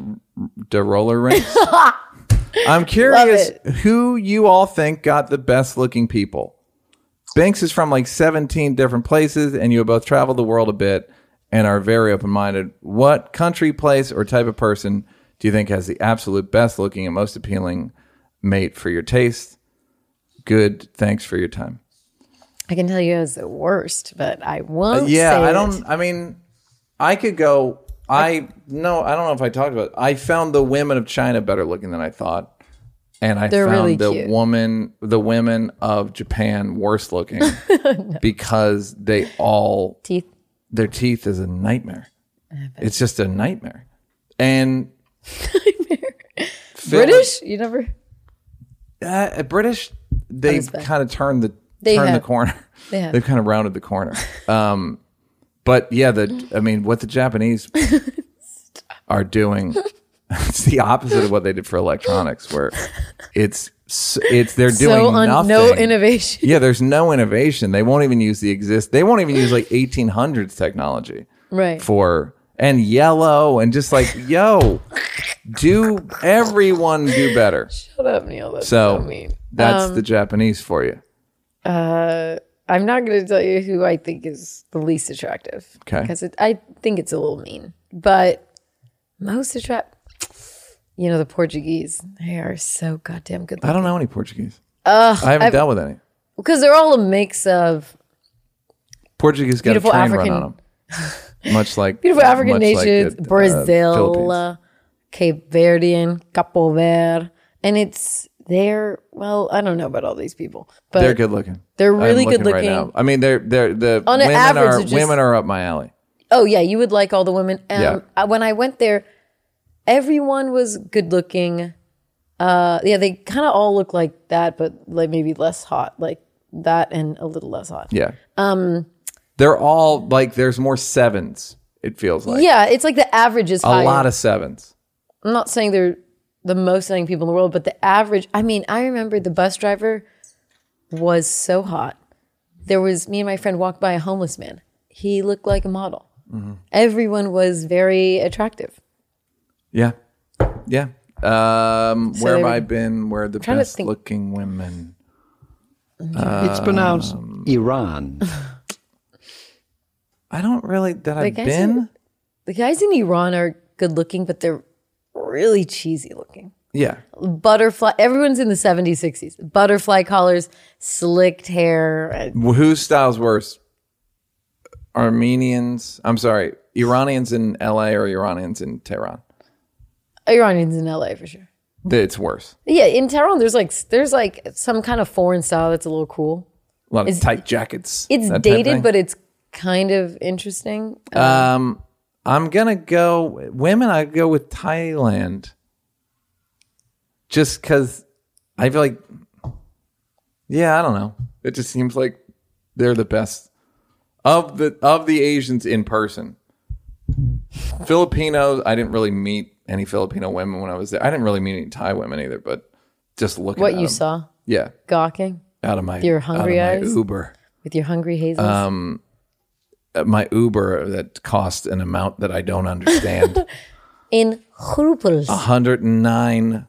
the roller rinks. (laughs) I'm curious who you all think got the best looking people. Binks is from like 17 different places, and you have both traveled the world a bit and are very open minded. What country, place, or type of person do you think has the absolute best looking and most appealing mate for your taste? Good. Thanks for your time. I can tell you it was the worst, but I won't. Uh, yeah, I don't. I mean, I could go. I no, I don't know if I talked about. It. I found the women of China better looking than I thought, and I They're found really the cute. woman, the women of Japan worse looking (laughs) because they all Teeth. their teeth is a nightmare. It's just a nightmare, and Phil- British? You never? uh, British, they've kind of turned the They turned have. the corner. They have. They've kind of rounded the corner. Um, but yeah, the I mean, what the Japanese (laughs) are doing, it's the opposite of what they did for electronics, where it's it's they're doing so un- nothing. no innovation. Yeah, there's no innovation. They won't even use the exist. They won't even use like 1800s technology Right. for and yellow and just like yo, do everyone do better. Shut up, Neil. That's so, So mean. that's Um, the Japanese for you. I'm not going to tell you who I think is the least attractive. Okay. Because I think it's a little mean. But most attract, you know, the Portuguese, they are so goddamn good. I don't know any Portuguese. I haven't dealt with any. Because they're all a mix of Portuguese got a train African- run on them. (laughs) Much like beautiful African much like nations, uh, Brazil, uh, Cape Verdean, Capo Verde. And it's, they're, well, I don't know about all these people, but they're good looking. They're really looking good right looking. now. I mean, they're they're the On women average, are just- women are up my alley. Oh yeah, you would like all the women. Um, Yeah. I- When I went there, everyone was good looking. Uh, yeah, they kind of all look like that, but like maybe less hot, like that and a little less hot. Yeah. Um, they're all like there's more sevens. It feels like Yeah, it's like the average is a higher. lot of sevens. I'm not saying they're the most stunning people in the world, but the average. I mean, I remember the bus driver was so hot. There was me and my friend walked by a homeless man. He looked like a model. Everyone was very attractive. Yeah. Yeah. Um, So where have I been? Where are the trying to best think- looking women? it's pronounced Iran. (laughs) I don't really that I've guys been. in- The guys in Iran are good looking, but they're really cheesy looking. Yeah. Butterfly. Everyone's in the 70s, 60s. Butterfly collars, slicked hair. and- Whose style's worse? Armenians. I'm sorry, Iranians in L.A. or Iranians in Tehran. Iranians in LA for sure. It's worse. Yeah, in Tehran, there's like there's like some kind of foreign style that's a little cool. A lot of Is- tight jackets. It's that type thing. dated, but it's kind of interesting. Um, I'm gonna go women. I go with Thailand, just because I feel like, yeah, I don't know. It just seems like they're the best of the of the Asians in person. Filipinos, I didn't really meet any Filipino women when I was there. I didn't really meet any Thai women either, but just looking what at you them, saw, yeah, gawking out of my Your hungry out of my eyes? Uber. with your hungry hazels. Um, my Uber that cost an amount that I don't understand. (laughs) in Hrupels. 109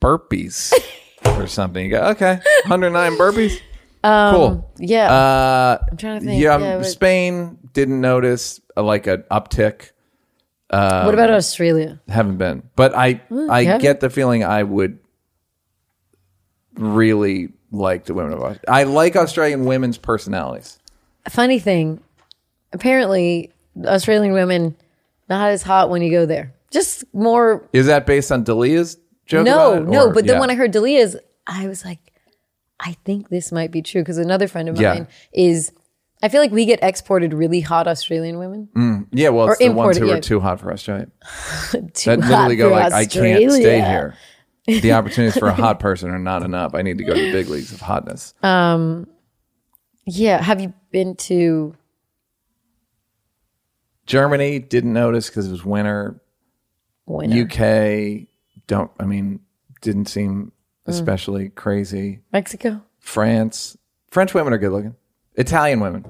burpees (laughs) or something. You go, okay, 109 burpees. (laughs) cool. yeah, Uh, I'm trying to think. yeah, Yeah, Spain didn't notice uh, like an uptick. what about Australia? Haven't been, but I I get the feeling I would really like the women of Australia. I like Australian women's personalities. Funny thing, apparently Australian women not as hot when you go there. Just more. Is that based on Dalia's joke? no, it, no. or- But then yeah. when I heard Delia's, I was like, I think this might be true because another friend of Yeah. mine is. I feel like we get exported really hot Australian women. Mm, yeah, well, it's or the ones who yeah. are too hot for Australia. (laughs) Too that literally go for like, I can't stay here. The opportunities for a hot (laughs) person are not enough. I need to go to the big leagues of hotness. Um, Yeah. Have you been to? Germany didn't notice because it was winter. Winter? UK don't. I mean, didn't seem Mm. especially crazy. Mexico? France, French women are good looking. Italian women,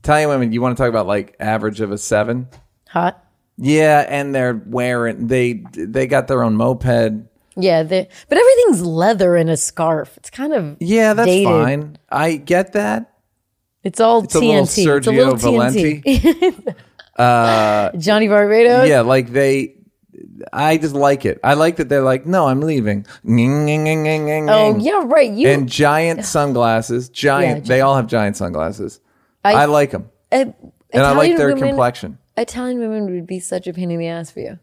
Italian women. You want to talk about like average of a seven? Hot? Yeah, and they're wearing they they got their own moped. Yeah, but everything's leather and a scarf. It's kind of Yeah, that's dated. fine. I get that. It's all It's a TNT. little it's a little Valenti. TNT. (laughs) Johnny Barbados. Yeah, like they. I just like it. I like that they're like, no, I'm leaving. Oh yeah, right. You And giant (sighs) sunglasses, giant. Yeah, they all have giant sunglasses. I- I, like them, uh, and I like their women- complexion. Italian women would be such a pain in the ass for you.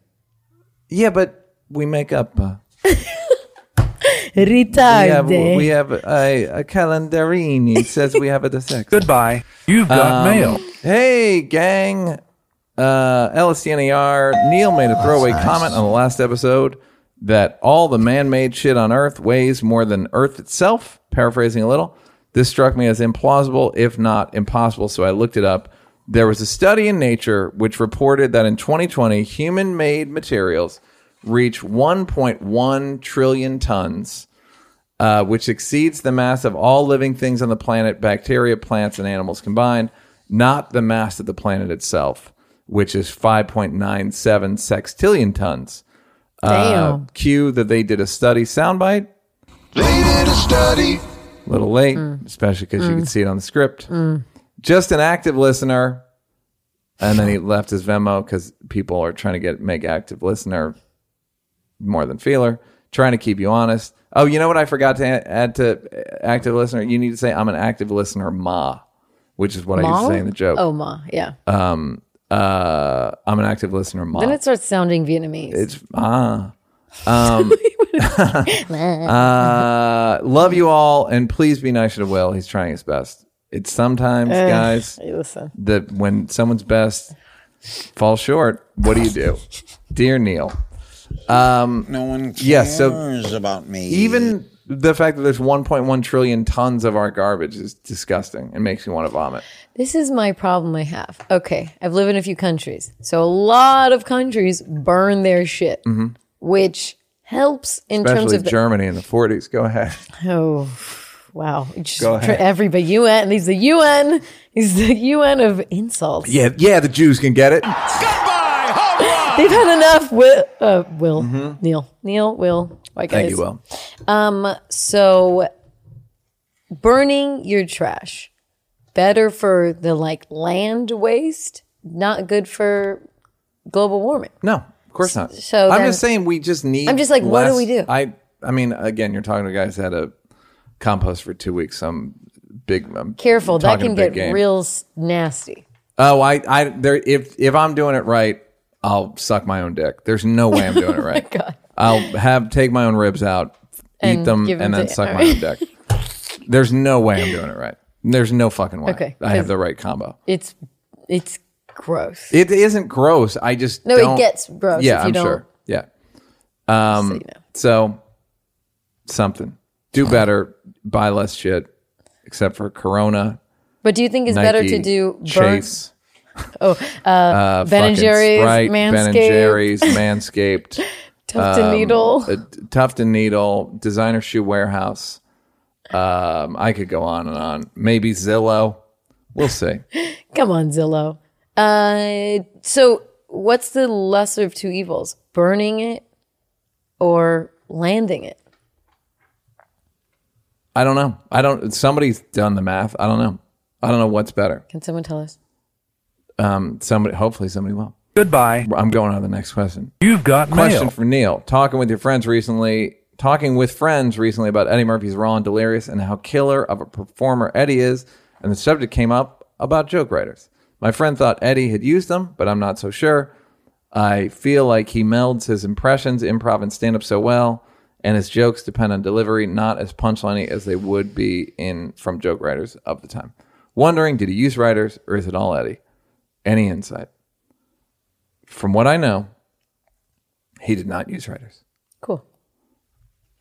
Yeah, but we make up. Uh, (laughs) Ritarde. we have we have a, a calendarini says we have a the sex. Goodbye. You've got mail. Hey, gang. Uh, LSTNER. Neil made a throwaway comment on the last episode that all the man made shit on Earth weighs more than Earth itself. Paraphrasing a little. This struck me as implausible, if not impossible, so I looked it up. There was a study in Nature which reported that in 2020, human made materials reach 1.1 trillion tons uh, which exceeds the mass of all living things on the planet, bacteria, plants, and animals combined, not the mass of the planet itself, which is 5.97 sextillion tons. Uh, Damn. cue that they did a study soundbite. They did a study. A little late, Mm. especially because you could see it on the script. Just an active listener. And then he left his Venmo because people are trying to get make active listener more than feeler, trying to keep you honest. Oh, you know what I forgot to add to active listener? You need to say I'm an active listener, ma, which is what I used Ma? to say in the joke. Oh ma, yeah. Um, Uh, I'm an active listener, ma. then it starts sounding Vietnamese. It's ah. Um, (laughs) (laughs) uh, love you all, and please be nice to Will. He's trying his best. It's sometimes, guys, listen. that when someone's best falls short, what do you do, dear Neil? Um, No one cares Yeah, so about me. even the fact that there's 1.1 trillion tons of our garbage is disgusting It makes me want to vomit. This is my problem I have. Okay, I've lived in a few countries. So a lot of countries burn their shit, which helps in terms Mm-hmm. Of the, Germany in the 40s. Go ahead. Oh, Wow. Just Go for ahead. everybody. UN. He's the UN. He's the UN of insults. Yeah, yeah, the Jews can get it. They've had enough. Will, uh, Will, Neil, Neil, Will. White Mm-hmm. Thank you, Will. Um. So, burning your trash better for the like land waste. Not good for global warming. No, of course not. so I'm then- just saying we just need. I'm just like, what do we do? I I mean, again, you're talking to guys that had a compost for two weeks. Some big. I'm Careful, that can get game. real nasty. Oh, I I there if if I'm doing it right, I'll suck my own dick. There's no way I'm doing it (laughs) right. Oh God. I'll have take my own ribs out, eat them, give and then suck my own dick. There's no way I'm doing it right. There's no fucking way. Okay, I have 'cause- the right combo. It's it's gross. It isn't gross. I just No, it don't- gets gross Yeah, if you I'm don't- sure. Yeah. Um. so you know. So something. Do better. Buy less shit. Except for Corona, But do you think it's Nike, better to do burn? Chase, (laughs) Oh, uh, uh, Ben and Jerry's, Sprite, Ben and Manscaped, Jerry's, (laughs) Manscaped, Tufted um, Needle. uh, Tuft and Needle, Designer Shoe Warehouse. Um, I could go on and on. Maybe Zillow. We'll see. (laughs) Come on, Zillow. Uh, so what's the lesser of two evils? Burning it or landing it? I don't know. I don't. Somebody's done the math. I don't know. I don't know what's better. Can someone tell us? Um, somebody. Hopefully, somebody will. Goodbye. I'm going on to the next question. You've got Question mail. for Neil. Talking with your friends recently, talking with friends recently about Eddie Murphy's Raw and Delirious and how killer of a performer Eddie is, and the subject came up about joke writers. My friend thought Eddie had used them, but I'm not so sure. I feel like he melds his impressions, improv, and stand up so well, and his jokes depend on delivery, not as punchliney as they would be in from joke writers of the time. Wondering, did he use writers or is it all Eddie? Any insight? From what I know, he did not use writers. Cool.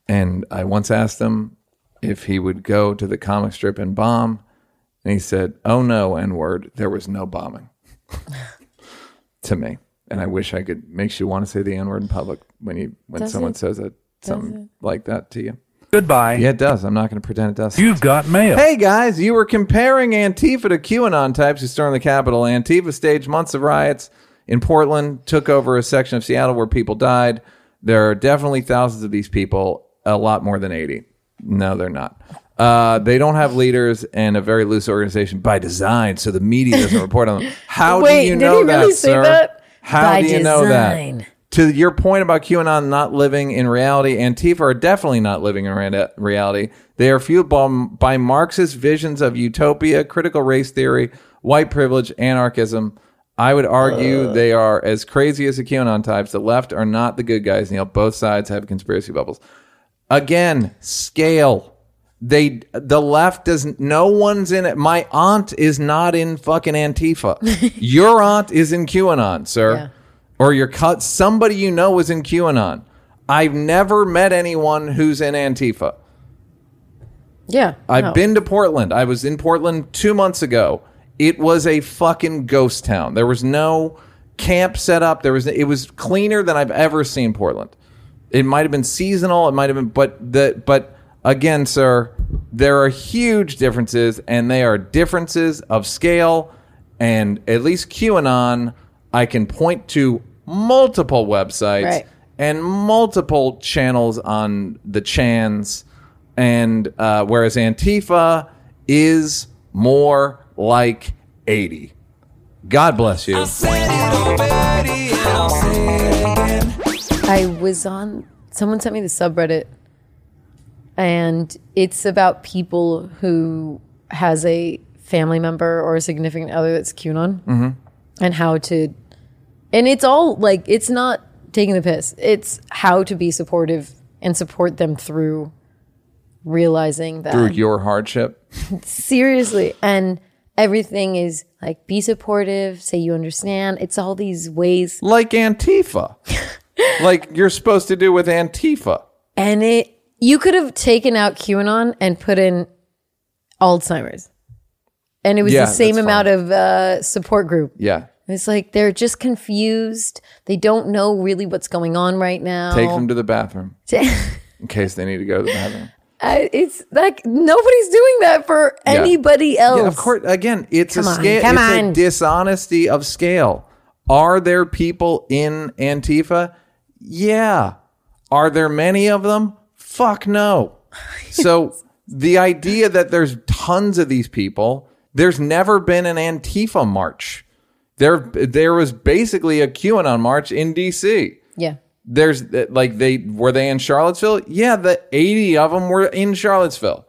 And I once asked him if he would go to the comic strip and bomb. And he said, Oh no, N word, there was no bombing (laughs) to me. And I wish I could makes you want to say the N word in public when you when Does someone it? says it, something like that to you. Goodbye. Yeah, it does. I'm not going to pretend it does. You've got mail. Hey guys, you were comparing Antifa to QAnon types who stormed the Capitol. Antifa staged months of riots in Portland, took over a section of Seattle where people died. There are definitely thousands of these people, a lot more than 80. No, they're not. Uh, they don't have leaders and a very loose organization by design, so the media doesn't report on them. (laughs) How Wait, do you did know he that, say sir? that? How By do you know that? To your point about QAnon not living in reality, Antifa are definitely not living in rea- reality. They are fueled by, by Marxist visions of utopia, critical race theory, white privilege, anarchism. I would argue uh. they are as crazy as the QAnon types. The left are not the good guys, Neil. Both sides have conspiracy bubbles. Again, scale. They the left doesn't. No one's in it. My aunt is not in fucking Antifa. (laughs) your aunt is in QAnon, sir, Yeah. Or your cut. Somebody you know is in QAnon. I've never met anyone who's in Antifa. Yeah. I've no. been to Portland. I was in Portland two months ago. It was a fucking ghost town. There was no camp set up. There was it was cleaner than I've ever seen Portland. It might have been seasonal. It might have been, but the but again, sir, there are huge differences, and they are differences of scale. And at least QAnon, I can point to multiple websites Right. and multiple channels on the chans and uh, whereas antifa is more like 80 god bless you I was on. Someone sent me the subreddit, and it's about people who has a family member or a significant other that's QAnon, Mm-hmm. and how to. And it's all like it's not taking the piss. It's how to be supportive and support them through realizing that through your hardship? (laughs) Seriously. And everything is like be supportive say you understand. It's all these ways. Like antifa. (laughs) Like you're supposed to do with antifa. And it you could have taken out qanon and put in alzheimer's. And it was Yeah, the same amount fine. of uh, support group. Yeah it's like they're just confused they don't know really what's going on right now take them to the bathroom (laughs) in case they need to go to the bathroom I, it's like nobody's doing that for anybody else. Yeah, of course. Again, it's Come a on, scale. come it's on. a dishonesty of scale. Are there people in Antifa? Yeah. Are there many of them? Fuck no. (laughs) So the idea that there's tons of these people, there's never been an Antifa march. There, there was basically a QAnon march in DC Yeah. there's like they were they in Charlottesville? Yeah, the 80 of them were in Charlottesville.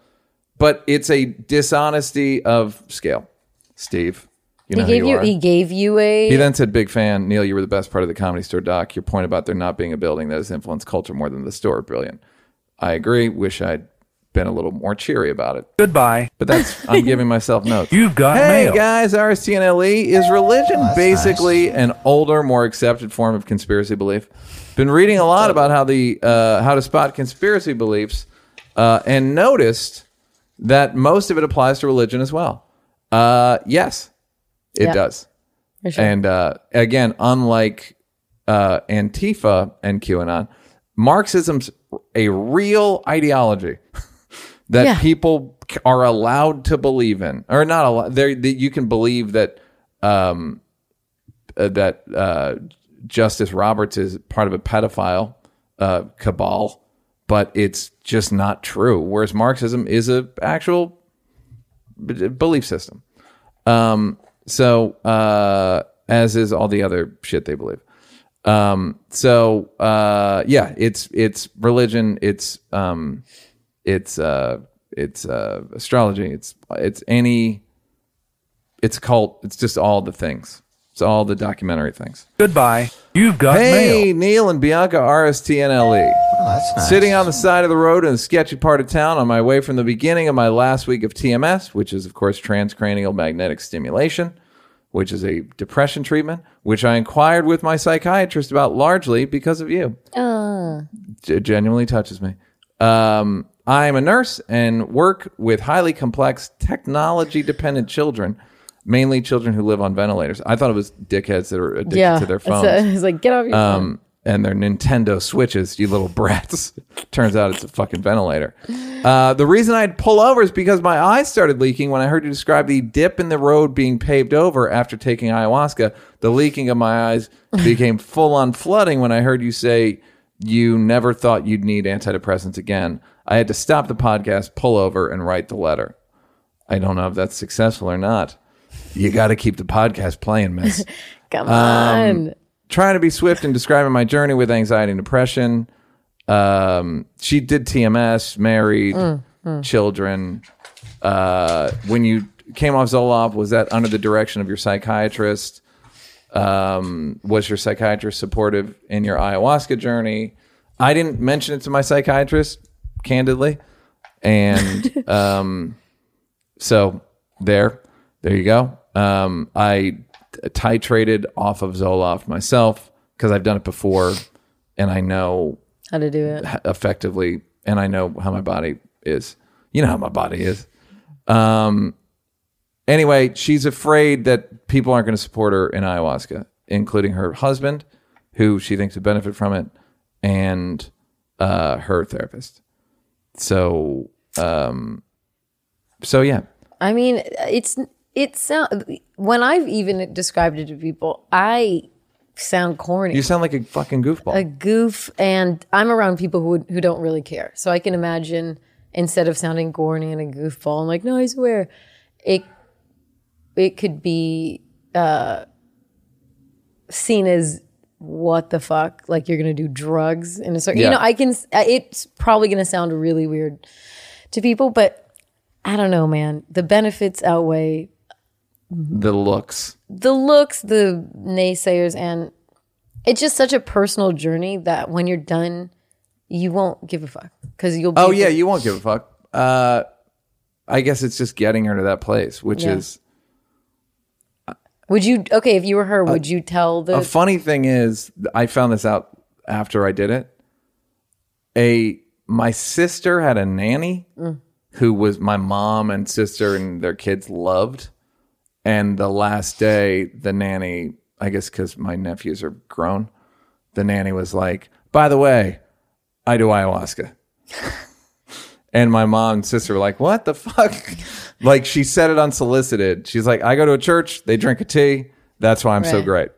But it's a dishonesty of scale. Steve, you know he gave you, you, he gave you a He then said, "Big fan, Neil. You were the best part of the comedy store doc. Your point about there not being a building that has influenced culture more than the store, brilliant. I agree. Wish I'd been a little more cheery about it. Goodbye. But that's I'm (laughs) giving myself notes. You've got hey mail. guys, RSTNLE E. is religion basically an older, more accepted form of conspiracy belief? Been reading a lot about how the uh, how to spot conspiracy beliefs, uh, and noticed that most of it applies to religion as well. Uh, yes, it Yeah. does. For sure. And uh, again, unlike uh, Antifa and QAnon, Marxism's a real ideology (laughs) that Yeah. people are allowed to believe in, or not allowed. There, that you can believe that um, uh, that uh, Justice Roberts is part of a pedophile uh, cabal, but it's just not true. Whereas Marxism is a actual b- belief system. Um, so uh, as is all the other shit they believe. Um, so uh, yeah, it's it's religion, it's um, it's uh, it's uh, astrology, it's it's any, it's cult, it's just all the things. It's all the documentary things. Goodbye. You've got Hey, mail. Neil and Bianca, RSTNLE. that's nice. E. Sitting on the side of the road in a sketchy part of town on my way from the beginning of my last week of TMS, which is, of course, transcranial magnetic stimulation, which is a depression treatment, which I inquired with my psychiatrist about largely because of you. It genuinely touches me. Um, I am a nurse and work with highly complex technology dependent children, mainly children who live on ventilators. I thought it was dickheads that are addicted yeah. to their phones a- He's like, get off your phone. um, and their Nintendo Switches, you little brats. (laughs) Turns out it's a fucking ventilator. Uh, the reason I'd pull over is because my eyes started leaking when I heard you describe the dip in the road being paved over after taking ayahuasca. The leaking of my eyes became (laughs) full on flooding when I heard you say you never thought you'd need antidepressants again. I had to stop the podcast, pull over, and write the letter. I don't know if that's successful or not. You got to keep the podcast playing, miss (laughs) Come um, on. trying to be swift in describing my journey with anxiety and depression. Um, she did TMS, married, children. Uh, when you came off Zoloft, was that under the direction of your psychiatrist? Um, was your psychiatrist supportive in your ayahuasca journey? I didn't mention it to my psychiatrist, candidly, and (laughs) um, so there, there you go. Um, I titrated off of Zoloft myself because I've done it before, and I know How to do it. effectively, and I know how my body is. You know how my body is. Um. Anyway, she's afraid that people aren't going to support her in ayahuasca, including her husband, who she thinks would benefit from it, and uh, her therapist. So, um, so yeah, I mean, it's it sound when I've even described it to people, I sound corny. you sound like a fucking goofball. a goof and i'm around people who who don't really care so i can imagine instead of sounding corny and a goofball i'm like no i swear it it could be uh seen as what the fuck like you're gonna do drugs in a certain Yeah. you know i can it's probably gonna sound really weird to people but i don't know man the benefits outweigh the looks. the looks, the naysayers, and it's just such a personal journey that when you're done, you won't give a fuck because you'll. Be Oh yeah, you won't give a fuck. Uh, I guess it's just getting her to that place, which Yeah. is Would you? Okay, if you were her, would you tell the? a funny thing. Is I found this out after I did it. A my sister had a nanny mm. who was my mom and sister and their kids loved, and the last day the nanny, I guess because my nephews are grown, the nanny was like, "By the way, I do ayahuasca." (laughs) And my mom and sister were like, "What the fuck?" (laughs) like she said it unsolicited. She's like, "I go to a church, they drink a tea. That's why I'm so great."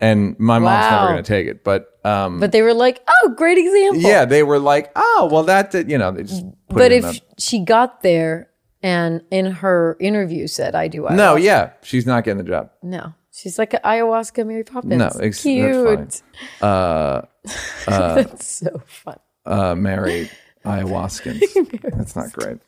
And my mom's never going to take it, but um, But they were like, "Oh, great example." yeah, they were like, "Oh, well, that did," you know, they just. Put But if she got there and in her interview said, "I do," the- no, yeah, she's not getting the job. no, she's like an ayahuasca Mary Poppins. No, ex- cute. (laughs) that's Uh, That's so fun. uh, Mary ayahuascans. (laughs) That's not great.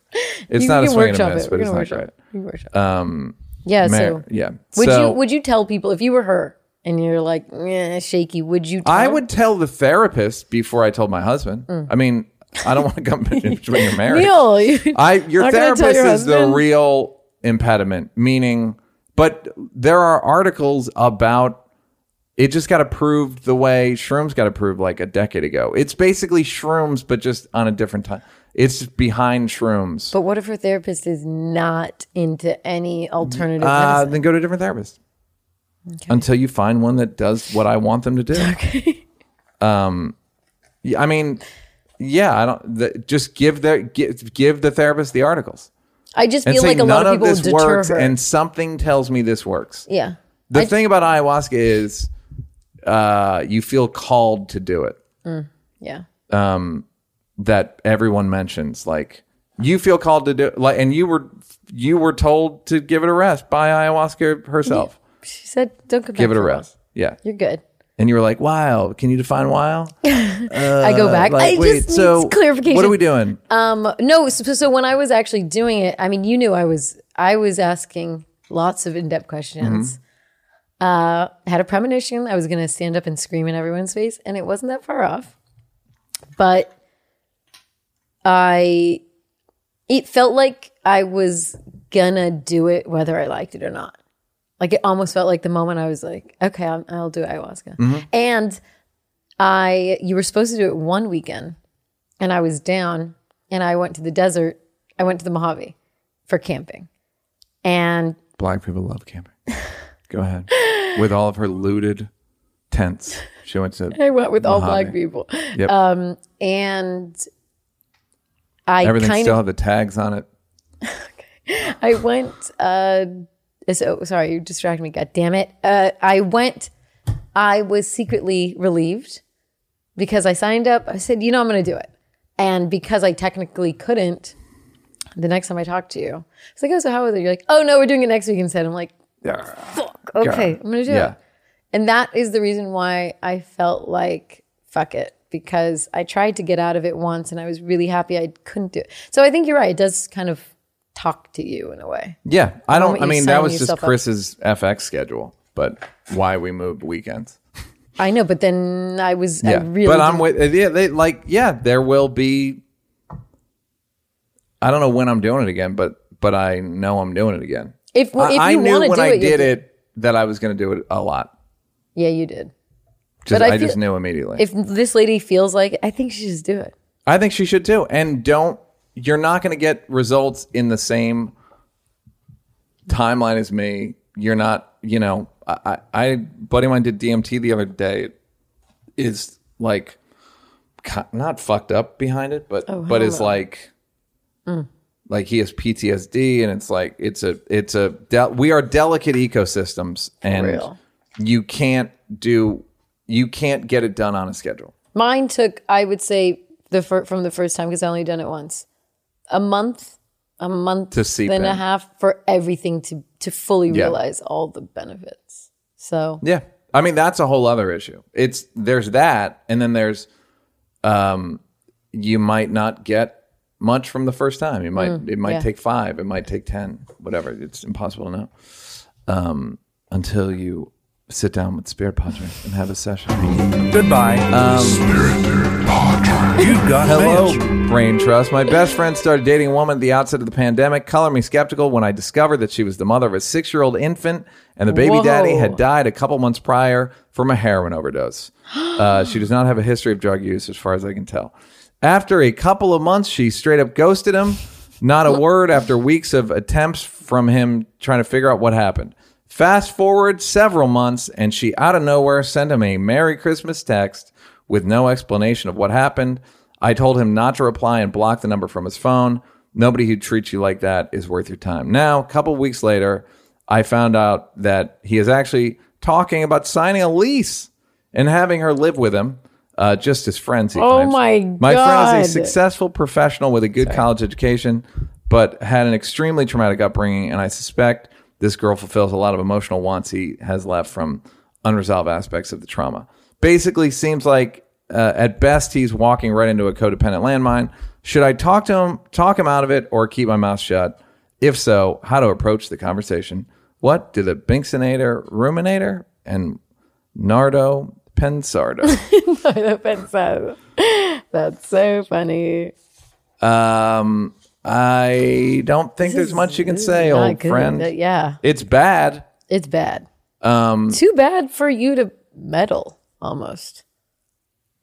It's You- not you a swing and a miss, it. but it's not great. it. You can workshop it. Um, yeah. Mar- so yeah. would so, you would you tell people if you were her and you're like eh, shaky? Would you? Tell I would tell the therapist before I told my husband. I mean, I don't want to come (laughs) into when you're married. Neil, you- I (laughs) your Not gonna tell therapist your is the real impediment. Meaning, but there are articles about it. Just got approved the way shrooms got approved like a decade ago. It's basically shrooms, but just on a different time. It's behind shrooms. But what if her therapist is not into any alternative Uh, medicine? then go to a different therapist until you find one that does what I want them to do. (laughs) Okay. Um, yeah, I mean, yeah, I don't. The, just give their give, give the therapist the articles I just and feel say like a none lot of of people this deter works, her. and something tells me this works. yeah, The I- thing about ayahuasca is, uh, you feel called to do it. yeah. Um, That everyone mentions, like you feel called to do, like, and you were you were told to give it a rest by ayahuasca herself. She said, "Don't come back Give it a rest. Yeah. You're good." And you were like, "Wow, can you define while?" (laughs) I go back. Uh, Like, I wait, just so need clarification. what are we doing? Um, no. So, so when I was actually doing it, I mean, you knew I was. I was asking lots of in-depth questions. Mm-hmm. Uh, had a premonition I was going to stand up and scream in everyone's face, and it wasn't that far off. But I, it felt like I was gonna do it whether I liked it or not. Like it almost felt like the moment I was like, okay, I'll, I'll do ayahuasca. Mm-hmm. And I, you were supposed to do it one weekend, and I was down, and I went to the desert. I went to the Mojave for camping, and Black people love camping. (laughs) Go ahead. With all of her looted tents, she went to I went with all black people. Yep. Um, and I Everything kind still of had the tags on it. okay. (laughs) I went. Uh, so sorry, you distracted me. God damn it! Uh, I went. I was secretly relieved because I signed up. I said, you know, I'm going to do it, and because I technically couldn't. The next time I talked to you, I was like, "Oh, so how was it?" You're like, "Oh no, we're doing it next week instead." I'm like, "Fuck, okay, I'm going to do Yeah. it." And that is the reason why I felt like fuck it because I tried to get out of it once and I was really happy I couldn't do it. So I think you're right. It does kind of talk to you in a way. Yeah, I don't. I mean, that was just yourself up. Chris's FX schedule, but why we moved weekends. I know, but then I was I Yeah, really but I'm with. Yeah, they like. Yeah, there will be. I don't know when I'm doing it again, but but I know I'm doing it again. If well, if I, I you knew to when do I it, you did it that I was going to do it a lot. Yeah, you did. Just, But I I, just knew immediately. If this lady feels like I think she should do it. I think she should too. And don't you're not going to get results in the same timeline as me. You're not, you know, I, I, I buddy of mine did DMT the other day. Is like not fucked up behind it, but Oh, but is like mm. Like he has PTSD, and it's like it's a it's a del- we are delicate ecosystems, and real. you can't do you can't get it done on a schedule. Mine took, I would say, the fir- from the first time because I only done it once, a month, a month To seep and a half for everything to to fully Yeah. realize all the benefits. So Yeah. I mean, that's a whole other issue. It's there's that, and then there's um you might not get much from the first time. It might it might Mm, yeah. take five, it might take ten, whatever. It's impossible to know. Um until you sit down with Spirit Padre and have a session. Goodbye. you got Hello, mail. Brain Trust. My best friend started dating a woman at the outset of the pandemic. Color me skeptical when I discovered that she was the mother of a six year old infant and the baby Whoa. daddy had died a couple months prior from a heroin overdose. (gasps) Uh, she does not have a history of drug use, as far as I can tell. After a couple of months, she straight up ghosted him. Not a word after weeks of attempts from him trying to figure out what happened. Fast forward several months, and she out of nowhere sent him a Merry Christmas text with no explanation of what happened. I told him not to reply and block the number from his phone. Nobody who treats you like that is worth your time. Now, a couple weeks later, I found out that he is actually talking about signing a lease and having her live with him, uh, just as friends. He Oh claims. my My friend is a successful professional with a good college education, but had an extremely traumatic upbringing, and I suspect this girl fulfills a lot of emotional wants he has left from unresolved aspects of the trauma. Basically, seems like uh, at best he's walking right into a codependent landmine. Should I talk to him, talk him out of it, or keep my mouth shut? If so, how to approach the conversation? What do the Binksinator, Ruminator, and Nardo (laughs) Pensardo? That's so funny. Um, I don't think there's much you can say, old good. friend. Yeah, It's bad. it's bad. Um, Too bad for you to meddle almost.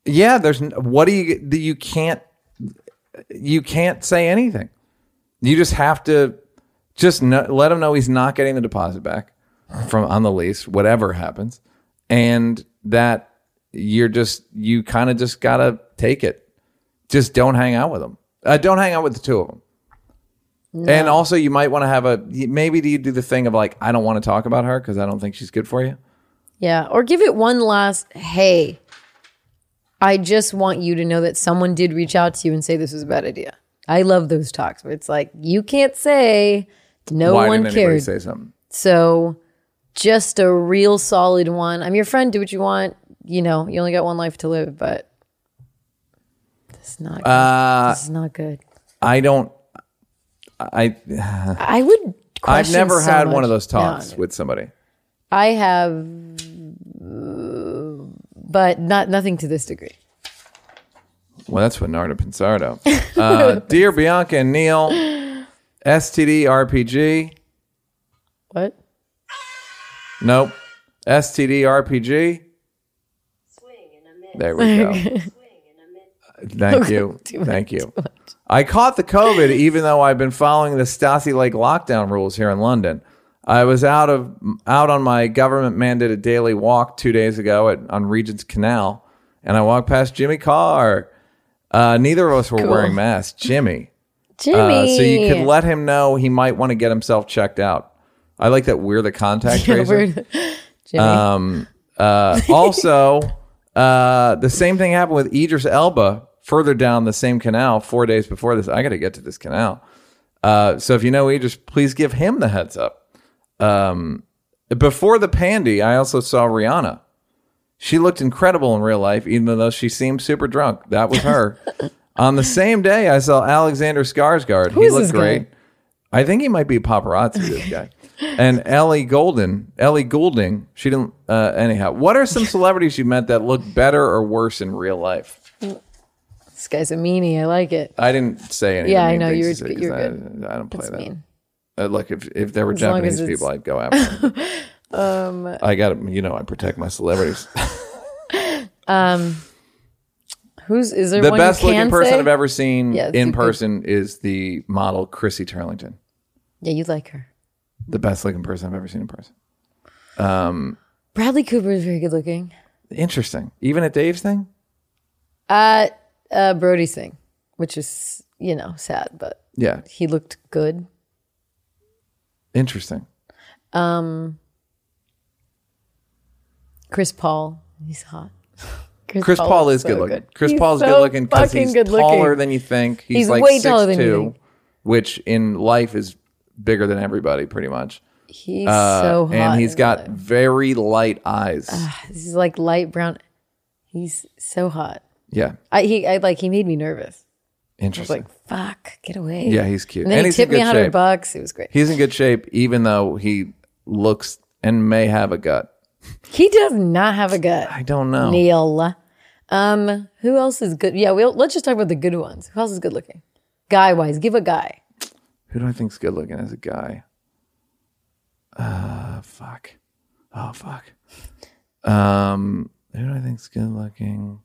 yeah. There's what do you you can't you can't say anything. You just have to just no, let him know he's not getting the deposit back from on the lease, whatever happens, and that you're just you kind of just gotta take it. Just don't hang out with them. Uh, don't hang out with the two of them. And also, you might want to have a maybe do you do the thing of like I don't want to talk about her because I don't think she's good for you. Yeah, or give it one last hey. I just want you to know that someone did reach out to you and say this was a bad idea. I love those talks where it's like you can't say no Why one didn't anybody cared. say something? So just a real solid one. I'm your friend, do what you want. You know, you only got one life to live, but this is not good. Uh, this is not good. I don't. I (sighs) I would I've never so had much- one of those No, talks with somebody. I have but not nothing to this degree. Well, that's what Narda Pensardo. (laughs) Uh, Dear Bianca and Neil, STD RPG. What? Nope. STD RPG. There we go. Thank you. (laughs) Thank you. I caught the COVID even though I've been following the Stasi Lake lockdown rules here in London. I was out of out on my government mandated daily walk two days ago at on Regent's Canal, and I walked past Jimmy Carr. Uh, neither of us were wearing masks. Jimmy. (laughs) Jimmy. Uh, so you could let him know he might want to get himself checked out. I like that we're the contact (laughs) Yeah, tracer. (laughs) Jimmy. Um, uh, (laughs) also, uh, the same thing happened with Idris Elba further down the same canal four days before this. I got to get to this canal. Uh, so if you know Idris, please give him the heads up. Um, before the pandy, I also saw Rihanna. She looked incredible in real life, even though she seemed super drunk. That was her. On the same day, I saw Alexander Skarsgård. he looked this guy? great. I think he might be paparazzi. This guy. And Ellie Golden, Ellie Goulding. She didn't. Uh, anyhow, what are some celebrities you met that look better or worse in real life? this guy's a meanie. I like it. I didn't say anything. Yeah, I know, you're- you're I, good. I don't play That's that. mean. Uh, look, if if there were As Japanese people, I'd go after. them. (laughs) Um, I got to, you know, I protect my celebrities. (laughs) Um, who's is there the one best you looking person say? I've ever seen Yeah, in a good- person is the model Christy Turlington. Yeah, you like her. The best looking person I've ever seen in person. Um, Bradley Cooper is very good looking. interesting. Even at Dave's thing. At uh, Brody's thing, which is you know sad, but Yeah, he looked good. interesting. Um, Chris Paul, he's hot. (laughs) Chris Paul is so good looking. Chris He's Paul's so good looking because he's good looking. taller than you think. He's, He's like way taller than you think. which in life is bigger than everybody, pretty much. He's Uh, so hot, and he's got very light eyes. He's like light brown. He's so hot. yeah, I he I like he made me nervous. I was interesting. like, "Fuck, get away!" Yeah, he's cute. And then And he tipped me a hundred bucks. It was great. He's in good shape, even though he looks and may have a gut. (laughs) He does not have a gut. I don't know. Neil. Um, who else is good? Yeah, we'll let's just talk about the good ones. Who else is good looking? Guy wise, give a guy. Who do I think's good looking as a guy? Uh, fuck. Oh, fuck. Um, who do I think's good looking?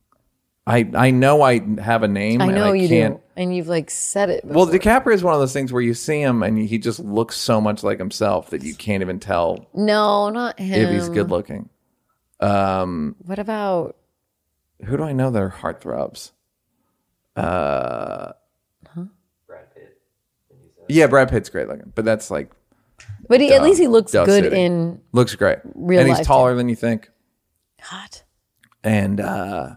I I know I have a name. I and know you can't, do, and you've like said it. Well, before. DiCaprio is one of those things where you see him and he just looks so much like himself that you can't even tell no, not him. if he's good looking. Um, What about? who do I know that are heartthrobs? Uh, yeah, Brad Pitt's great looking, but that's like But he, at least he looks Duh good City. in looks great, Real and he's life, taller than you think. hot. And uh,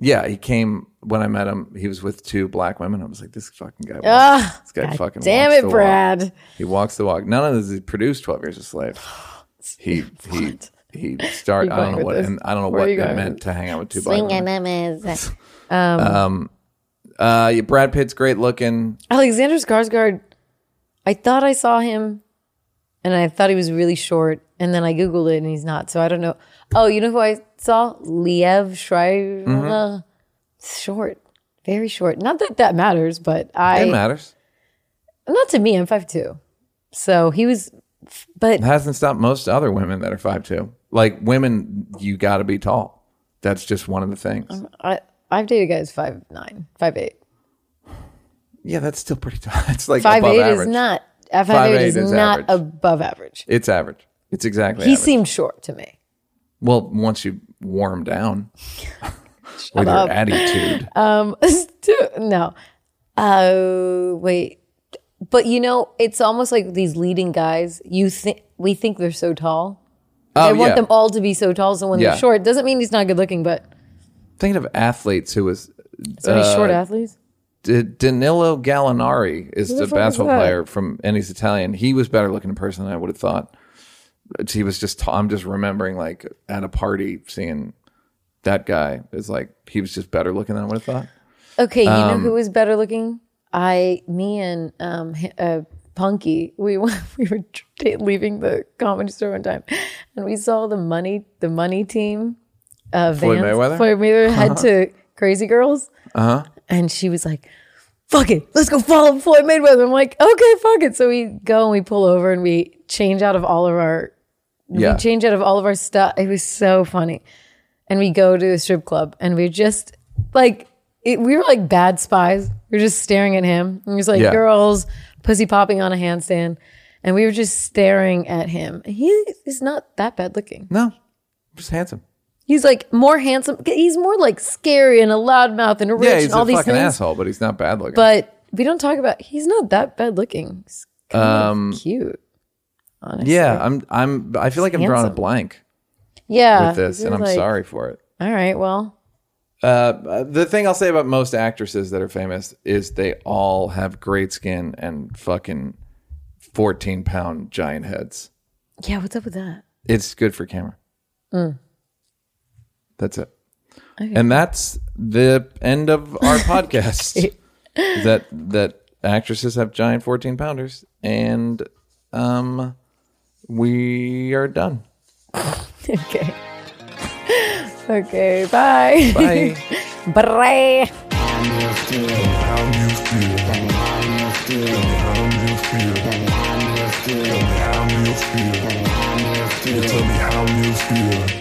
yeah, he came when I met him. He was with two black women. I was like, this fucking guy. Walks, Ah, this guy God fucking. damn walks it, the walk. Brad. He walks the walk. None of this. He produced Twelve Years a Slave. (sighs) He he he started. (laughs) Where I don't know what and I don't know Where what it meant to hang out with two black women. Alexander (laughs) Uh, yeah, Brad Pitt's great looking. Alexander Skarsgård. I thought I saw him, and I thought he was really short, and then I googled it, and he's not. So I don't know. Oh, you know who I saw? Liev Schreiber. Mm-hmm. Short, very short. Not that that matters, but I It matters. not to me. I'm five two, so he was. But It hasn't stopped most other women that are five two. Like women, you got to be tall. That's just one of the things. I I've dated guys five nine, five eight. Yeah, that's still pretty tall. (laughs) It's like Five above eight average. is not. uh, Five eight is, is not average. above average. It's average. It's exactly. He average. seemed short to me. well once you warm down (laughs) with up. your attitude. (laughs) Um, no. Uh, wait. But you know, it's almost like these leading guys. You think we think they're so tall. oh I yeah. want them all to be so tall. So when Yeah. they're short, doesn't mean he's not good looking. But Thinking of athletes who was so short Uh, athletes. D- Danilo Gallinari is the, the basketball player from, and he's Italian. He was better looking in person than I would have thought. He was just. I'm just remembering like at a party seeing that guy is like he was just better looking than I would have thought. Okay, you um, know who was better looking? I, me, and um, uh, Punky. We (laughs) we were (laughs) leaving the comedy store one time, and we saw the money the money team. Uh, Floyd Vans- Mayweather? Floyd Mayweather head to Crazy Girls. Uh huh. And she was like, fuck it, let's go follow Floyd Mayweather. I'm like, okay, fuck it. So we go and we pull over and we change out of all of our, Yeah. we change out of all of our stuff. It was so funny. And we go to a strip club and we just like, it, we were like bad spies. We were just staring at him. And he was like, Yeah. girls, pussy popping on a handstand. And we were just staring at him. He is not that bad looking. No, just handsome. He's like more handsome. He's more like scary and a loudmouth and a rich Yeah, he's and all a these fucking things. asshole, but he's not bad looking. But we don't talk about. He's not that bad looking. He's kind Um, of cute. Honestly. yeah, I'm. I'm. I feel like I'm drawing a handsome. blank yeah. with this, and I'm like, sorry for it. All right. Well, Uh, the thing I'll say about most actresses that are famous is they all have great skin and fucking 14 pound giant heads. yeah. What's up with that? It's good for camera. That's it. And that's the end of our (laughs) podcast. that that actresses have giant 14 pounders and um we are done. (laughs) Okay. okay. Bye. Bye. (laughs) Bye. Tell me how you feel.